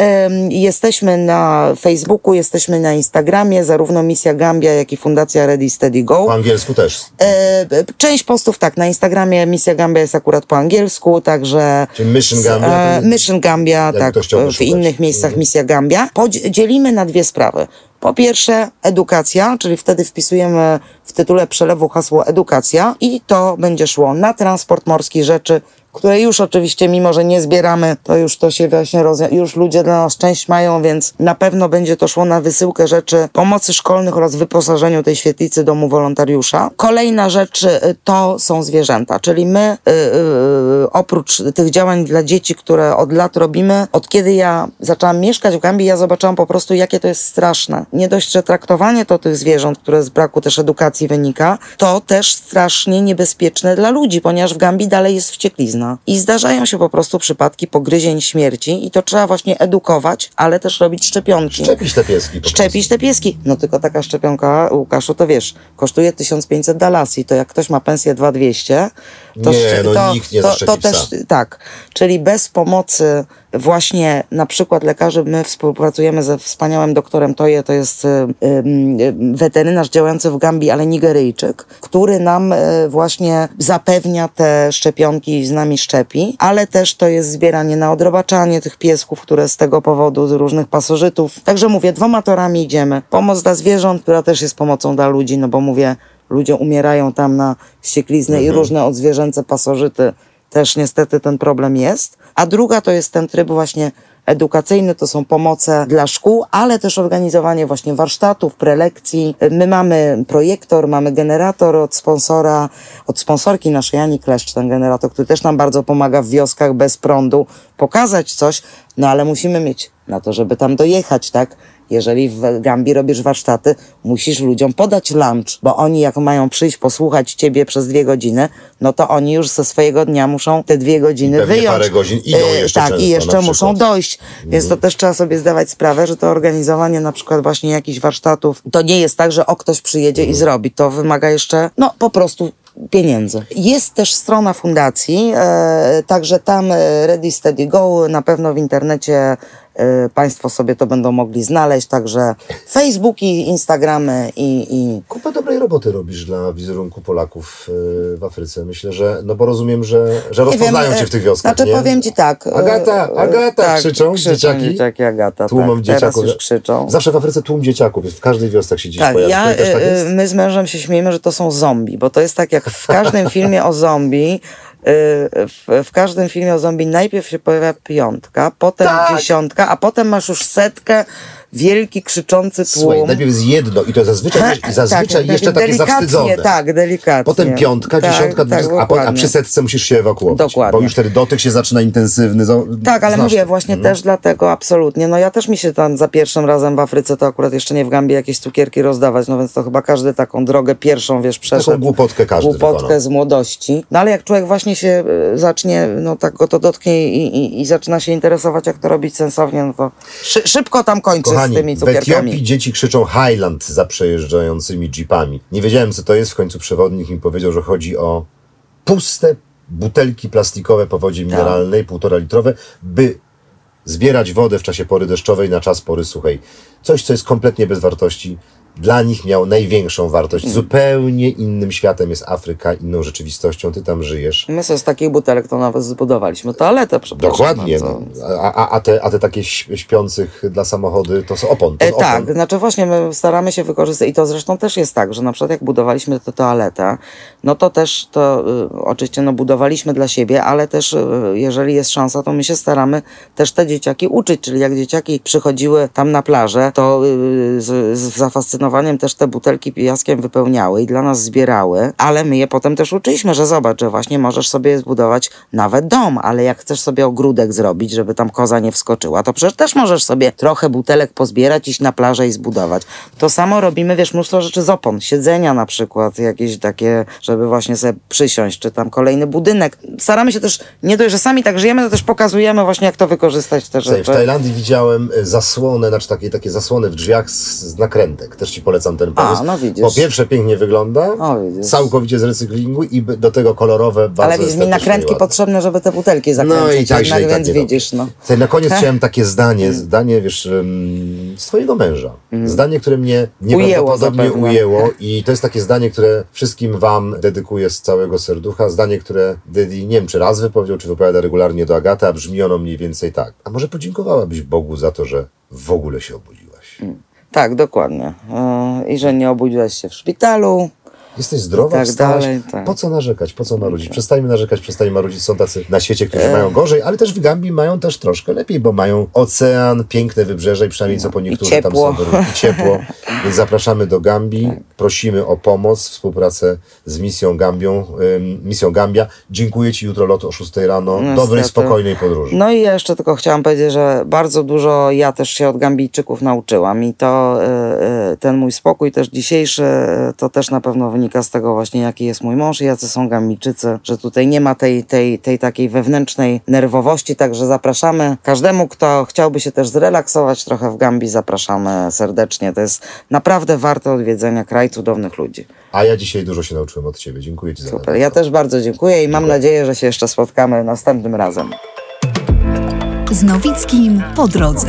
Jesteśmy na Facebooku, jesteśmy na Instagramie, zarówno Misja Gambia, jak i Fundacja Ready Steady Go. Po angielsku też. E, część postów tak, na Instagramie Misja Gambia jest akurat po angielsku, także... Czyli Mission Gambia? E, Mission Gambia, tak, w innych miejscach mhm. Misja Gambia. Podzielimy na dwie sprawy. Po pierwsze, edukacja, czyli wtedy wpisujemy w tytule przelewu hasło edukacja i to będzie szło na transport morski rzeczy, które już oczywiście, mimo że nie zbieramy, to już to się właśnie rozja- już ludzie dla nas część mają, więc na pewno będzie to szło na wysyłkę rzeczy pomocy szkolnych oraz wyposażeniu tej świetlicy domu wolontariusza. Kolejna rzecz y, to są zwierzęta, czyli my yy, yy, oprócz tych działań dla dzieci, które od lat robimy, od kiedy ja zaczęłam mieszkać w Gambii, ja zobaczyłam po prostu, jakie to jest straszne. Nie dość, że traktowanie to tych zwierząt, które z braku też edukacji wynika, to też strasznie niebezpieczne dla ludzi, ponieważ w Gambii dalej jest wścieklizna. I zdarzają się po prostu przypadki pogryzień śmierci i to trzeba właśnie edukować, ale też robić szczepionki. Szczepić te pieski. Szczepić te pieski. No tylko taka szczepionka, Łukaszu, to wiesz, kosztuje 1500 dalasji. To jak ktoś ma pensję 2200, to, nie, no to, nikt nie to, to też tak. Czyli bez pomocy właśnie na przykład lekarzy, my współpracujemy ze wspaniałym doktorem Toje, to jest y, y, weterynarz działający w Gambii, ale Nigeryjczyk, który nam y, właśnie zapewnia te szczepionki i z nami szczepi, ale też to jest zbieranie na odrobaczanie tych piesków, które z tego powodu, z różnych pasożytów. Także mówię, dwoma torami idziemy. Pomoc dla zwierząt, która też jest pomocą dla ludzi, no bo mówię, ludzie umierają tam na ściekliznę mhm. i różne odzwierzęce pasożyty też niestety ten problem jest. A druga to jest ten tryb właśnie edukacyjny, to są pomoce dla szkół, ale też organizowanie właśnie warsztatów, prelekcji. My mamy projektor, mamy generator od sponsora, od sponsorki naszej Ani Kleszcz, ten generator, który też nam bardzo pomaga w wioskach bez prądu, pokazać coś, no ale musimy mieć na to, żeby tam dojechać, tak? Jeżeli w Gambii robisz warsztaty, musisz ludziom podać lunch, bo oni jak mają przyjść posłuchać ciebie przez dwie godziny, no to oni już ze swojego dnia muszą te dwie godziny Pewnie wyjąć. parę godzin idą e, jeszcze Tak, i jeszcze muszą dojść. Więc to Mhm. też trzeba sobie zdawać sprawę, że to organizowanie na przykład właśnie jakichś warsztatów, to nie jest tak, że o ktoś przyjedzie Mhm. i zrobi. To wymaga jeszcze, no po prostu pieniędzy. Jest też strona fundacji, e, także tam e, Ready Steady Go, na pewno w internecie Państwo sobie to będą mogli znaleźć, także Facebooki, Instagramy i, i Kupę dobrej roboty robisz dla wizerunku Polaków y, w Afryce. Myślę, że, no bo rozumiem, że, że rozpoznają wiem, cię e, w tych wioskach, Znaczy nie? powiem ci tak. Agata, Agata, tak, krzyczą, krzyczą dzieciaki. dzieciaki Agata, Tłumom tak, teraz dzieciaków. już krzyczą. Zawsze w Afryce tłum dzieciaków jest. W każdej wiosce się dziś Tak, pojawia. ja, tak my z mężem się śmiejemy, że to są zombie, bo to jest tak jak w każdym filmie o zombie, w, w każdym filmie o zombie najpierw się pojawia piątka, potem Tak. dziesiątka, a potem masz już setkę, wielki krzyczący tłum. Słuchaj, najpierw jest jedno i to zazwyczaj, i zazwyczaj Tak, jeszcze takie zawstydzone. Tak, delikatnie. Potem piątka, Tak, dziesiątka, tak, a, po, a przy setce musisz się ewakuować. Dokładnie. Bo już wtedy dotyk się zaczyna intensywny. Tak, ale znasz mówię właśnie Mhm. też dlatego, absolutnie. No ja też mi się tam za pierwszym razem w Afryce, to akurat jeszcze nie w Gambii, jakieś cukierki rozdawać, no więc to chyba każdy taką drogę pierwszą, wiesz, przeszedł. Taką głupotkę każdy Głupotkę wykonał. z młodości. No ale jak człowiek właśnie się e, zacznie, no tak go to dotknie i, i, i zaczyna się interesować, jak to robić sensownie, no to szy, szybko tam kończy Kochani, z tymi w cukierkami. Etiopii dzieci krzyczą Highland za przejeżdżającymi jeepami. Nie wiedziałem, co to jest. W końcu przewodnik im powiedział, że chodzi o puste butelki plastikowe po wodzie mineralnej, półtora litrowe, by zbierać wodę w czasie pory deszczowej na czas pory suchej. Coś, co jest kompletnie bez wartości, dla nich miał największą wartość. Zupełnie innym światem jest Afryka, inną rzeczywistością. Ty tam żyjesz. My sobie z takich butelek to nawet zbudowaliśmy toaletę, przepraszam. Dokładnie. No. A, a, a, te, a te takie śpiących dla samochody to są opon. To E, opon. tak, znaczy właśnie my staramy się wykorzystać i to zresztą też jest tak, że na przykład jak budowaliśmy tę toaletę, no to też to y, oczywiście no budowaliśmy dla siebie, ale też y, jeżeli jest szansa, to my się staramy też te dzieciaki uczyć, czyli jak dzieciaki przychodziły tam na plażę, to y, z, z też te butelki piaskiem wypełniały i dla nas zbierały, ale my je potem też uczyliśmy, że zobacz, że właśnie możesz sobie zbudować nawet dom, ale jak chcesz sobie ogródek zrobić, żeby tam koza nie wskoczyła, to przecież też możesz sobie trochę butelek pozbierać, iść na plażę i zbudować. To samo robimy, wiesz, mnóstwo rzeczy z opon, siedzenia na przykład, jakieś takie, żeby właśnie sobie przysiąść, czy tam kolejny budynek. Staramy się też, nie dość, że sami tak żyjemy, to też pokazujemy właśnie, jak to wykorzystać też. Słuchaj, w Tajlandii widziałem zasłonę, znaczy takie, takie zasłony w drzwiach z, z nakrętek. Też ci polecam ten pomysł. no widzisz. Po pierwsze pięknie wygląda, O, widzisz. całkowicie z recyklingu i do tego kolorowe, bardzo Ale widzisz, mi nakrętki ładne. potrzebne, żeby te butelki zakręcić, No i także jednak, i tak więc nie widzisz, no. Słuchaj, na koniec *laughs* chciałem takie zdanie, zdanie, wiesz, z twojego męża. Zdanie, które mnie nieprawdopodobnie Mhm. zapewne. ujęło *laughs* i to jest takie zdanie, które wszystkim wam dedykuję z całego serducha. Zdanie, które Dedi, nie wiem, czy raz wypowiedział, czy wypowiada regularnie do Agaty, a brzmi ono mniej więcej tak. A może podziękowałabyś Bogu za to, że w ogóle się obudziłaś? Tak, dokładnie. Yy, I że nie obudziłaś się w szpitalu. Jesteś zdrowa, I tak wstałaś. dalej, tak. Po co narzekać? Po co marudzić? Przestańmy narzekać, przestańmy marudzić. Są tacy na świecie, E. którzy mają gorzej, ale też w Gambii mają też troszkę lepiej, bo mają ocean, piękne wybrzeże i przynajmniej co po niektórych tam są warunki *laughs* ciepło. Więc zapraszamy do Gambii, prosimy o pomoc, współpracę z misją Gambią, ym, misją Gambia. Dziękuję Ci jutro lot o 6 rano. Niestety. Dobrej, spokojnej podróży. No i ja jeszcze tylko chciałam powiedzieć, że bardzo dużo ja też się od Gambijczyków nauczyłam i to y, y, ten mój spokój też dzisiejszy, y, to też na pewno wynika z tego właśnie, jaki jest mój mąż i jacy są Gambijczycy, że tutaj nie ma tej, tej, tej takiej wewnętrznej nerwowości, także zapraszamy każdemu, kto chciałby się też zrelaksować trochę w Gambii, zapraszamy serdecznie. To jest naprawdę warte odwiedzenia kraj cudownych ludzi. A ja dzisiaj dużo się nauczyłem od Ciebie. Dziękuję Ci za Super. Ja też bardzo dziękuję i mam nadzieję, że się jeszcze spotkamy następnym razem. Z Nowickim po drodze.